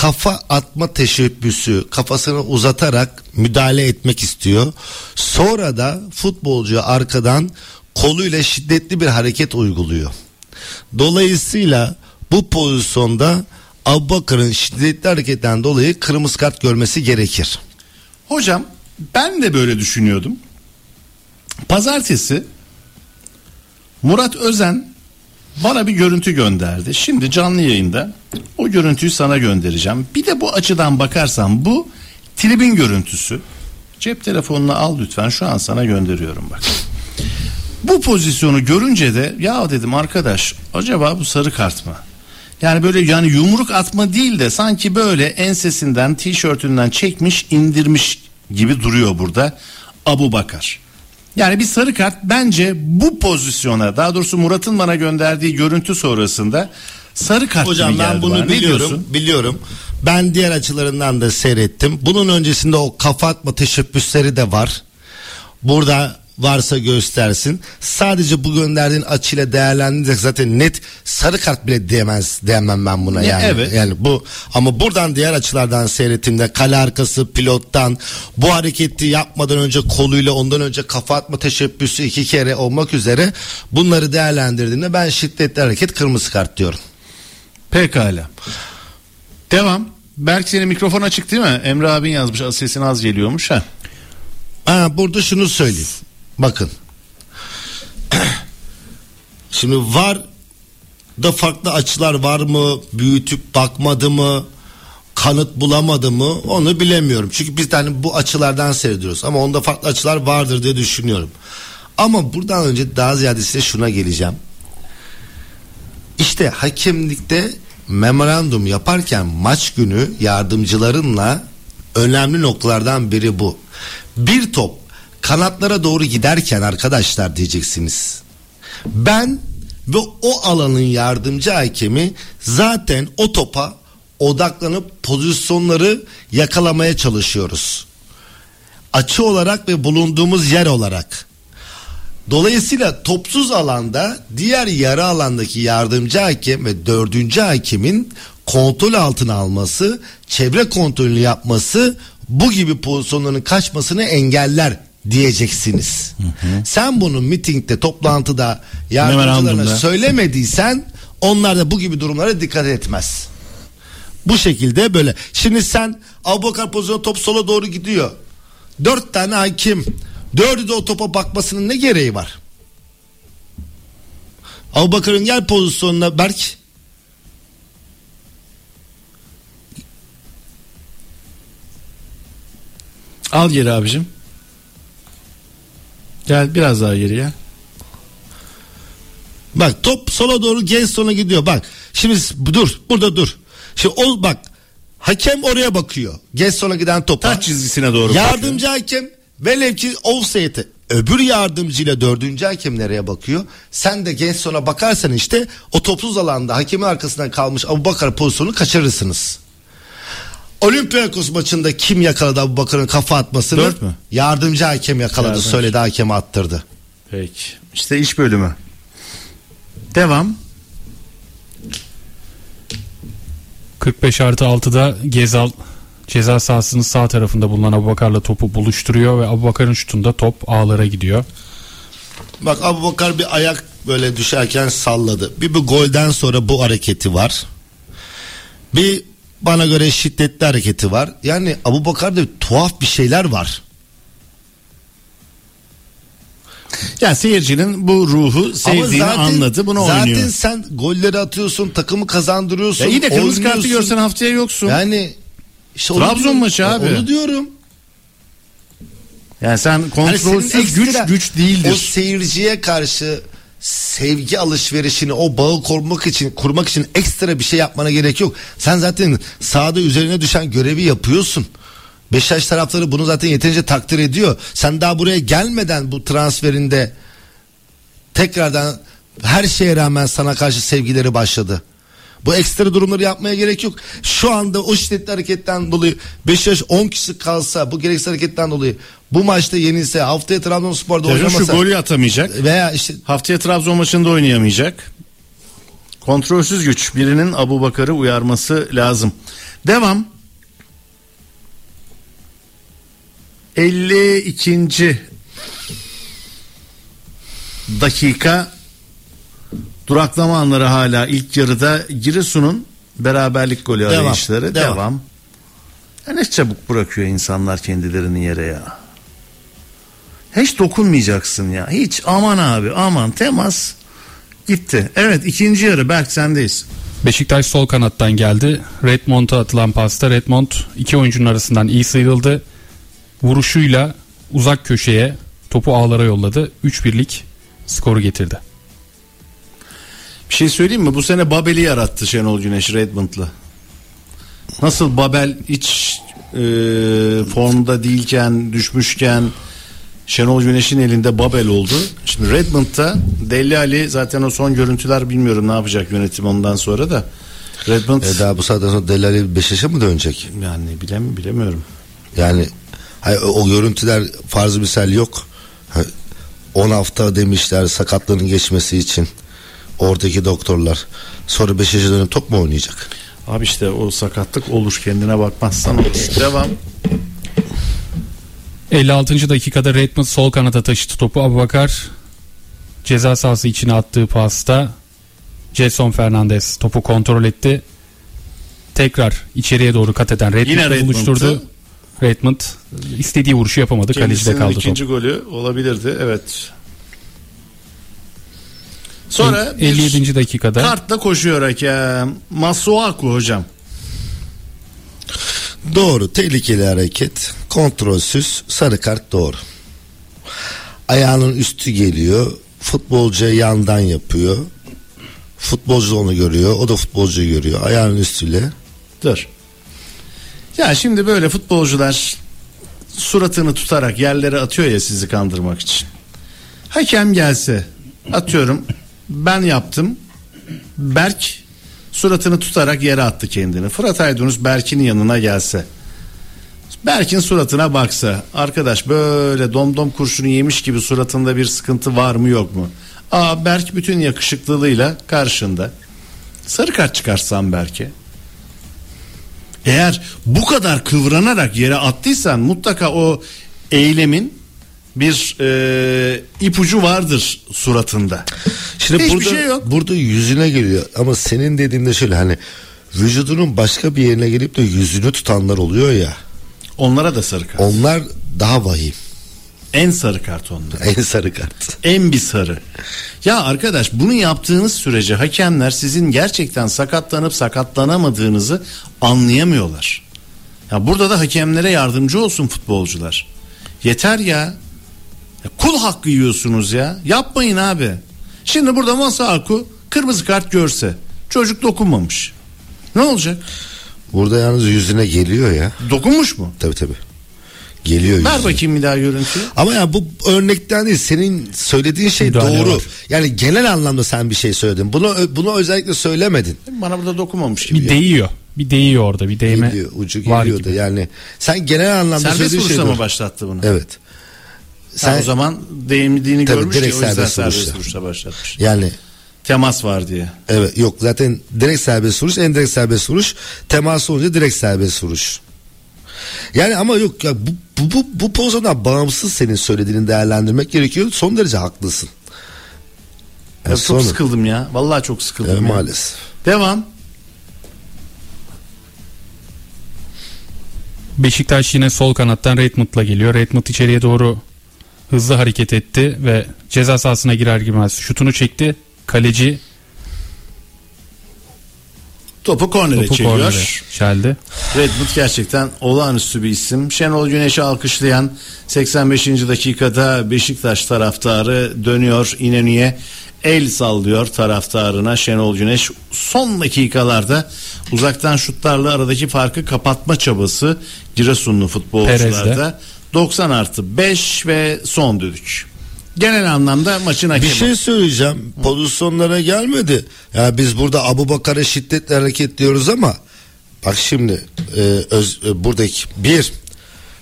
kafa atma teşebbüsü kafasını uzatarak müdahale etmek istiyor. Sonra da futbolcu arkadan koluyla şiddetli bir hareket uyguluyor. Dolayısıyla bu pozisyonda Abubakar'ın şiddetli hareketten dolayı kırmızı kart görmesi gerekir. Hocam ben de böyle düşünüyordum. Pazartesi Murat Özen bana bir görüntü gönderdi. Şimdi canlı yayında o görüntüyü sana göndereceğim. Bir de bu açıdan bakarsan bu tribün görüntüsü. Cep telefonunu al lütfen şu an sana gönderiyorum bak. Bu pozisyonu görünce de ya dedim arkadaş acaba bu sarı kart mı? Yani böyle yani yumruk atma değil de sanki böyle ensesinden tişörtünden çekmiş indirmiş gibi duruyor burada Abu Bakar. Yani bir sarı kart bence bu pozisyona daha doğrusu Murat'ın bana gönderdiği görüntü sonrasında sarı kart Hocam gibi geldi ben bunu bana. Biliyorum. Biliyorum. Ben diğer açılarından da seyrettim. Bunun öncesinde o kafa atma teşebbüsleri de var. Burada varsa göstersin. Sadece bu gönderdiğin açıyla değerlendirecek zaten net sarı kart bile diyemez diyemem ben buna Ya, yani. evet. Yani bu ama buradan diğer açılardan seyrettiğimde kale arkası pilottan bu hareketi yapmadan önce koluyla ondan önce kafa atma teşebbüsü iki kere olmak üzere bunları değerlendirdiğimde ben şiddetli hareket kırmızı kart diyorum. Pekala. Devam. Berk senin mikrofon açık değil mi? Emre abin yazmış sesin az geliyormuş ha. Ha, burada şunu söyleyeyim. Bakın. Şimdi var da farklı açılar var mı? Büyütüp bakmadı mı? kanıt bulamadı mı onu bilemiyorum. Çünkü biz tane bu açılardan seyrediyoruz ama onda farklı açılar vardır diye düşünüyorum. Ama buradan önce daha ziyade size şuna geleceğim. İşte hakemlikte memorandum yaparken maç günü yardımcılarınla önemli noktalardan biri bu. Bir top kanatlara doğru giderken arkadaşlar diyeceksiniz. Ben ve o alanın yardımcı hakemi zaten o topa odaklanıp pozisyonları yakalamaya çalışıyoruz. Açı olarak ve bulunduğumuz yer olarak. Dolayısıyla topsuz alanda diğer yarı alandaki yardımcı hakem ve dördüncü hakemin kontrol altına alması, çevre kontrolünü yapması bu gibi pozisyonların kaçmasını engeller diyeceksiniz. Sen bunu mitingde, toplantıda yardımcılarına söylemediysen onlar da bu gibi durumlara dikkat etmez. Bu şekilde böyle. Şimdi sen Abubakar pozisyonu top sola doğru gidiyor. Dört tane hakim. Dördü de o topa bakmasının ne gereği var? Abubakar'ın gel pozisyonuna Berk. Al geri abicim. Gel biraz daha geriye. Bak top sola doğru genç sona gidiyor. Bak şimdi dur burada dur. Şimdi o bak hakem oraya bakıyor. Genç sona giden topa. Taç çizgisine doğru Yardımcı hakem velev ki offside'e öbür yardımcıyla dördüncü hakem nereye bakıyor? Sen de genç sona bakarsan işte o topsuz alanda hakemin arkasından kalmış Abu Bakar pozisyonu kaçırırsınız. Olympiakos maçında kim yakaladı Abu Bakar'ın kafa atmasını? Dört mü? Yardımcı hakem yakaladı Yardımcı. söyledi hakeme attırdı. Peki. İşte iş bölümü. Devam. 45 artı 6'da Gezal ceza sahasının sağ tarafında bulunan Abubakar'la topu buluşturuyor ve Abubakar'ın şutunda top ağlara gidiyor. Bak Abu Bakar bir ayak böyle düşerken salladı. Bir bu golden sonra bu hareketi var. Bir bana göre şiddetli hareketi var. Yani Abu Bakar'da tuhaf bir şeyler var. Ya seyircinin bu ruhu sevdiğini zaten- anladı. Bunu zaten oynuyor. sen golleri atıyorsun, takımı kazandırıyorsun. Ya yine kırmızı kartı görsen haftaya yoksun. Yani işte Trabzon diyorum. maçı abi. Onu diyorum. Yani sen Hani kontrolsüz senin güç güç değildir. O seyirciye karşı sevgi alışverişini o bağı kurmak için kurmak için ekstra bir şey yapmana gerek yok. Sen zaten sahada üzerine düşen görevi yapıyorsun. Beşiktaş tarafları bunu zaten yeterince takdir ediyor. Sen daha buraya gelmeden bu transferinde tekrardan her şeye rağmen sana karşı sevgileri başladı. Bu ekstra durumları yapmaya gerek yok. Şu anda o şiddetli hareketten dolayı Beşiktaş 10 kişi kalsa bu gereksiz hareketten dolayı bu maçta yenilse haftaya Trabzonspor'da şu oynamasa golü atamayacak. veya işte Haftaya Trabzon maçında oynayamayacak. Kontrolsüz güç. Birinin Abu Bakar'ı uyarması lazım. Devam. 52. dakika duraklama anları hala ilk yarıda Giresun'un beraberlik golü Devam, arayışları devam. devam. Ya ne çabuk bırakıyor insanlar kendilerini yere ya. Hiç dokunmayacaksın ya. Hiç aman abi aman temas gitti. Evet ikinci yarı Berk sendeyiz. Beşiktaş sol kanattan geldi. Redmond'a atılan pasta Redmond iki oyuncunun arasından iyi sıyrıldı. Vuruşuyla uzak köşeye topu ağlara yolladı. 3-1'lik skoru getirdi. Bir şey söyleyeyim mi? Bu sene Babel'i yarattı Şenol Güneş Redmond'la. Nasıl Babel hiç e, formda değilken, düşmüşken Şenol Güneş'in elinde Babel oldu. Şimdi Redmond'da Deli Ali zaten o son görüntüler bilmiyorum ne yapacak yönetim ondan sonra da. Redmond e daha bu saatten sonra Delali Beşiktaş'a mı dönecek? yani bilem bilemiyorum. Yani hayır, o görüntüler farz misal yok. Ha, 10 hafta demişler sakatların geçmesi için oradaki doktorlar. Sonra Beşiktaş'a dönüp top mu oynayacak? Abi işte o sakatlık olur kendine bakmazsan olur. Devam. 56. dakikada Redmond sol kanata taşıdı topu. Abubakar ceza sahası içine attığı pasta Jason Fernandez topu kontrol etti. Tekrar içeriye doğru kat eden Redmond'tu. buluşturdu. Redmond istediği vuruşu yapamadı. Kalecide kaldı top. ikinci golü olabilirdi. Evet. Sonra bir 57. dakikada kartla koşuyor hakem. Masuaku hocam. Doğru. Tehlikeli hareket. Kontrolsüz. Sarı kart doğru. Ayağının üstü geliyor. Futbolcu yandan yapıyor. Futbolcu onu görüyor. O da futbolcuyu görüyor. Ayağının üstüyle. Dur. Ya şimdi böyle futbolcular suratını tutarak yerlere atıyor ya sizi kandırmak için. Hakem gelse atıyorum ben yaptım. Berk suratını tutarak yere attı kendini. Fırat Aydınus Berk'in yanına gelse. Berk'in suratına baksa arkadaş böyle domdom kurşunu yemiş gibi suratında bir sıkıntı var mı yok mu? Aa Berk bütün yakışıklılığıyla karşında. Sarı kart çıkarsan Berk'e. Eğer bu kadar kıvranarak yere attıysan mutlaka o eylemin bir e, ipucu vardır suratında. Şimdi Hiçbir burada, şey yok. burada yüzüne geliyor ama senin dediğinde şöyle hani vücudunun başka bir yerine gelip de yüzünü tutanlar oluyor ya. Onlara da sarı kart. Onlar daha vahim. En sarı kart onlar. En sarı kart. En bir sarı. Ya arkadaş bunu yaptığınız sürece hakemler sizin gerçekten sakatlanıp sakatlanamadığınızı anlayamıyorlar. Ya burada da hakemlere yardımcı olsun futbolcular. Yeter ya. Ya kul hakkı yiyorsunuz ya. Yapmayın abi. Şimdi burada Masaku kırmızı kart görse çocuk dokunmamış. Ne olacak? Burada yalnız yüzüne geliyor ya. Dokunmuş mu? Tabii tabii. Geliyor Ver yüzüne. bakayım bir daha görüntüyü. Ama ya bu örnekten değil senin söylediğin şey Müdahale doğru. var. Yani genel anlamda sen bir şey söyledin. Bunu bunu özellikle söylemedin. Bana burada dokunmamış gibi. Bir değiyor. Bir değiyor orada. Bir değme Geliyor, ucu geliyor da yani sen genel anlamda Serbest söylediğin şey doğru. başlattı bunu? Evet. Sen o zaman değmediğini Tabii, görmüş direkt ki o yüzden serbest serbest, vuruşla. vuruşla başlatmış. yani Temas var diye. evet yok zaten direkt serbest vuruş en direkt serbest vuruş temas olunca direkt serbest vuruş. Yani ama yok ya bu bu bu, bu pozisyondan bağımsız senin söylediğini değerlendirmek gerekiyor. Son derece haklısın. Ya Yani çok sonra- sıkıldım ya. Vallahi çok sıkıldım. Evet, ya. maalesef. Devam. Beşiktaş yine sol kanattan Redmond'la geliyor. Redmond içeriye doğru hızlı hareket etti ve ceza sahasına girer girmez şutunu çekti. Kaleci Topu kornere topu çeviriyor. kornere çeldi. Redmond gerçekten olağanüstü bir isim. Şenol Güneş'i alkışlayan 85. dakikada Beşiktaş taraftarı dönüyor İnönü'ye el sallıyor taraftarına Şenol Güneş son dakikalarda uzaktan şutlarla aradaki farkı kapatma çabası Giresunlu futbolcularda Perez'de. 90 artı 5 ve son düdük. Genel anlamda maçın hakemi. Bir şey söyleyeceğim. Pozisyonlara gelmedi. Ya biz burada Abu Bakar'a şiddetle hareket diyoruz ama bak şimdi e, öz, e, buradaki bir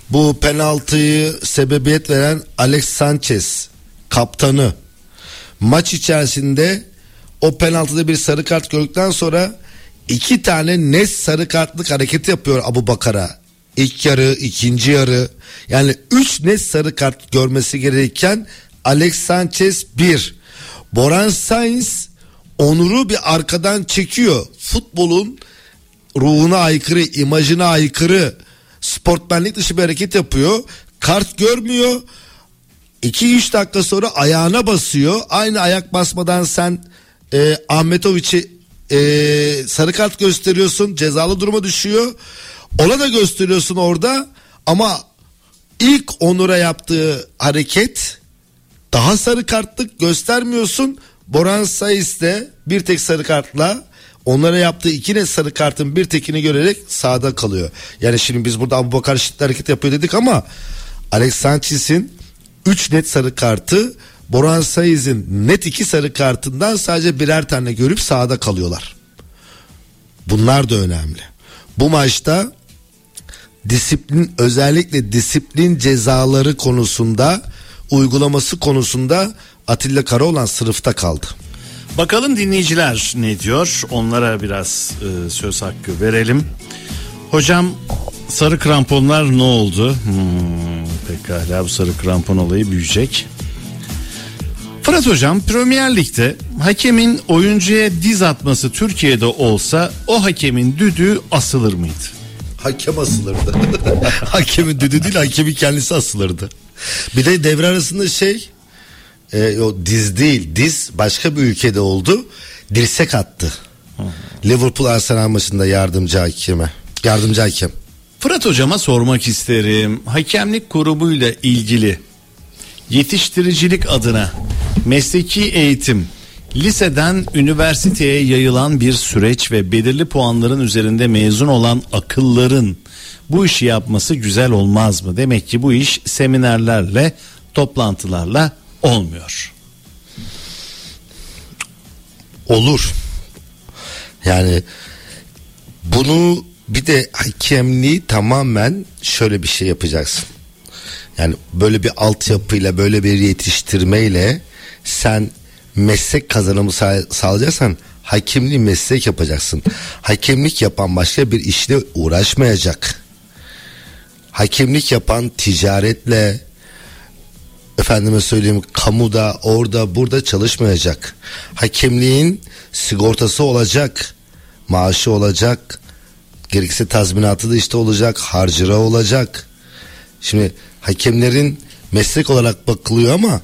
bu penaltıyı sebebiyet veren Alex Sanchez kaptanı maç içerisinde o penaltıda bir sarı kart gördükten sonra iki tane net sarı kartlık hareket yapıyor Abu Bakar'a. İlk yarı, ikinci yarı yani üç net sarı kart görmesi gerekirken Alex Sanchez bir. Boran Sainz Onur'u bir arkadan çekiyor. Futbolun ruhuna aykırı, imajına aykırı sportmenlik dışı bir hareket yapıyor. Kart görmüyor. 2-3 dakika sonra ayağına basıyor. Aynı ayak basmadan sen e, Ahmetoviç'i e, sarı kart gösteriyorsun. Cezalı duruma düşüyor. Ona da gösteriyorsun orada ama ilk Onur'a yaptığı hareket daha sarı kartlık göstermiyorsun. Boran Sayıs de bir tek sarı kartla onlara yaptığı iki net sarı kartın bir tekini görerek sağda kalıyor. Yani şimdi biz burada Abu Bakar şiddet hareket yapıyor dedik ama Alex Sanchez'in 3 net sarı kartı Boran Sayız'ın net iki sarı kartından sadece birer tane görüp sağda kalıyorlar. Bunlar da önemli. Bu maçta disiplin özellikle disiplin cezaları konusunda uygulaması konusunda Atilla Karaoğlan sınıfta kaldı. Bakalım dinleyiciler ne diyor? Onlara biraz e, söz hakkı verelim. Hocam sarı kramponlar ne oldu? Hmm, pekala bu sarı krampon olayı büyüyecek. Fırat hocam Premier Lig'de hakemin oyuncuya diz atması Türkiye'de olsa o hakemin düdüğü asılır mıydı? Hakem asılırdı. Hakemin düdüğü değil hakemin kendisi asılırdı. Bir de devre arasında şey e, o diz değil diz başka bir ülkede oldu. Dirsek attı. Liverpool Arsenal maçında yardımcı hakeme. Yardımcı hakem. Fırat hocama sormak isterim. Hakemlik kurumuyla ilgili yetiştiricilik adına mesleki eğitim liseden üniversiteye yayılan bir süreç ve belirli puanların üzerinde mezun olan akılların bu işi yapması güzel olmaz mı? Demek ki bu iş seminerlerle, toplantılarla olmuyor. Olur. Yani bunu bir de hakemliği tamamen şöyle bir şey yapacaksın. Yani böyle bir altyapıyla böyle bir yetiştirmeyle sen meslek kazanımı sağ- sağlayacaksan hakemliği meslek yapacaksın. Hakemlik yapan başka bir işle uğraşmayacak. Hakemlik yapan ticaretle efendime söyleyeyim kamuda orada burada çalışmayacak. Hakemliğin sigortası olacak, maaşı olacak, gerekirse tazminatı da işte olacak, harcıra olacak. Şimdi hakemlerin meslek olarak bakılıyor ama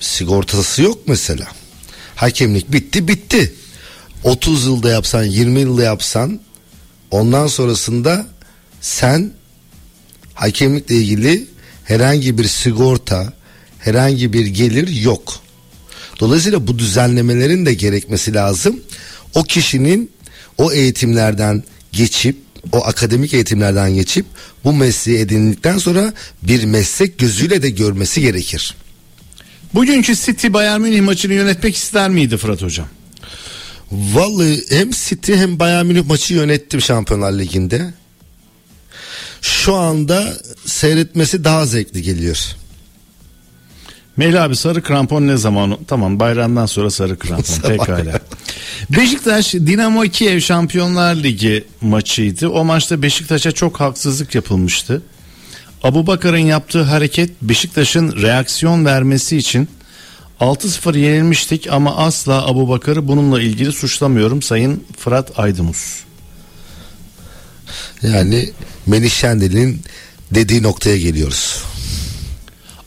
sigortası yok mesela. Hakemlik bitti bitti. 30 yılda yapsan 20 yılda yapsan ondan sonrasında sen hakemlikle ilgili herhangi bir sigorta, herhangi bir gelir yok. Dolayısıyla bu düzenlemelerin de gerekmesi lazım. O kişinin o eğitimlerden geçip o akademik eğitimlerden geçip bu mesleği edindikten sonra bir meslek gözüyle de görmesi gerekir. Bugünkü City Bayern Münih maçını yönetmek ister miydi Fırat hocam? Vallahi hem City hem Bayern Münih maçı yönettim Şampiyonlar Ligi'nde. Şu anda seyretmesi daha zevkli geliyor. Melih abi sarı krampon ne zaman? Tamam bayramdan sonra sarı krampon pekala. Beşiktaş Dinamo Kiev Şampiyonlar Ligi maçıydı. O maçta Beşiktaş'a çok haksızlık yapılmıştı. Abu Bakar'ın yaptığı hareket Beşiktaş'ın reaksiyon vermesi için 6-0 yenilmiştik ama asla Abu Bakar'ı bununla ilgili suçlamıyorum Sayın Fırat Aydınus. Yani Melih Şendel'in dediği noktaya geliyoruz.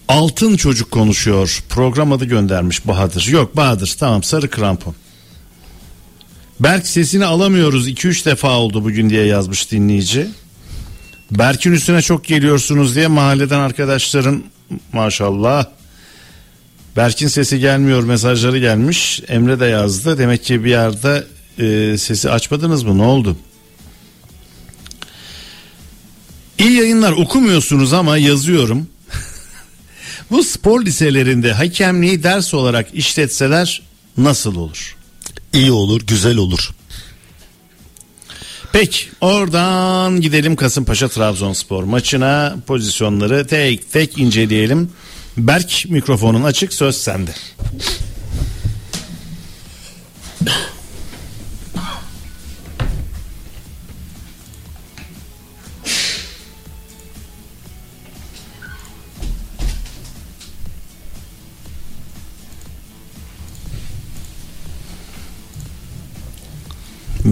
Altın çocuk konuşuyor. Program adı göndermiş Bahadır. Yok Bahadır tamam sarı krampon. Berk sesini alamıyoruz 2-3 defa oldu bugün diye yazmış dinleyici. Berk'in üstüne çok geliyorsunuz diye mahalleden arkadaşların maşallah. Berk'in sesi gelmiyor mesajları gelmiş. Emre de yazdı. Demek ki bir yerde e, sesi açmadınız mı? Ne oldu? İyi yayınlar okumuyorsunuz ama yazıyorum. Bu spor liselerinde hakemliği ders olarak işletseler nasıl olur? İyi olur, güzel olur. Peki oradan gidelim Kasımpaşa Trabzonspor maçına pozisyonları tek tek inceleyelim. Berk mikrofonun açık söz sende.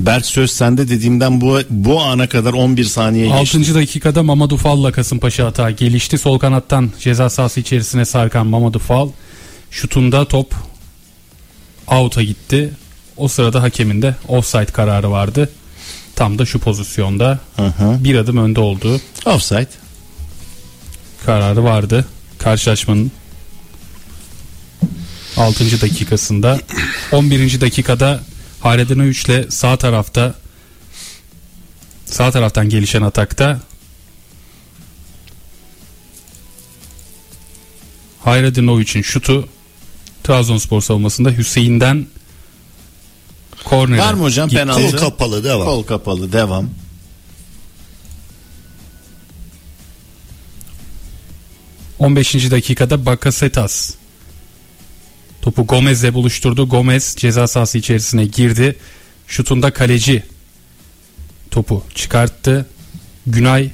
Berk söz sende dediğimden bu bu ana kadar 11 saniye geçti. 6. dakikada Mamadou Fall'la Kasımpaşa hata gelişti. Sol kanattan ceza sahası içerisine sarkan Mamadou Fall şutunda top out'a gitti. O sırada hakemin de offside kararı vardı. Tam da şu pozisyonda hı. bir adım önde olduğu Offside. kararı vardı. Karşılaşmanın 6. dakikasında 11. dakikada Hayredin 3 ile sağ tarafta sağ taraftan gelişen atakta Hayredinoviç'in şutu Trabzonspor savunmasında Hüseyin'den kornere Var mı hocam gitti. penaltı? Kol kapalı devam. Kol kapalı devam. On 15. dakikada Bakasetas topu Gomez'le buluşturdu. Gomez ceza sahası içerisine girdi. Şutunda kaleci topu çıkarttı. Günay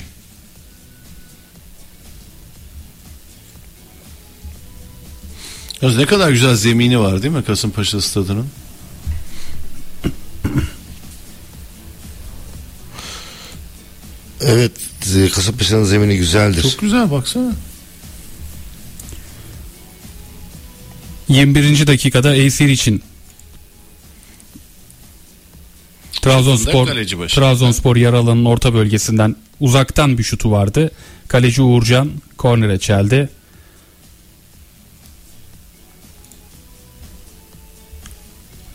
Yalnız ne kadar güzel zemini var değil mi Kasımpaşa stadının? Evet, Kasımpaşa'nın zemini güzeldir. Çok güzel baksana. 21. dakikada Eysir için Trabzonspor. Trabzonspor yer alanının orta bölgesinden uzaktan bir şutu vardı. Kaleci Uğurcan kornere çeldi.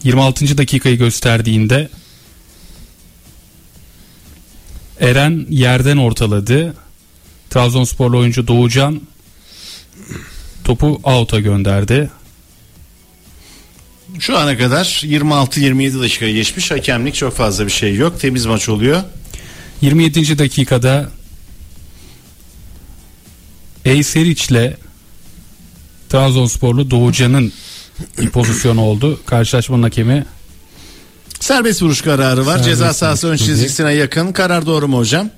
...26. dakikayı gösterdiğinde... Eren yerden ortaladı. Trabzonsporlu oyuncu Doğucan... ...topu out'a gönderdi. Şu ana kadar 26-27 dakika geçmiş. Hakemlik çok fazla bir şey yok. Temiz maç oluyor. 27. dakikada Eyseriç ile Trabzonsporlu Doğucan'ın bir pozisyonu oldu. Karşılaşmanın hakemi Serbest vuruş kararı var. Serbest Ceza sahası ön çizgisine yakın. Karar doğru mu hocam?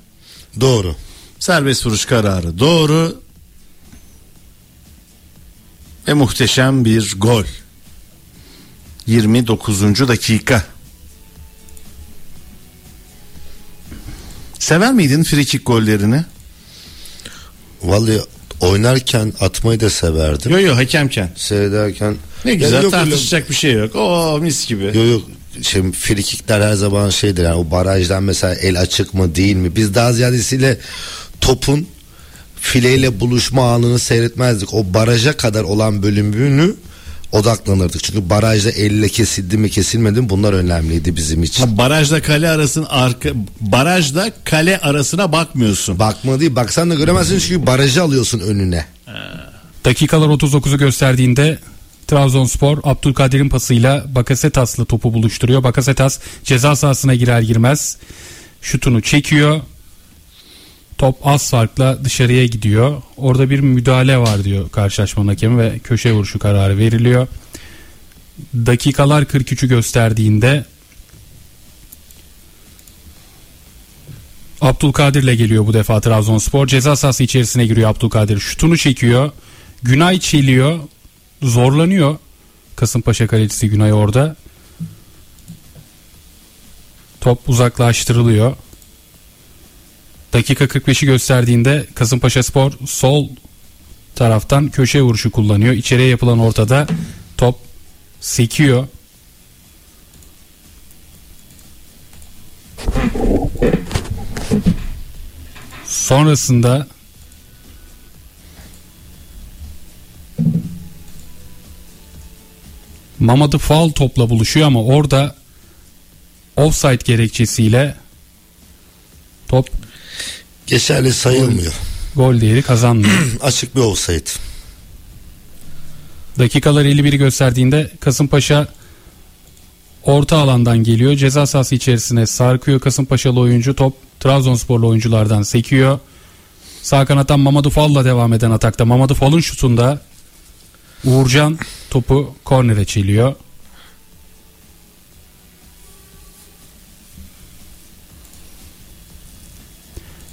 Doğru. Serbest vuruş kararı doğru. Ve muhteşem bir gol. 29. dakika. Sever miydin frikik gollerini? Vallahi oynarken atmayı da severdim. Yo yo hakemken. Seyrederken Ne güzel Yani yok öyle- tartışacak bir şey yok. Oo mis gibi. Yok yok şey, frikikler her zaman şeydir yani o barajdan mesela el açık mı değil mi? Biz daha ziyadesiyle topun fileyle buluşma anını seyretmezdik. O baraja kadar olan bölümünü odaklanırdık. Çünkü barajda elle kesildi mi kesilmedi mi bunlar önemliydi bizim için. Ha, barajla kale arasın arka barajda kale arasına bakmıyorsun. Bakma değil baksan da göremezsin çünkü barajı alıyorsun önüne. dakikalar 39'u gösterdiğinde Trabzonspor Abdülkadir'in pasıyla Bakasetas'la topu buluşturuyor. Bakasetas ceza sahasına girer girmez şutunu çekiyor. Top az farkla dışarıya gidiyor. Orada bir müdahale var diyor karşılaşmanın hakemi ve köşe vuruşu kararı veriliyor. Dakikalar 43'ü gösterdiğinde Abdülkadir'le geliyor bu defa Trabzonspor. Ceza sahası içerisine giriyor Abdülkadir. Şutunu çekiyor. Günay çeliyor. Zorlanıyor. Kasımpaşa kalecisi Günay orada. Top uzaklaştırılıyor. Dakika 45'i gösterdiğinde Kasımpaşa Spor sol taraftan köşe vuruşu kullanıyor. İçeriye yapılan ortada top sekiyor. Sonrasında Mamadou faul topla buluşuyor ama orada offside gerekçesiyle top Geçerli sayılmıyor. gol değeri kazanmıyor. Açık bir olsaydı. Dakikalar 51'i gösterdiğinde Kasımpaşa orta alandan geliyor. Ceza sahası içerisine sarkıyor Kasımpaşalı oyuncu. Top Trabzonsporlu oyunculardan sekiyor. Sağ kanattan Mamadou Fall'la devam eden atakta. Mamadou Fall'un şutunda Uğurcan topu kornere çeliyor.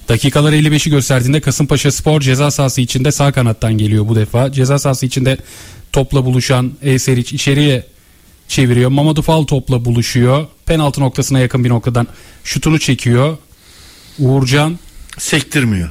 Dakikalar 55'i gösterdiğinde Kasımpaşa Spor ceza sahası içinde sağ kanattan geliyor bu defa. Ceza sahası içinde topla buluşan Eyseriç içeriye çeviriyor. Mamadou Fall topla buluşuyor. Penaltı noktasına yakın bir noktadan şutunu çekiyor. Uğurcan Sektirmiyor.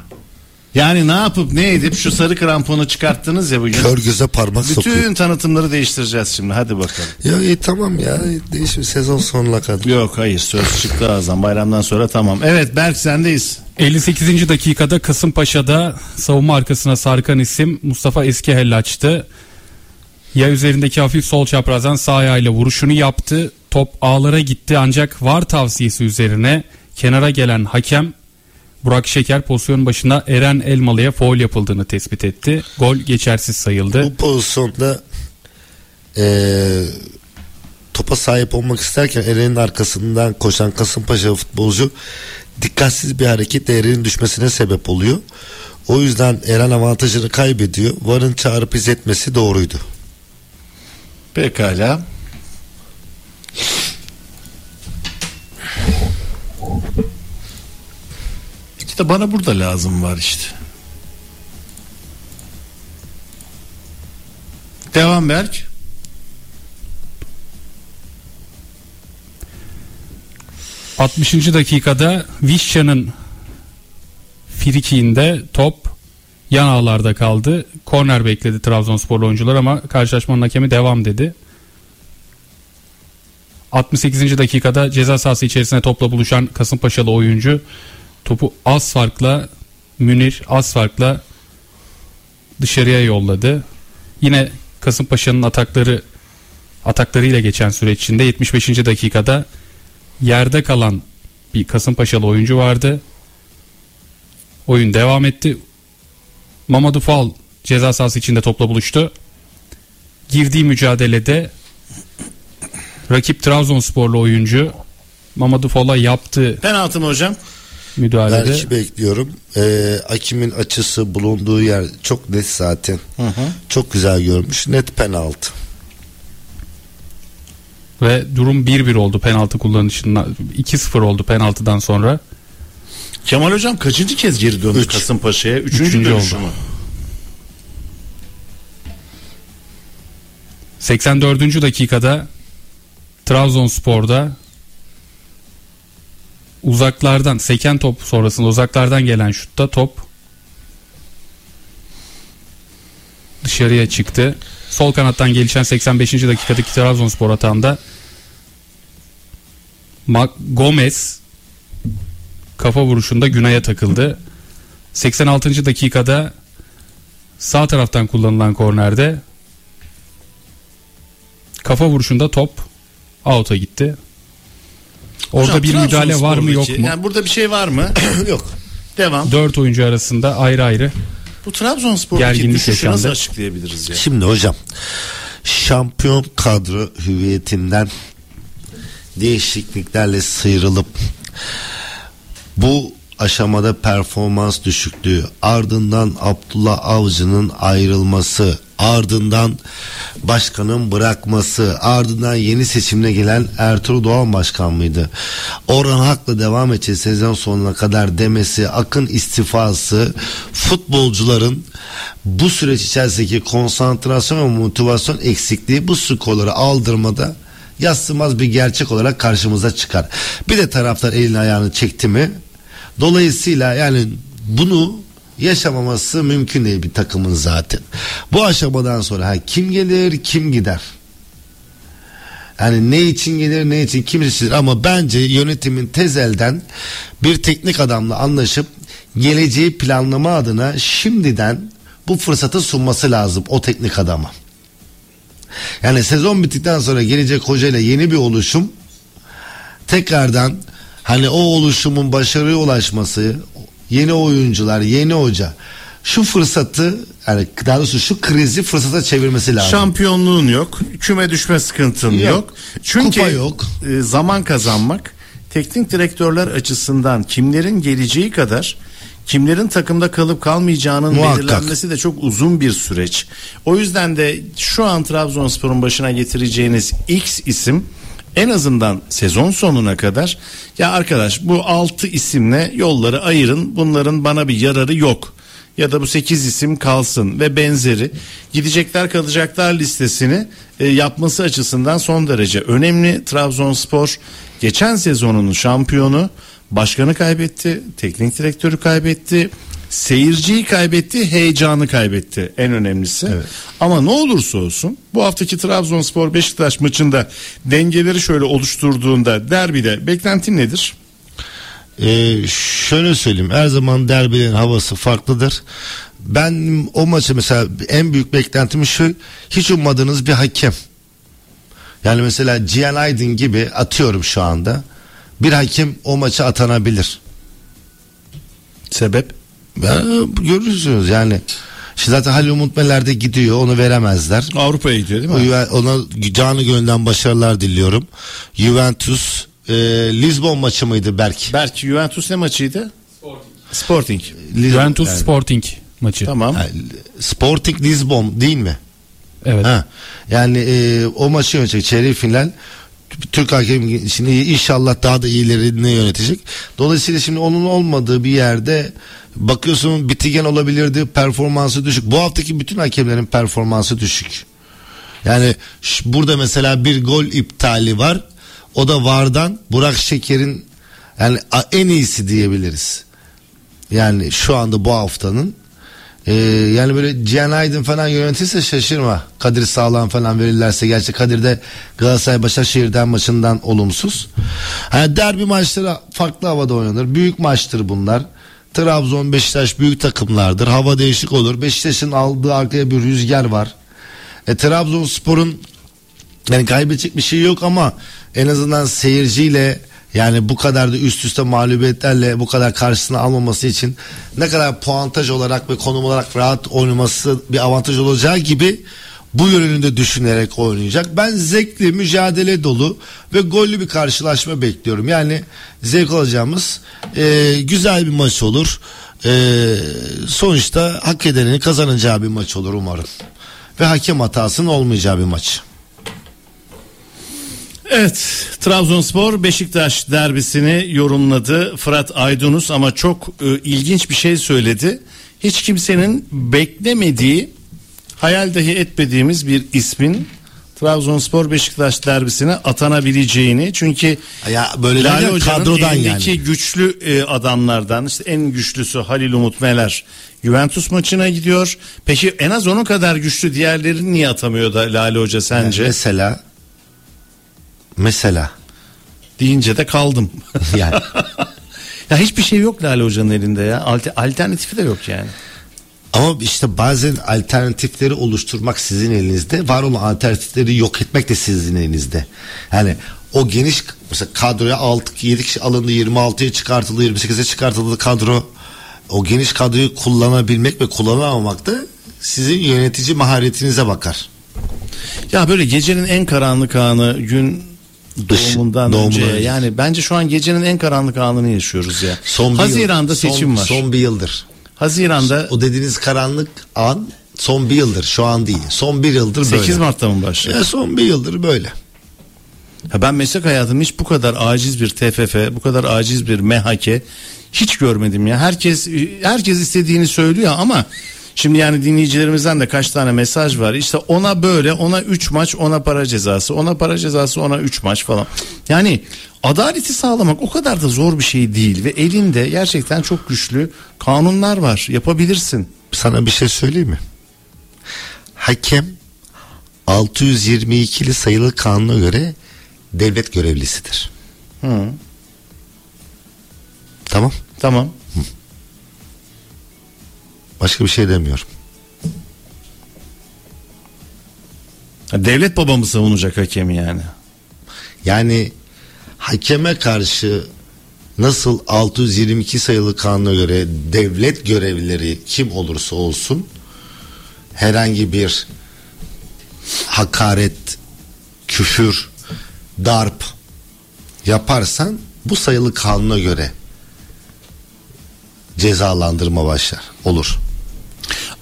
Yani ne yapıp ne edip şu sarı kramponu çıkarttınız ya bugün. Kör göze parmak sokuyor. Bütün tanıtımları değiştireceğiz şimdi. Hadi bakalım. Ya iyi tamam ya değişim sezon sonuna kadar. Yok hayır söz çıktı ağzından bayramdan sonra tamam. Evet Berk sendeyiz. 58. dakikada Kasımpaşa'da savunma arkasına sarkan isim Mustafa Eskihellaç'tı. Ya üzerindeki hafif sol çaprazdan sağ ayağıyla vuruşunu yaptı. Top ağlara gitti ancak var tavsiyesi üzerine kenara gelen hakem Burak Şeker pozisyonun başında Eren Elmalı'ya foul yapıldığını tespit etti. Gol geçersiz sayıldı. Bu pozisyonda eee topa sahip olmak isterken Eren'in arkasından koşan Kasımpaşa futbolcu dikkatsiz bir hareket Eren'in düşmesine sebep oluyor. O yüzden Eren avantajını kaybediyor. Varın çağırıp izletmesi doğruydu. Pekala. İşte bana burada lazım var işte. Devam Berk. 60. dakikada Vişça'nın frikiğinde top yan ağlarda kaldı. Korner bekledi Trabzonsporlu oyuncular ama karşılaşmanın hakemi devam dedi. 68. dakikada ceza sahası içerisine topla buluşan Kasımpaşalı oyuncu topu az farkla Münir az farkla dışarıya yolladı. Yine Kasımpaşa'nın atakları ataklarıyla geçen süreç içinde 75. dakikada yerde kalan bir Kasımpaşalı oyuncu vardı. Oyun devam etti. Mamadou Fall ceza sahası içinde topla buluştu. Girdiği mücadelede rakip Trabzonsporlu oyuncu Mamadou Fall'a yaptığı Penaltı mı hocam? müdahalede Belki bekliyorum. Ee, Akim'in açısı bulunduğu yer çok net zaten. Çok güzel görmüş. Net penaltı. Ve durum 1-1 oldu penaltı kullanışından 2-0 oldu penaltıdan sonra. Kemal hocam kaçıncı kez geri döndü Üç. Kasımpaşa'ya? Üçüncü, Üçüncü dönüşü oldu. mü? 84. dakikada Trabzonspor'da uzaklardan seken top sonrasında uzaklardan gelen şutta top dışarıya çıktı. Sol kanattan gelişen 85. dakikadaki Trabzonspor atağında Ma- Gomez kafa vuruşunda Günay'a takıldı. 86. dakikada sağ taraftan kullanılan kornerde kafa vuruşunda top out'a gitti. Orada Hocam, bir müdahale var mı yok mu? Yani burada bir şey var mı? Yok. Devam. Dört oyuncu arasında ayrı ayrı Bu Trabzonspor'daki düşüşü nasıl yaşandı. açıklayabiliriz ya? Şimdi hocam şampiyon kadro hüviyetinden değişikliklerle sıyrılıp bu aşamada performans düşüklüğü ardından Abdullah Avcı'nın ayrılması ardından başkanın bırakması ardından yeni seçimle gelen Ertuğrul Doğan başkan mıydı? Orhan Hak'la devam edeceğiz sezon sonuna kadar demesi Akın istifası futbolcuların bu süreç içerisindeki konsantrasyon ve motivasyon eksikliği bu skorları aldırmada yassımaz bir gerçek olarak karşımıza çıkar. Bir de taraftar elini ayağını çekti mi dolayısıyla yani bunu yaşamaması mümkün değil bir takımın zaten. Bu aşamadan sonra ha, kim gelir kim gider. Yani ne için gelir ne için kim için ama bence yönetimin tezelden bir teknik adamla anlaşıp geleceği planlama adına şimdiden bu fırsatı sunması lazım o teknik adama. Yani sezon bittikten sonra gelecek hocayla yeni bir oluşum tekrardan hani o oluşumun başarıya ulaşması yeni oyuncular yeni hoca şu fırsatı yani daha doğrusu şu krizi fırsata çevirmesi lazım. Şampiyonluğun yok, küme düşme sıkıntın yok. Yok. Çünkü Kupa yok. e, zaman kazanmak teknik direktörler açısından kimlerin geleceği kadar kimlerin takımda kalıp kalmayacağının Muhakkak. belirlenmesi de çok uzun bir süreç. O yüzden de şu an Trabzonspor'un başına getireceğiniz X isim en azından sezon sonuna kadar ya arkadaş bu 6 isimle yolları ayırın. Bunların bana bir yararı yok. Ya da bu 8 isim kalsın ve benzeri gidecekler kalacaklar listesini e, yapması açısından son derece önemli. Trabzonspor geçen sezonun şampiyonu başkanı kaybetti, teknik direktörü kaybetti, seyirciyi kaybetti, heyecanı kaybetti en önemlisi. Ama ne olursa olsun bu haftaki Trabzonspor Beşiktaş maçında dengeleri şöyle oluşturduğunda derbide beklentin nedir? Ee, şöyle söyleyeyim her zaman derbilerin havası farklıdır. Ben o maçı mesela en büyük beklentim şu hiç ummadığınız bir hakem. Yani mesela Cihan Aydın gibi atıyorum şu anda bir hakem o maça atanabilir. Sebep? Ya, görürsünüz yani. Şimdi zaten Halil Umut Meler de gidiyor onu veremezler. Avrupa'ya gidiyor değil mi? Juve- Ona canı gönülden başarılar diliyorum. Juventus e, Lisbon maçı mıydı Berk? Berk Juventus ne maçıydı? Sporting. Lisbon- Juventus yani- Sporting maçı. Tamam. Ha, Sporting Lisbon değil mi? Evet. Ha. Yani e, o maçı yönetecek çeyrek final Türk hakem şimdi inşallah daha da iyilerini yönetecek. Dolayısıyla şimdi onun olmadığı bir yerde bakıyorsun bitigen olabilirdi performansı düşük. Bu haftaki bütün hakemlerin performansı düşük. Yani burada mesela bir gol iptali var. O da Vardan Burak Şeker'in yani en iyisi diyebiliriz. Yani şu anda bu haftanın Ee, yani böyle Cihan Aydın falan yönetirse şaşırma. Kadir Sağlam falan verirlerse. Gerçi Kadir de Galatasaray Başakşehir'den maçından olumsuz. Yani derbi maçları farklı havada oynanır. Büyük maçtır bunlar. Trabzon, Beşiktaş büyük takımlardır. Hava değişik olur. Beşiktaş'ın aldığı arkaya bir rüzgar var. E, Trabzonspor'un yani kaybedecek bir şey yok ama en azından seyirciyle yani bu kadar da üst üste mağlubiyetlerle bu kadar karşısına almaması için ne kadar puantaj olarak ve konum olarak rahat oynaması bir avantaj olacağı gibi bu yönünde düşünerek oynayacak. Ben zevkli, mücadele dolu ve gollü bir karşılaşma bekliyorum. Yani zevk alacağımız e, güzel bir maç olur. E, sonuçta hak edenin kazanacağı bir maç olur umarım. Ve hakem hatasının olmayacağı bir maç. Evet Trabzonspor Beşiktaş derbisini yorumladı Fırat Aydınus ama çok e, ilginç bir şey söyledi. Hiç kimsenin beklemediği hayal dahi etmediğimiz bir ismin Trabzonspor Beşiktaş derbisine atanabileceğini çünkü Ya böyle Lale Hoca'nın kadrodan yani. güçlü e, adamlardan işte en güçlüsü Halil Umut Meler Juventus maçına gidiyor. Peki en az onun kadar güçlü diğerlerini niye atamıyor da Lale Hoca sence? Mesela mesela deyince de kaldım. yani ya hiçbir şey yok Lale Hoca'nın elinde ya. Alter- alternatifi de yok yani. Ama işte bazen alternatifleri oluşturmak sizin elinizde var olan alternatifleri yok etmek de sizin elinizde yani o geniş mesela kadroya 6 7 kişi alındı 26'ya çıkartıldı 28'e çıkartıldı kadro o geniş kadroyu kullanabilmek ve kullanamamak da sizin yönetici maharetinize bakar. Ya böyle gecenin en karanlık anı gün doğumundan doğumundan önce yani bence şu an gecenin en karanlık anını yaşıyoruz ya. Son Haziran'da yıl- seçim son, var. Son bir yıldır. Haziran'da O dediğiniz karanlık an son bir yıldır şu an değil. Son bir yıldır böyle. 8 Mart'ta mı başlıyor? Ya son bir yıldır böyle. Ya ben meslek hayatımda hiç bu kadar aciz bir TFF, bu kadar aciz bir MHK hiç görmedim ya. Herkes herkes istediğini söylüyor ama şimdi yani dinleyicilerimizden de kaç tane mesaj var. İşte ona böyle, ona 3 maç, ona para cezası, ona para cezası, ona 3 maç falan. Yani adaleti sağlamak o kadar da zor bir şey değil ve elinde gerçekten çok güçlü kanunlar var. Yapabilirsin. Sana bir şey söyleyeyim mi? Hakem 622'li sayılı kanuna göre devlet görevlisidir. Hı, Tamam. tamam. Başka bir şey demiyorum. Devlet babamı savunacak hakemi yani. Yani hakeme karşı nasıl 622 sayılı kanuna göre devlet görevlileri kim olursa olsun herhangi bir hakaret, küfür, darp yaparsan bu sayılı kanuna göre cezalandırma başlar. Olur.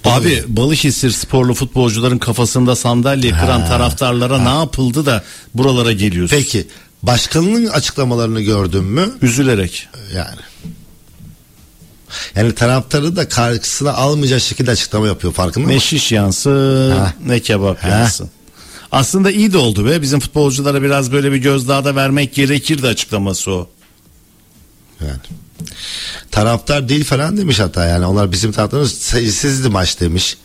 Abi Balıkesir sporlu futbolcuların kafasında sandalye kıran taraftarlara ne yapıldı da buralara geliyorsun? Peki başkanının açıklamalarını gördün mü? Üzülerek. Yani. Yani taraftarı da karşısına almayacak şekilde açıklama yapıyor farkında Ne mısın? şiş yansın Ha. ne kebap Ha. yansın. Aslında iyi de oldu be. Bizim futbolculara biraz böyle bir gözdağı da vermek gerekirdi açıklaması o. Yani. Taraftar değil falan demiş hatta yani onlar bizim taraftarımız sayısızdı maç demiş.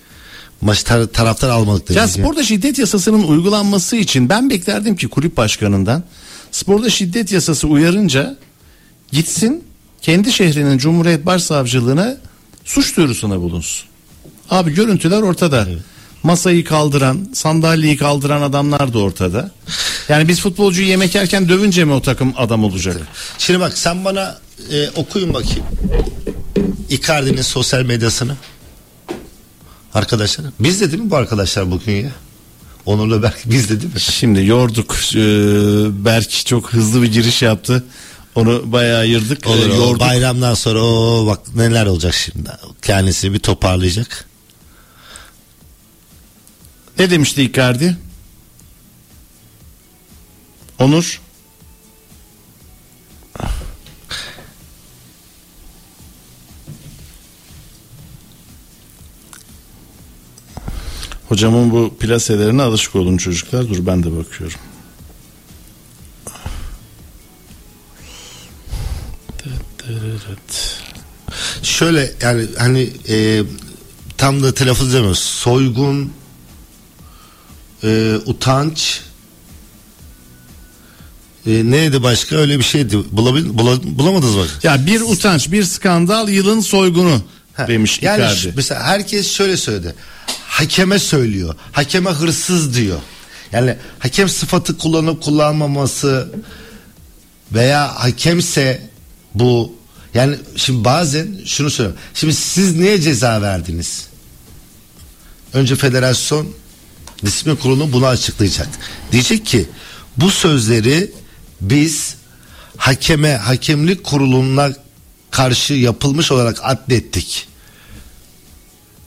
Maç tar- taraftar almadık demiş. Ya sporda şiddet yasasının uygulanması için ben beklerdim ki kulüp başkanından sporda şiddet yasası uyarınca gitsin kendi şehrinin Cumhuriyet Başsavcılığına suç duyurusuna bulunsun. Abi görüntüler ortada. Masayı kaldıran, sandalyeyi kaldıran adamlar da ortada. Yani biz futbolcuyu yemek yerken dövünce mi o takım adam olacak? Şimdi bak sen bana e, okuyun bakayım. Icardi'nin sosyal medyasını. Arkadaşlar. Biz de değil mi bu arkadaşlar bugün ya? Onur'la Berk biz de değil mi? Şimdi yorduk. Ee, Berk çok hızlı bir giriş yaptı. Onu bayağı ayırdık. Olur, Ee, o yorduk. bayramdan sonra o bak neler olacak şimdi. Kendisi bir toparlayacak. Ne demişti Icardi? Onur. Hocamın bu plaselerine alışık olun çocuklar. Dur ben de bakıyorum. Şöyle yani hani e, tam da telaffuz edemiyoruz. Soygun, e, utanç, e, neydi başka öyle bir şeydi. Bulabil, bula- bulamadınız mı? Ya bir utanç, bir skandal, yılın soygunu Ha, demiş yani Icardi. şu- mesela herkes şöyle söyledi. Hakeme söylüyor. Hakeme hırsız diyor. Yani hakem sıfatı kullanıp kullanmaması veya hakemse bu yani şimdi bazen şunu söylüyorum. Şimdi siz niye ceza verdiniz? Önce federasyon disiplin kurulu bunu açıklayacak. Diyecek ki bu sözleri biz hakeme hakemlik kuruluna karşı yapılmış olarak adlettik.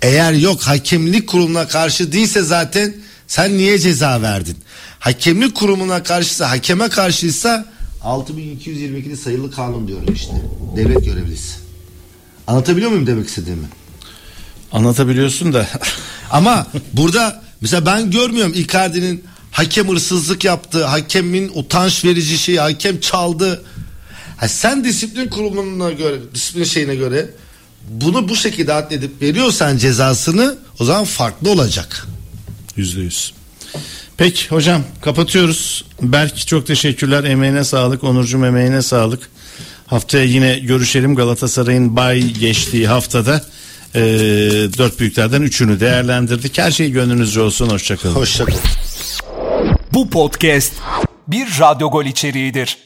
Eğer yok hakemlik kuruluna karşı değilse zaten sen niye ceza verdin? Hakemlik kurumuna karşıysa hakeme karşıysa 6222'li sayılı kanun diyorum işte. Devlet görevlisi. Anlatabiliyor muyum demek istediğimi? Anlatabiliyorsun da Ama burada mesela ben görmüyorum Icardi'nin hakem hırsızlık yaptı, hakemin utanç verici şeyi, hakem çaldı. Ha sen disiplin kuruluna göre, disiplin şeyine göre bunu bu şekilde adledip veriyorsan cezasını o zaman farklı olacak. yüzde yüz. Peki hocam kapatıyoruz. Berk çok teşekkürler. Emeğine sağlık. Onurcuğum emeğine sağlık. Haftaya yine görüşelim. Galatasaray'ın bay geçtiği haftada e, dört büyüklerden üçünü değerlendirdik. Her şey gönlünüzce olsun. Hoşçakalın. Hoşçakalın. Bu podcast bir radyo gol içeriğidir.